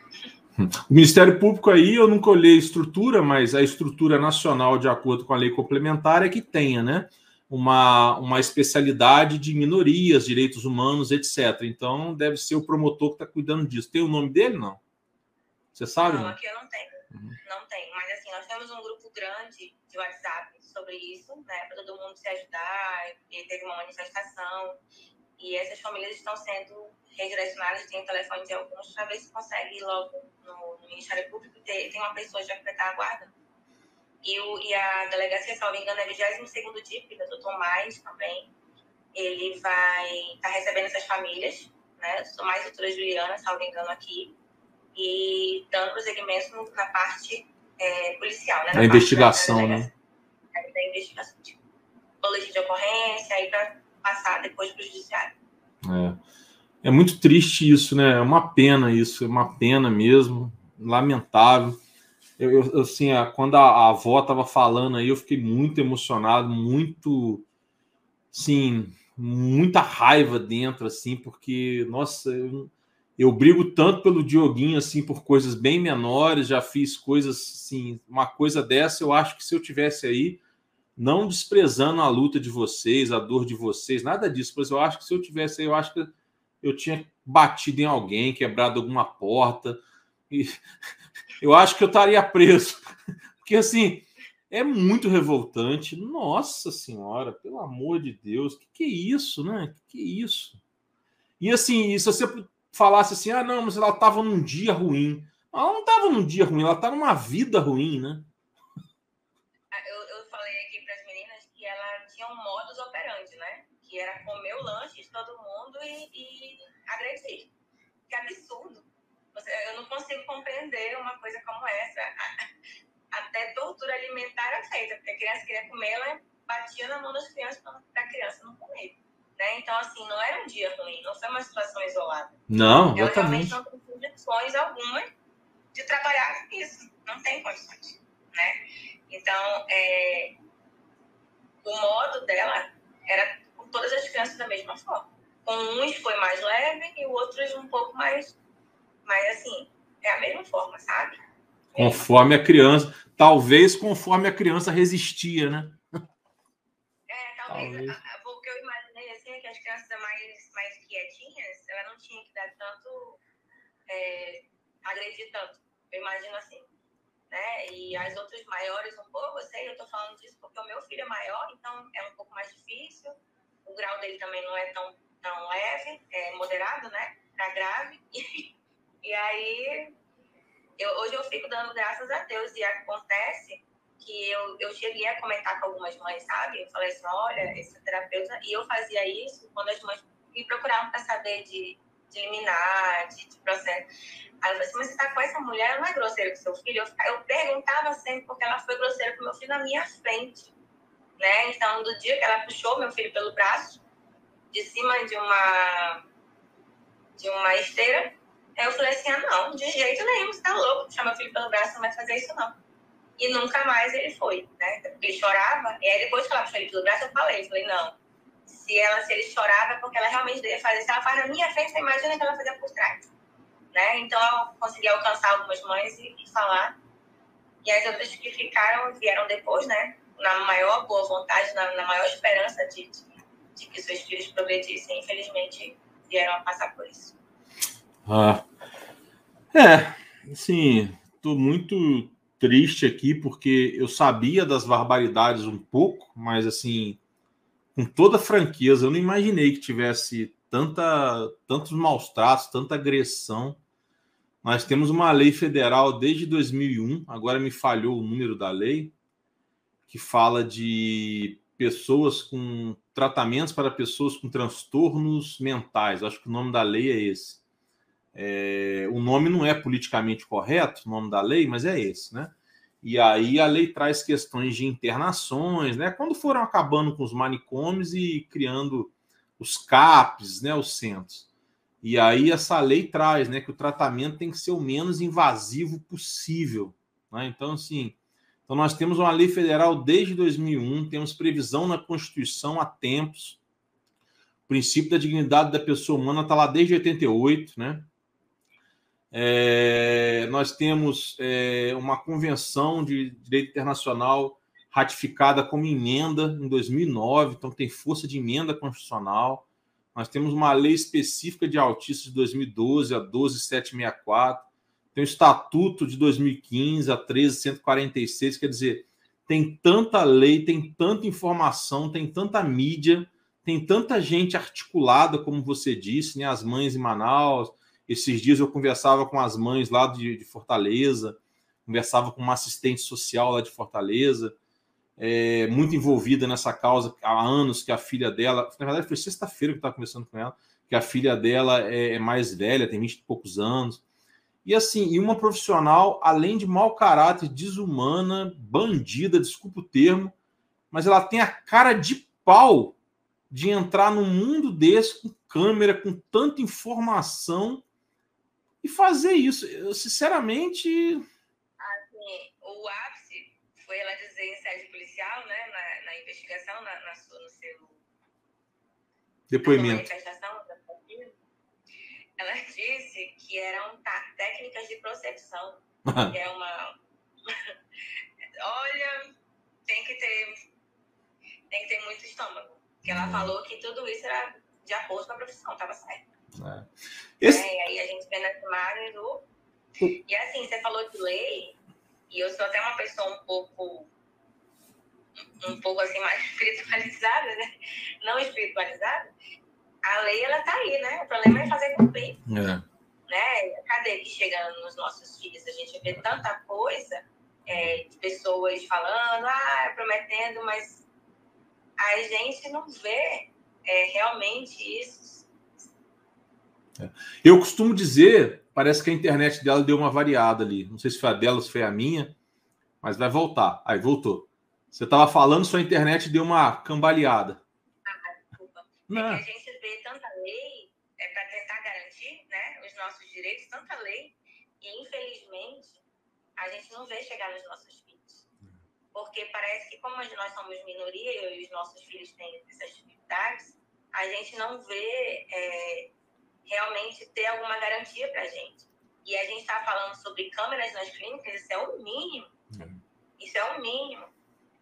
O Ministério Público aí, eu nunca olhei a estrutura, mas a estrutura nacional, de acordo com a lei complementar, é que tenha, né? Uma, uma especialidade de minorias, direitos humanos, etc. Então, deve ser o promotor que está cuidando disso. Tem o nome dele, não? Você sabe? Não, não? aqui eu não tenho. Uhum. Não tem, mas assim, nós temos um grupo grande de WhatsApp sobre isso, né, para todo mundo se ajudar. E teve uma manifestação e essas famílias estão sendo redirecionadas, tem o telefone de alguns, para ver se consegue ir logo no, no Ministério Público. Ter, tem uma pessoa já que está aguardando. E, o, e a delegacia, salvo engano, é 22 DIP, da doutor Mais também. Ele vai estar tá recebendo essas famílias, né? Sou mais doutora Juliana, salvo engano, aqui e dando prosseguimento na parte é, policial, né? Na investigação, da, né? Da investigação, tipo, boletim de ocorrência, aí para passar depois para o judiciário. É. é muito triste isso, né? É uma pena isso, é uma pena mesmo, lamentável. Eu, eu assim, quando a, a avó estava falando aí, eu fiquei muito emocionado, muito, sim, muita raiva dentro, assim, porque, nossa, eu, eu brigo tanto pelo Dioguinho, assim, por coisas bem menores, já fiz coisas, assim, uma coisa dessa, eu acho que se eu tivesse aí, não desprezando a luta de vocês, a dor de vocês, nada disso, mas eu acho que se eu tivesse aí, eu acho que eu tinha batido em alguém, quebrado alguma porta, e eu acho que eu estaria preso, porque, assim, é muito revoltante, nossa senhora, pelo amor de Deus, que que é isso, né? Que que é isso? E assim, se você falasse assim: ah, não, mas ela estava num dia ruim. Ela não estava num dia ruim, ela está numa vida ruim, né? Ah, eu, falei aqui para as meninas que ela tinha um modus operandi, né? Que era comer o lanche de todo mundo e, e. Que absurdo. Eu não consigo compreender uma coisa como essa. Até tortura alimentar era feita, porque a criança queria comer, ela batia na mão das crianças para a criança não comer. Né? Então, assim, não era um dia ruim, não foi uma situação isolada. Não, Ela exatamente. não tem condições alguma de trabalhar isso. Não tem condições. Né? Então, é, o modo dela era com todas as crianças da mesma forma. Com uns foi mais leve e outros um pouco mais. Mas, assim, é a mesma forma, sabe? Conforme a criança. Talvez conforme a criança resistia, né? É, talvez. talvez as crianças mais, mais quietinhas, ela não tinha que dar tanto, é, agredir tanto. Eu imagino assim. Né? E as outras maiores um pouco, eu sei, eu tô falando disso porque o meu filho é maior, então é um pouco mais difícil. O grau dele também não é tão, tão leve, é moderado, né? Tá grave. E, e aí, eu, hoje eu fico dando graças a Deus. E acontece que eu, eu cheguei a comentar com algumas mães, sabe? Eu falei assim, olha, esse terapeuta... E eu fazia isso quando as mães me procuravam para saber de, de liminar, de, de, processo. Aí eu falei assim, mas você tá com essa mulher, ela não é grosseira com seu filho? Eu, eu perguntava sempre porque ela foi grosseira com meu filho na minha frente. Né? Então, do dia que ela puxou meu filho pelo braço, de cima de uma, de uma esteira, Aí eu falei assim, ah, não, de jeito nenhum, você tá louco, chama meu filho pelo braço, não vai fazer isso não. E nunca mais ele foi, né? Ele chorava, e aí depois que ela puxou ele pelo braço, eu falei, eu falei, não, se, ela, se ele chorava é porque ela realmente devia fazer. Se ela faz na minha frente, você imagina que ela fazia por trás. Né? Então eu consegui alcançar algumas mães e, e falar. E as outras que ficaram vieram depois, né? Na maior boa vontade, na, na maior esperança de, de, de, que seus filhos progredissem. Infelizmente, vieram a passar por isso. Ah, é, assim, estou muito triste aqui porque eu sabia das barbaridades um pouco, mas assim, com toda franqueza, eu não imaginei que tivesse tanta, tantos maus tratos, tanta agressão. Nós temos uma lei federal desde 2001, agora me falhou o número da lei, que fala de pessoas com tratamentos para pessoas com transtornos mentais. Acho que o nome da lei é esse. É, o nome não é politicamente correto, o nome da lei, mas é esse, né? E aí a lei traz questões de internações, né? Quando foram acabando com os manicômios e criando os CAPs, né, os centros. E aí essa lei traz, né, que o tratamento tem que ser o menos invasivo possível, né? Então assim, então nós temos uma lei federal desde 2001, temos previsão na Constituição há tempos. O princípio da dignidade da pessoa humana está lá desde 88, né? É, nós temos é, uma convenção de direito internacional ratificada como emenda em 2009, então tem força de emenda constitucional. Nós temos uma lei específica de autistas de 2012, a 12764. Tem o estatuto de 2015, a 13146. Quer dizer, tem tanta lei, tem tanta informação, tem tanta mídia, tem tanta gente articulada, como você disse, né? as mães em Manaus, esses dias eu conversava com as mães lá de, de Fortaleza, conversava com uma assistente social lá de Fortaleza, é, muito envolvida nessa causa há anos, que a filha dela, na verdade foi sexta-feira que eu estava conversando com ela, que a filha dela é, é mais velha, tem 20 e poucos anos. E assim, e uma profissional, além de mau caráter, desumana, bandida, desculpa o termo, mas ela tem a cara de pau de entrar num mundo desse com câmera, com tanta informação e fazer isso. Eu, sinceramente. Assim, o ápice foi ela dizer em sede policial, né, na, na investigação, na, na, no seu. Depoimento. ela disse que eram técnicas de procepção. que é uma. Olha, tem que ter. Tem que ter muito estômago. Porque ela hum. falou que tudo isso era de acordo com a profissão, estava certo. É. Esse... É, e aí a gente vê nas imagens o. E assim, você falou de lei, e eu sou até uma pessoa um pouco. um pouco assim, mais espiritualizada, né? Não espiritualizada. A lei, ela tá aí, né? O problema é fazer cumprir. É. Né? Cadê que chega nos nossos filhos? A gente vê tanta coisa é, de pessoas falando, ah, prometendo, mas a gente não vê é, realmente isso é. Eu costumo dizer, parece que a internet dela deu uma variada ali. Não sei se foi a dela, se foi a minha, mas vai voltar. Aí voltou. Você estava falando, sua internet deu uma cambaleada. Ah, desculpa. Não. É que a gente vê tanta lei é para tentar garantir né, os nossos direitos, tanta lei, e infelizmente a gente não vê chegar nos nossos filhos. Porque parece que, como nós somos minoria e os nossos filhos têm essas dificuldades, a gente não vê é, realmente ter alguma garantia para a gente. E a gente está falando sobre câmeras nas clínicas, isso é o mínimo. É. Isso é o mínimo.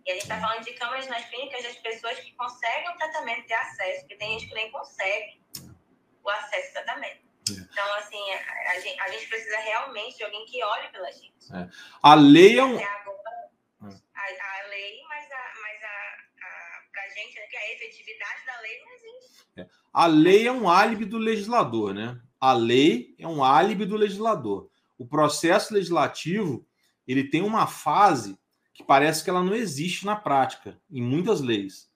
E a gente está falando de câmeras nas clínicas das pessoas que conseguem o tratamento, ter acesso, porque tem gente que nem consegue o acesso ao tratamento. Então, assim, a, gente, a, gente, precisa realmente de alguém que olhe pela gente. É. A lei é um. Agora, a, a, lei, mas, a, mas a, a, pra gente, né, a efetividade da lei não existe. É. A lei é um álibi do legislador, né? A lei é um álibi do legislador. O processo legislativo ele tem uma fase que parece que ela não existe na prática, em muitas leis.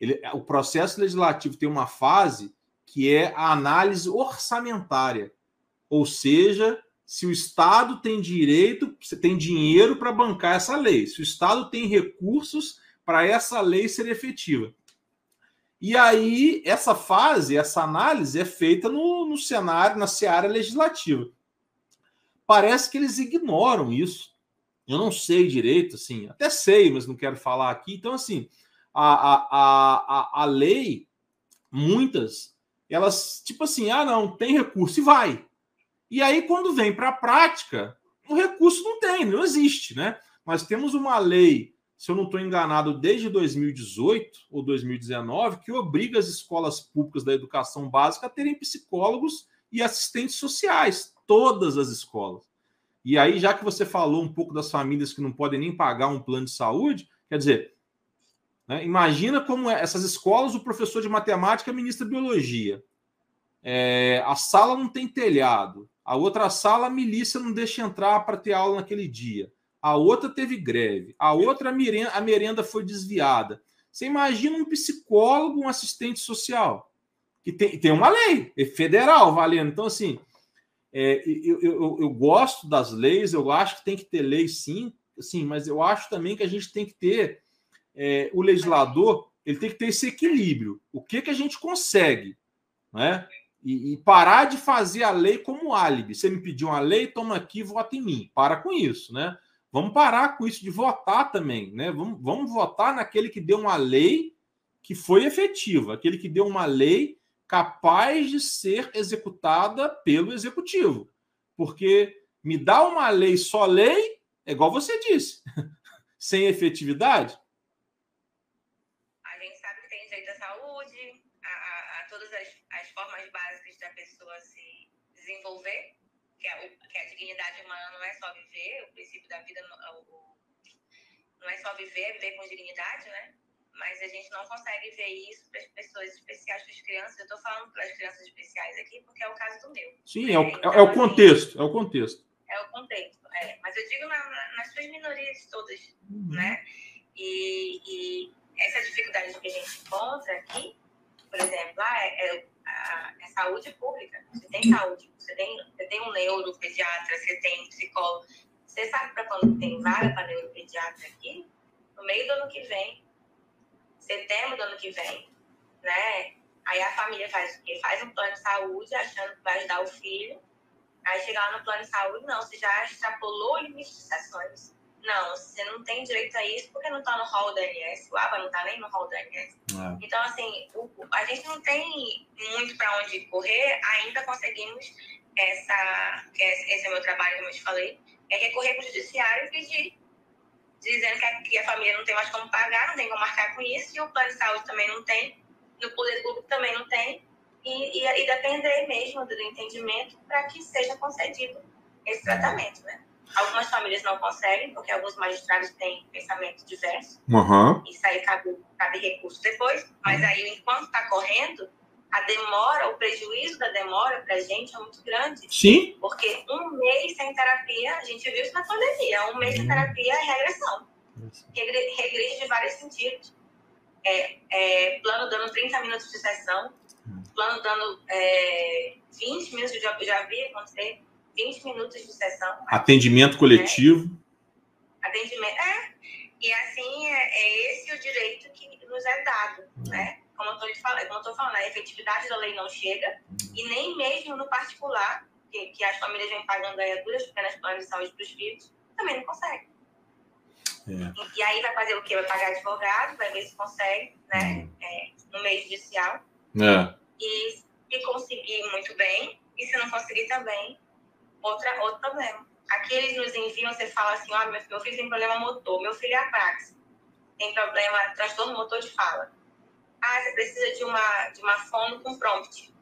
Ele, o processo legislativo tem uma fase que é a análise orçamentária, ou seja, se o Estado tem direito, tem dinheiro para bancar essa lei, se o Estado tem recursos para essa lei ser efetiva. E aí, essa fase, essa análise é feita no, no cenário, na seara legislativa. parece que eles ignoram isso. Eu não sei direito, assim, até sei, mas não quero falar aqui. Então, assim, a, a, a, a lei, muitas, elas, tipo assim, ah, não, tem recurso e vai. E aí, quando vem para a prática, o recurso não tem, não existe, né? Nós temos uma lei, se eu não estou enganado, desde 2018 ou 2019, que obriga as escolas públicas da educação básica a terem psicólogos e assistentes sociais, todas as escolas. E aí, já que você falou um pouco das famílias que não podem nem pagar um plano de saúde, quer dizer, né, imagina como é, essas escolas, o professor de matemática ministra biologia. É, a sala não tem telhado. A outra sala, a milícia não deixa entrar para ter aula naquele dia. A outra teve greve. A outra, a merenda, a merenda foi desviada. Você imagina um psicólogo, um assistente social, que tem, tem uma lei é federal valendo. Então, assim, é, eu, eu, eu, gosto das leis, eu acho que tem que ter lei sim, sim, mas eu acho também que a gente tem que ter é, o legislador, ele tem que ter esse equilíbrio. O que que a gente consegue, né? E, e, parar de fazer a lei como álibi. Você me pediu uma lei, toma aqui, vota em mim. Para com isso, né? Vamos parar com isso de votar também, né? Vamos, vamos votar naquele que deu uma lei que foi efetiva, aquele que deu uma lei capaz de ser executada pelo executivo. Porque me dá uma lei só lei, é igual você disse, sem efetividade. A gente sabe que tem direito à saúde, a, a, a todas as, as, formas básicas da pessoa se desenvolver, que a, que a dignidade humana não é só viver, o princípio da vida não, não é só viver, é viver com dignidade, né? mas a gente não consegue ver isso para as pessoas especiais, para as crianças. Eu estou falando para as crianças especiais aqui porque é o caso do meu. Sim, é, o, então, é o contexto, é o contexto. É o contexto, é. Mas eu digo na, na, nas suas minorias todas, uhum. né? E, e, essa dificuldade que a gente encontra aqui, por exemplo, ah, é, é, é saúde pública. Você tem saúde, você tem, você tem um neuropediatra, você tem psicólogo. Você sabe para quando tem vaga para neuropediatra aqui? No meio do ano que vem, setembro do ano que vem, né? Aí a família faz o quê? Faz um plano de saúde achando que vai ajudar o filho. Aí chegar lá no plano de saúde, não, você já extrapolou o de sessões. Não, você não tem direito a isso porque não está no hall da ANS. O ABA não está nem no hall da ANS. É. Então, assim, o, a gente não tem muito para onde correr, ainda conseguimos essa, esse é o meu trabalho, como eu te falei, é recorrer para o judiciário e pedir dizendo que a, que a, família não tem mais como pagar, não tem como marcar com isso, e o plano de saúde também não tem, no poder público também não tem, e, e, e depender mesmo do entendimento para que seja concedido esse tratamento, né? Algumas famílias não conseguem, porque alguns magistrados têm pensamento diverso, uhum. isso aí cabe, cabe recurso depois, mas uhum. aí, enquanto está correndo, a demora, o prejuízo da demora para a gente é muito grande. Sim. Porque um mês sem terapia, a gente viu isso na pandemia, um mês sem uhum. terapia é regressão. Regride de vários sentidos. É, é, plano dando 30 minutos de sessão, uhum. plano dando é, 20 minutos, já, já vi acontecer, 20 minutos de sessão. Atendimento coletivo. É, atendimento, é. E assim, é, é esse o direito que nos é dado, né? como eu estou falando, como eu falando, a efetividade da lei não chega, e nem mesmo no particular, que, que as famílias vêm pagando aí duras penas planos de saúde para os filhos, também não consegue. É. E, e, aí vai fazer o quê? Vai pagar advogado, vai ver se consegue, né? Hum. É, no meio judicial. É. E se conseguir muito bem, e se não conseguir também, outra, outro problema. Aqui eles nos enviam, você fala assim, ó, oh, meu, filho tem problema motor, meu filho é apraxia, tem problema, transtorno motor de fala ah, você precisa de uma, de uma fono com prompt.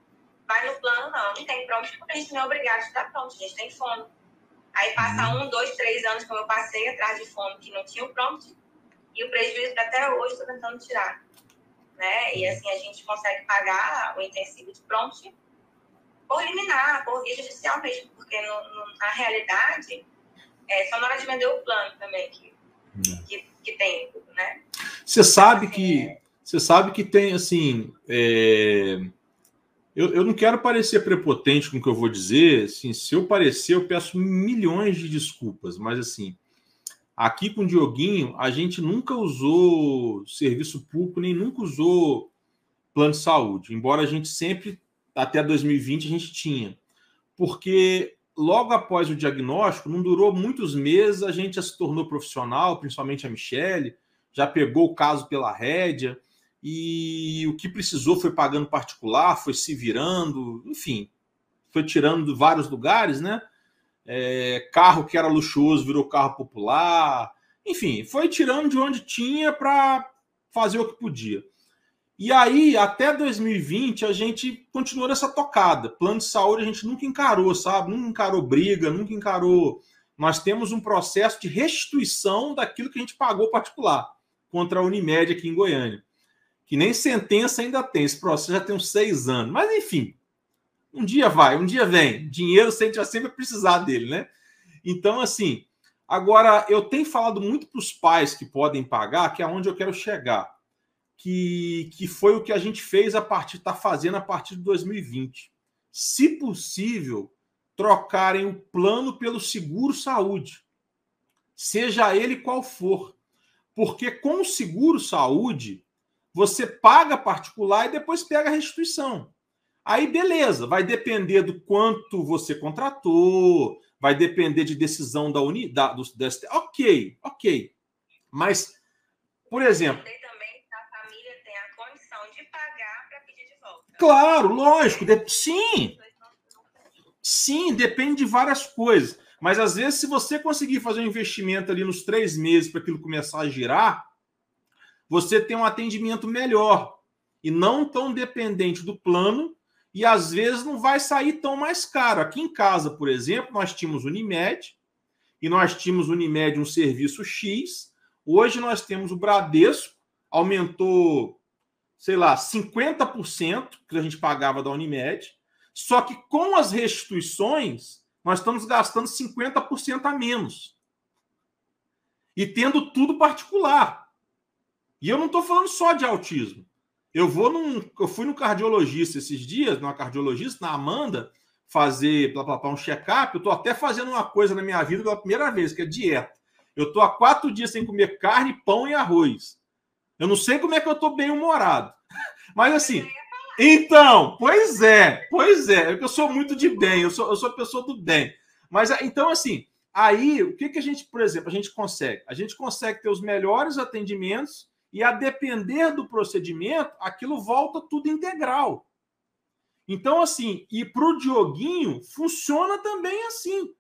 Vai no plano, não, não tem prompt, porque a gente não é obrigado a dar prompt, a gente tem fono. Aí passa uhum. um, dois, três anos, como eu passei atrás de fono que não tinha o prompt, e o prejuízo até hoje estou tentando tirar. Né? E assim a gente consegue pagar o intensivo de prompt por liminar, por via judicial mesmo, porque no, no, na realidade é só na hora de vender o plano também que, uhum. que, que, tem, né? Você sabe assim, que é... Você sabe que tem, assim. É... Eu, eu não quero parecer prepotente com o que eu vou dizer. Assim, se eu parecer, eu peço milhões de desculpas, mas assim. Aqui com o Dioguinho, a gente nunca usou serviço público, nem nunca usou plano de saúde, embora a gente sempre, até 2020, a gente tinha. Porque logo após o diagnóstico, não durou muitos meses, a gente já se tornou profissional, principalmente a Michelle, já pegou o caso pela rédea, e o que precisou foi pagando particular, foi se virando, enfim, foi tirando de vários lugares, né? É, carro que era luxuoso virou carro popular, enfim, foi tirando de onde tinha para fazer o que podia. E aí, até 2020, a gente continuou nessa tocada. Plano de saúde a gente nunca encarou, sabe? Nunca encarou briga, nunca encarou. Nós temos um processo de restituição daquilo que a gente pagou particular contra a Unimed aqui em Goiânia. Que nem sentença ainda tem. Esse processo já tem uns seis anos. Mas, enfim, um dia vai, um dia vem. Dinheiro sempre vai precisar dele, né? Então, assim, agora eu tenho falado muito para os pais que podem pagar, que é onde eu quero chegar que, que foi o que a gente fez a partir, está fazendo a partir de 2020. Se possível, trocarem o plano pelo seguro saúde, seja ele qual for. Porque com o seguro saúde, você paga particular e depois pega a restituição. Aí, beleza, vai depender do quanto você contratou, vai depender de decisão da unidade. Do, ok, ok. Mas, por exemplo. Claro, lógico. De... Sim. Sim, depende de várias coisas. Mas às vezes, se você conseguir fazer um investimento ali nos três meses para aquilo começar a girar, você tem um atendimento melhor e não tão dependente do plano e às vezes não vai sair tão mais caro. Aqui em casa, por exemplo, nós tínhamos Unimed e nós tínhamos Unimed um serviço X. Hoje nós temos o Bradesco, aumentou sei lá, 50% que a gente pagava da Unimed, só que com as restituições, nós estamos gastando 50% a menos. E tendo tudo particular. E eu não estou falando só de autismo. Eu vou num. Eu fui no cardiologista esses dias, numa cardiologista, na Amanda, fazer blá, blá, blá, um check-up. Eu estou até fazendo uma coisa na minha vida pela primeira vez, que é dieta. Eu estou há quatro dias sem comer carne, pão e arroz. Eu não sei como é que eu estou bem humorado. Mas assim. Então, pois é, pois é. Eu sou muito de bem, eu sou, eu sou pessoa do bem. Mas então, assim, aí o que, que a gente, por exemplo, a gente consegue? A gente consegue ter os melhores atendimentos e, a depender do procedimento, aquilo volta tudo integral. Então, assim, e para o Dioguinho, funciona também assim.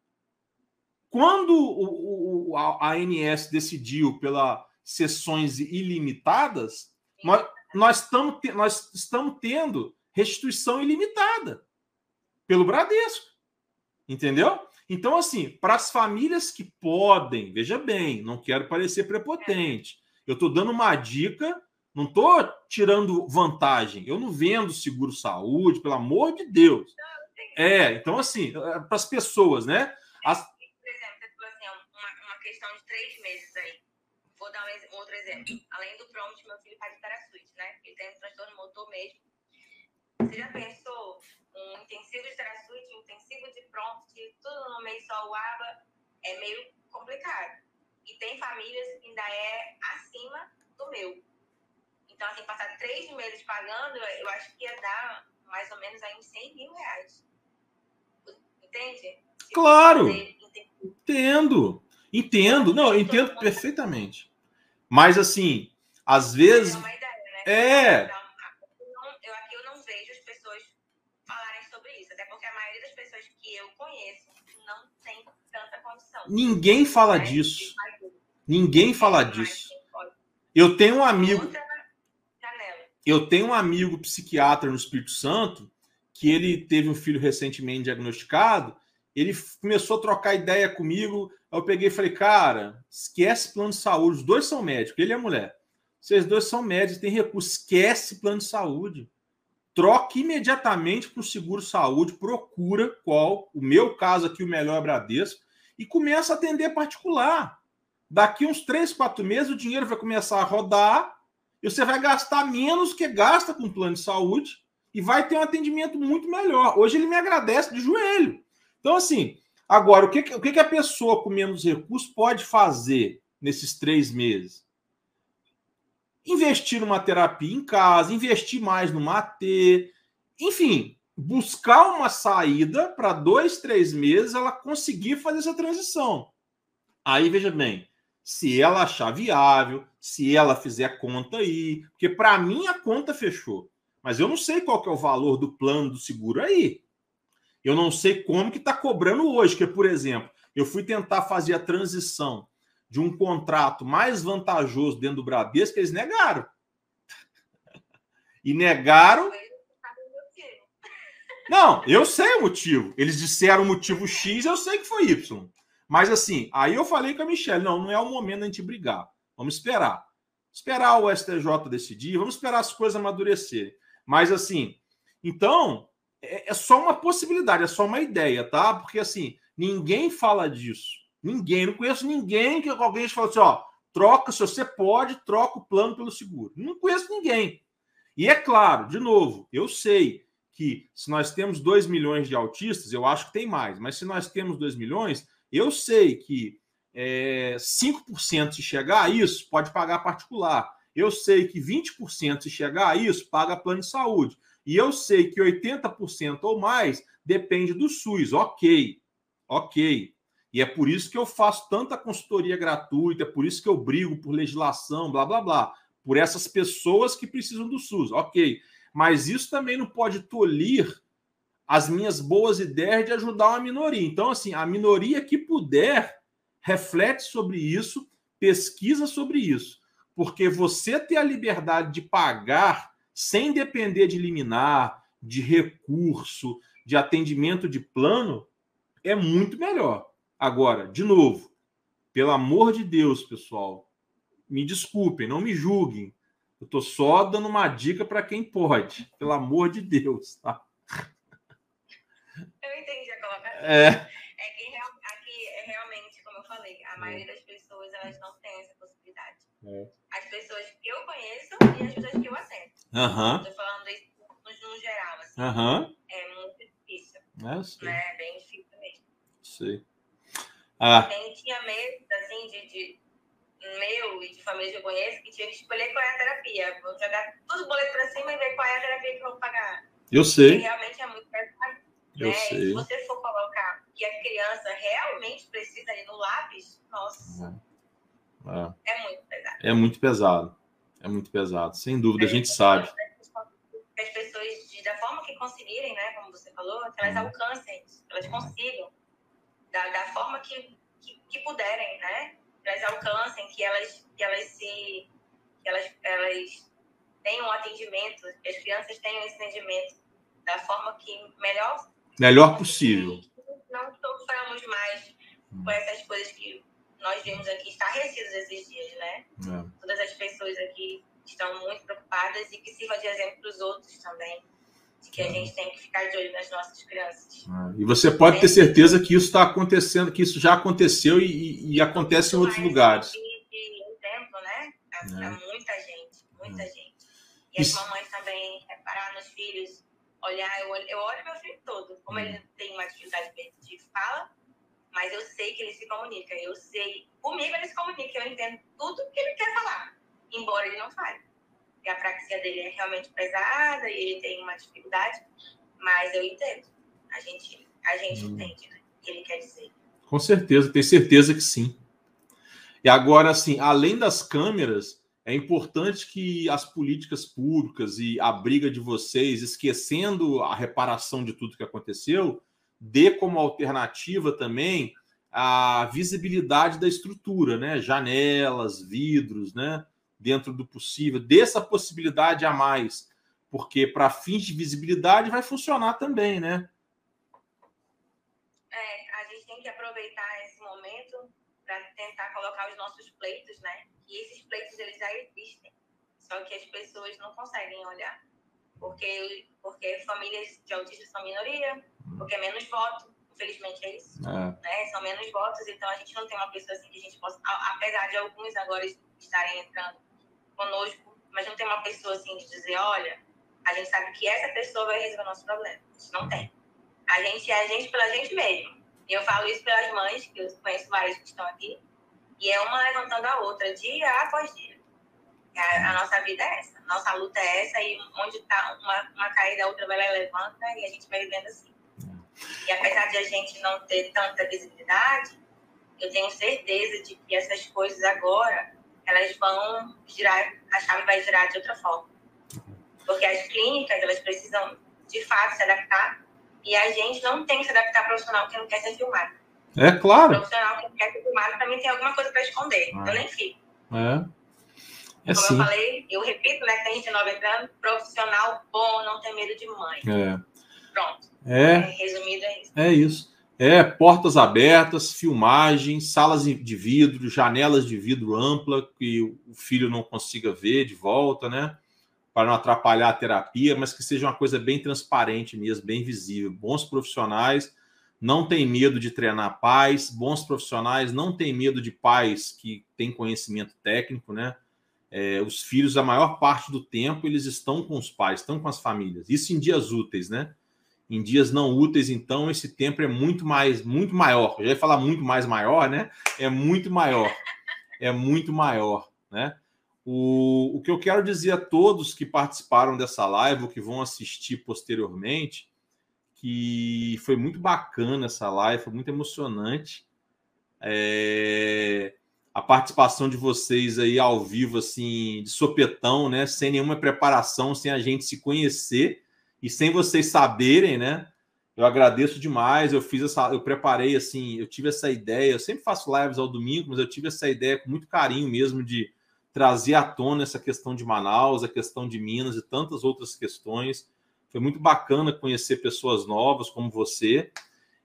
Quando o, o, a ANS decidiu pela sessões ilimitadas, nós, nós, estamos, nós estamos tendo restituição ilimitada pelo Bradesco. Entendeu? Então, assim, para as famílias que podem, veja bem, não quero parecer prepotente. Eu estou dando uma dica, não estou tirando vantagem. Eu não vendo seguro saúde, pelo amor de Deus. É, então, assim, é, para as pessoas, né? As, exemplo, além do prompt, meu filho faz Terasuite, né? Ele tem um transtorno motor mesmo. Você já pensou um intensivo de Terasuite, um intensivo de prompt, tudo no meio só o aba? É meio complicado. E tem famílias que ainda é acima do meu. Então, assim, passar três meses pagando, eu acho que ia dar mais ou menos aí uns 100 mil reais. Entende? Se claro! Entendo. Entendo. Não, entendo perfeitamente. Mas, assim, às vezes. É uma ideia, né? É. Eu aqui eu não vejo as pessoas falarem sobre isso, até porque a maioria das pessoas que eu conheço não tem tanta condição. Ninguém fala né? disso. Ninguém fala disso. Eu tenho um amigo. Eu tenho um amigo psiquiatra no Espírito Santo que ele teve um filho recentemente diagnosticado. Ele começou a trocar ideia comigo eu peguei e falei, cara, esquece plano de saúde. Os dois são médicos, ele a mulher. Vocês dois são médicos, têm recurso. Esquece plano de saúde. Troque imediatamente para o seguro saúde, procura qual, o meu caso aqui, o melhor é Bradesco, e começa a atender particular. Daqui uns três, quatro meses, o dinheiro vai começar a rodar e você vai gastar menos que gasta com plano de saúde e vai ter um atendimento muito melhor. Hoje ele me agradece de joelho. Então, assim, Agora, o que, o que a pessoa com menos recursos pode fazer nesses três meses? Investir numa terapia em casa, investir mais no AT, enfim, buscar uma saída para dois, três meses ela conseguir fazer essa transição. Aí veja bem, se ela achar viável, se ela fizer conta aí, porque para mim a conta fechou, mas eu não sei qual que é o valor do plano do seguro aí. Eu não sei como que está cobrando hoje, que por exemplo, eu fui tentar fazer a transição de um contrato mais vantajoso dentro do Bradesco, eles negaram. E negaram não, eu sei o motivo. Eles disseram o motivo X, eu sei que foi Y. Mas assim, aí eu falei com a Michelle: não, não é o momento da gente brigar. Vamos esperar. Esperar o STJ decidir, vamos esperar as coisas amadurecerem. Mas assim, então, é, é só uma possibilidade, é só uma ideia, tá? Porque assim, ninguém fala disso. Ninguém, não conheço ninguém que alguém fala assim: ó, troca, se você pode, troca o plano pelo seguro. Não conheço ninguém. E é claro, de novo, eu sei que se nós temos 2 milhões de autistas, eu acho que tem mais, mas se nós temos 2 milhões, eu sei que é, 5% se chegar a isso, pode pagar particular. Eu sei que 20% se chegar a isso, paga plano de saúde. E eu sei que 80% ou mais depende do SUS. Ok, ok. E é por isso que eu faço tanta consultoria gratuita, é por isso que eu brigo por legislação, blá, blá, blá. Por essas pessoas que precisam do SUS. Ok mas isso também não pode tolir as minhas boas ideias de ajudar uma minoria. Então, assim, a minoria que puder, reflete sobre isso, pesquisa sobre isso. Porque você ter a liberdade de pagar sem depender de liminar, de recurso, de atendimento de plano, é muito melhor. Agora, de novo, pelo amor de Deus, pessoal, me desculpem, não me julguem. Eu estou só dando uma dica para quem pode, pelo amor de Deus, tá? Eu entendi a colocação. É. É que aqui é realmente, como eu falei, a maioria das pessoas elas não tem essa possibilidade. É. As pessoas que eu conheço e as pessoas que eu atendo. Uhum. Estou falando isso no, geral, assim. Uhum. É muito difícil. É. Né? É bem difícil mesmo. Sei. Ah. Quem tinha medo, assim, de, de meu e de família que eu conheço que tinha que escolher qual é a terapia. Vou jogar tudo boleto para cima e ver qual é a terapia que eu vou pagar. Eu sei. E realmente é muito pesado. Eu né? sei. E se você for colocar que a criança realmente precisa ir no lápis, nossa. É. é muito pesado. É muito pesado. É muito pesado. Sem dúvida, a gente sabe. Que as pessoas, da forma que conseguirem, né, como você falou, que elas uhum. alcancem, que elas consigam, da, da forma que, que, que puderem, né? elas alcancem, que elas, que elas se. que elas, elas tenham um atendimento, que as crianças tenham esse atendimento da forma que melhor. Melhor possível. Não soframos mais com essas coisas que nós vimos aqui estarrecidos esses dias, né? É. Todas as pessoas aqui estão muito preocupadas e que sirva de exemplo para os outros também de que a gente tem que ficar de olho nas nossas crianças. Ah, e você pode ter certeza que isso está acontecendo, que isso já aconteceu e, e acontece em outros lugares. De, de exemplo, né? A, é. muita gente, muita é. gente. E isso. as mamães também reparar nos filhos, olhar, eu olho, eu olho meu filho todo, como ele tem uma dificuldade de fala, mas eu sei que ele se comunica, eu sei, comigo ele se comunica, eu entendo tudo que ele quer falar, embora ele não fale que a praxia dele é realmente pesada e ele tem uma dificuldade, mas eu entendo. A gente, a gente hum. entende né, o que ele quer dizer. Com certeza, tenho certeza que sim. E agora, assim, além das câmeras, é importante que as políticas públicas e a briga de vocês, esquecendo a reparação de tudo que aconteceu, dê como alternativa também a visibilidade da estrutura, né? Janelas, vidros, né? dentro do possível, dessa possibilidade a mais, porque para fins de visibilidade vai funcionar também, né? É, a gente tem que aproveitar esse momento para tentar colocar os nossos pleitos, né? E esses pleitos eles já existem, só que as pessoas não conseguem olhar, porque porque famílias de autistas são minoria, porque é menos voto, infelizmente é isso, é. né? São menos votos, então a gente não tem uma pessoa assim que a gente possa, apesar de alguns agora estarem entrando conosco, mas não tem uma pessoa assim de dizer, olha, a gente sabe que essa pessoa vai resolver o nosso problema. A gente não tem. A gente é a gente pela gente mesmo. Eu falo isso pelas mães, que eu conheço várias que estão aqui, e é uma levantando a outra, dia após dia. A, a, nossa vida é essa, nossa luta é essa, e onde está uma, uma caída, a outra vai lá levanta, e a gente vai vivendo assim. E apesar de a gente não ter tanta visibilidade, eu tenho certeza de que essas coisas agora, elas vão girar, a chave vai girar de outra forma. Porque as clínicas, elas precisam, de fato, se adaptar, e a gente não tem que se adaptar ao profissional que não quer ser filmado. É claro. O profissional que não quer ser filmado também tem alguma coisa para esconder. Eu nem fico. É. É Como sim. eu falei, eu repito, né? Tem gente nova entrando, profissional bom, não tem medo de mãe. É. Pronto. É. é resumido, é isso. É isso. É, portas abertas, filmagens, salas de vidro, janelas de vidro ampla, que o filho não consiga ver de volta, né? Para não atrapalhar a terapia, mas que seja uma coisa bem transparente mesmo, bem visível. Bons profissionais não têm medo de treinar pais, bons profissionais não têm medo de pais que têm conhecimento técnico, né? É, os filhos, a maior parte do tempo, eles estão com os pais, estão com as famílias. Isso em dias úteis, né? Em dias não úteis, então, esse tempo é muito mais, muito maior. Eu já ia falar muito mais maior, né? É muito maior. É muito maior, né? O, o que eu quero dizer a todos que participaram dessa live ou que vão assistir posteriormente, que foi muito bacana essa live, foi muito emocionante. É, a participação de vocês aí ao vivo, assim, de sopetão, né? Sem nenhuma preparação, sem a gente se conhecer e sem vocês saberem, né? Eu agradeço demais. Eu fiz essa, eu preparei assim, eu tive essa ideia. Eu sempre faço lives ao domingo, mas eu tive essa ideia com muito carinho mesmo de trazer à tona essa questão de Manaus, a questão de Minas e tantas outras questões. Foi muito bacana conhecer pessoas novas como você.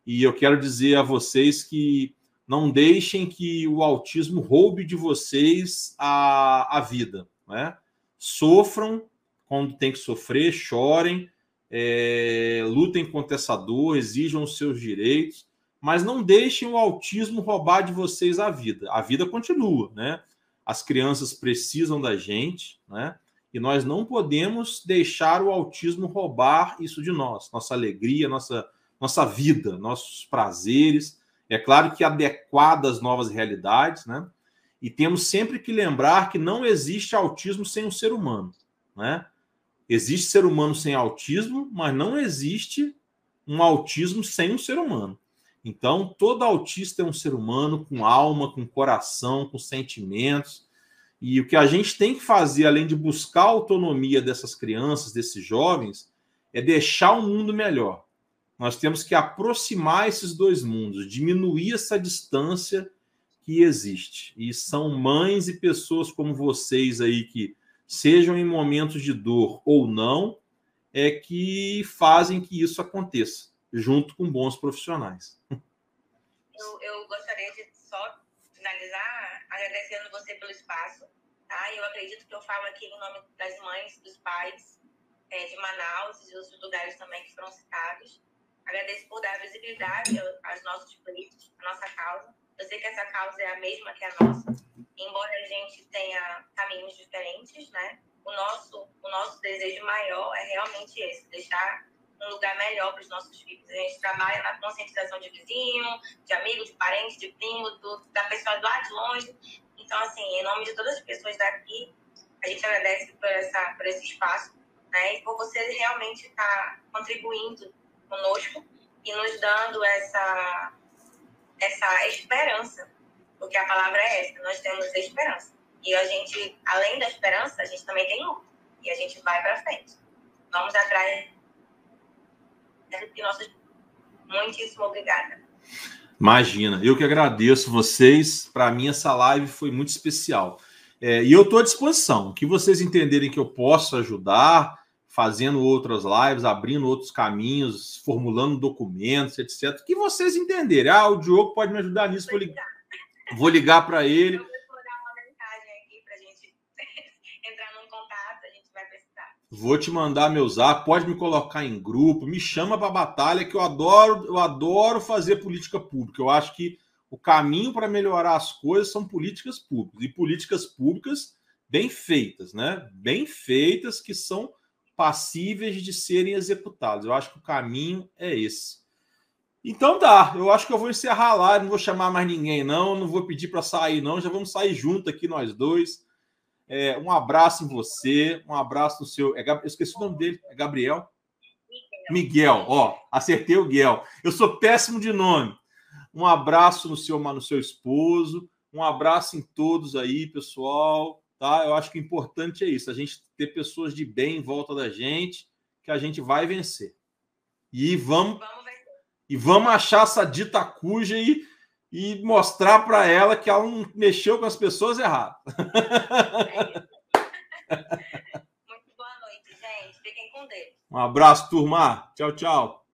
E eu quero dizer a vocês que não deixem que o autismo roube de vocês a, a vida, né? Sofram quando tem que sofrer, chorem, é, lutem contra essa dor, exijam os seus direitos, mas não deixem o autismo roubar de vocês a vida. A vida continua, né? As crianças precisam da gente, né? E nós não podemos deixar o autismo roubar isso de nós, nossa alegria, nossa, nossa vida, nossos prazeres. É claro que adequado às novas realidades, né? E temos sempre que lembrar que não existe autismo sem um ser humano, né? Existe ser humano sem autismo, mas não existe um autismo sem um ser humano. Então, todo autista é um ser humano com alma, com coração, com sentimentos. E o que a gente tem que fazer, além de buscar a autonomia dessas crianças, desses jovens, é deixar o mundo melhor. Nós temos que aproximar esses dois mundos, diminuir essa distância que existe. E são mães e pessoas como vocês aí que sejam em momentos de dor ou não, é que fazem que isso aconteça, junto com bons profissionais. Eu, eu gostaria de só finalizar agradecendo você pelo espaço. Tá? Eu acredito que eu falo aqui em nome das mães, dos pais é, de Manaus e outros lugares também que foram citados. Agradeço por dar visibilidade aos nossos políticos, à nossa causa. Eu sei que essa causa é a mesma que a nossa, embora a gente tenha caminhos diferentes, né? O nosso, o nosso desejo maior é realmente esse, deixar um lugar melhor para os nossos filhos. A gente trabalha na conscientização de vizinho, de amigo, de parente, de primo, do, da pessoa lá de longe. Então, assim, em nome de todas as pessoas daqui, a gente agradece por, essa, por esse espaço, né? E por você realmente estar tá contribuindo conosco e nos dando essa, essa esperança porque a palavra é essa, nós temos esperança. E a gente, além da esperança, a gente também tem luta. E a gente vai para frente. Vamos atrás. Muitíssimo obrigada. Imagina, eu que agradeço vocês. Para mim, essa live foi muito especial. É, e eu estou à disposição. que vocês entenderem que eu posso ajudar, fazendo outras lives, abrindo outros caminhos, formulando documentos, etc. que vocês entenderem. Ah, o Diogo pode me ajudar nisso. Vou ligar. Vou ligar para ele. Vou te mandar meu zap, pode me colocar em grupo, me chama para batalha que eu adoro, eu adoro fazer política pública. Eu acho que o caminho para melhorar as coisas são políticas públicas e políticas públicas bem feitas, né? Bem feitas que são passíveis de serem executadas. Eu acho que o caminho é esse. Então tá, eu acho que eu vou encerrar lá, não vou chamar mais ninguém, não, não vou pedir para sair, não, já vamos sair junto aqui nós dois. É, um abraço em você, um abraço no seu. É, eu esqueci o nome dele, é Gabriel? Miguel, ó, acertei o Guel. Eu sou péssimo de nome. Um abraço no seu, no seu esposo, um abraço em todos aí, pessoal. Tá? Eu acho que o importante é isso, a gente ter pessoas de bem em volta da gente, que a gente vai vencer. E vamos, vamos e vamos achar essa dita cuja e, e mostrar para ela que ela não mexeu com as pessoas erradas. Muito boa noite, gente. Fiquem com Deus. Um abraço, turma. Tchau, tchau.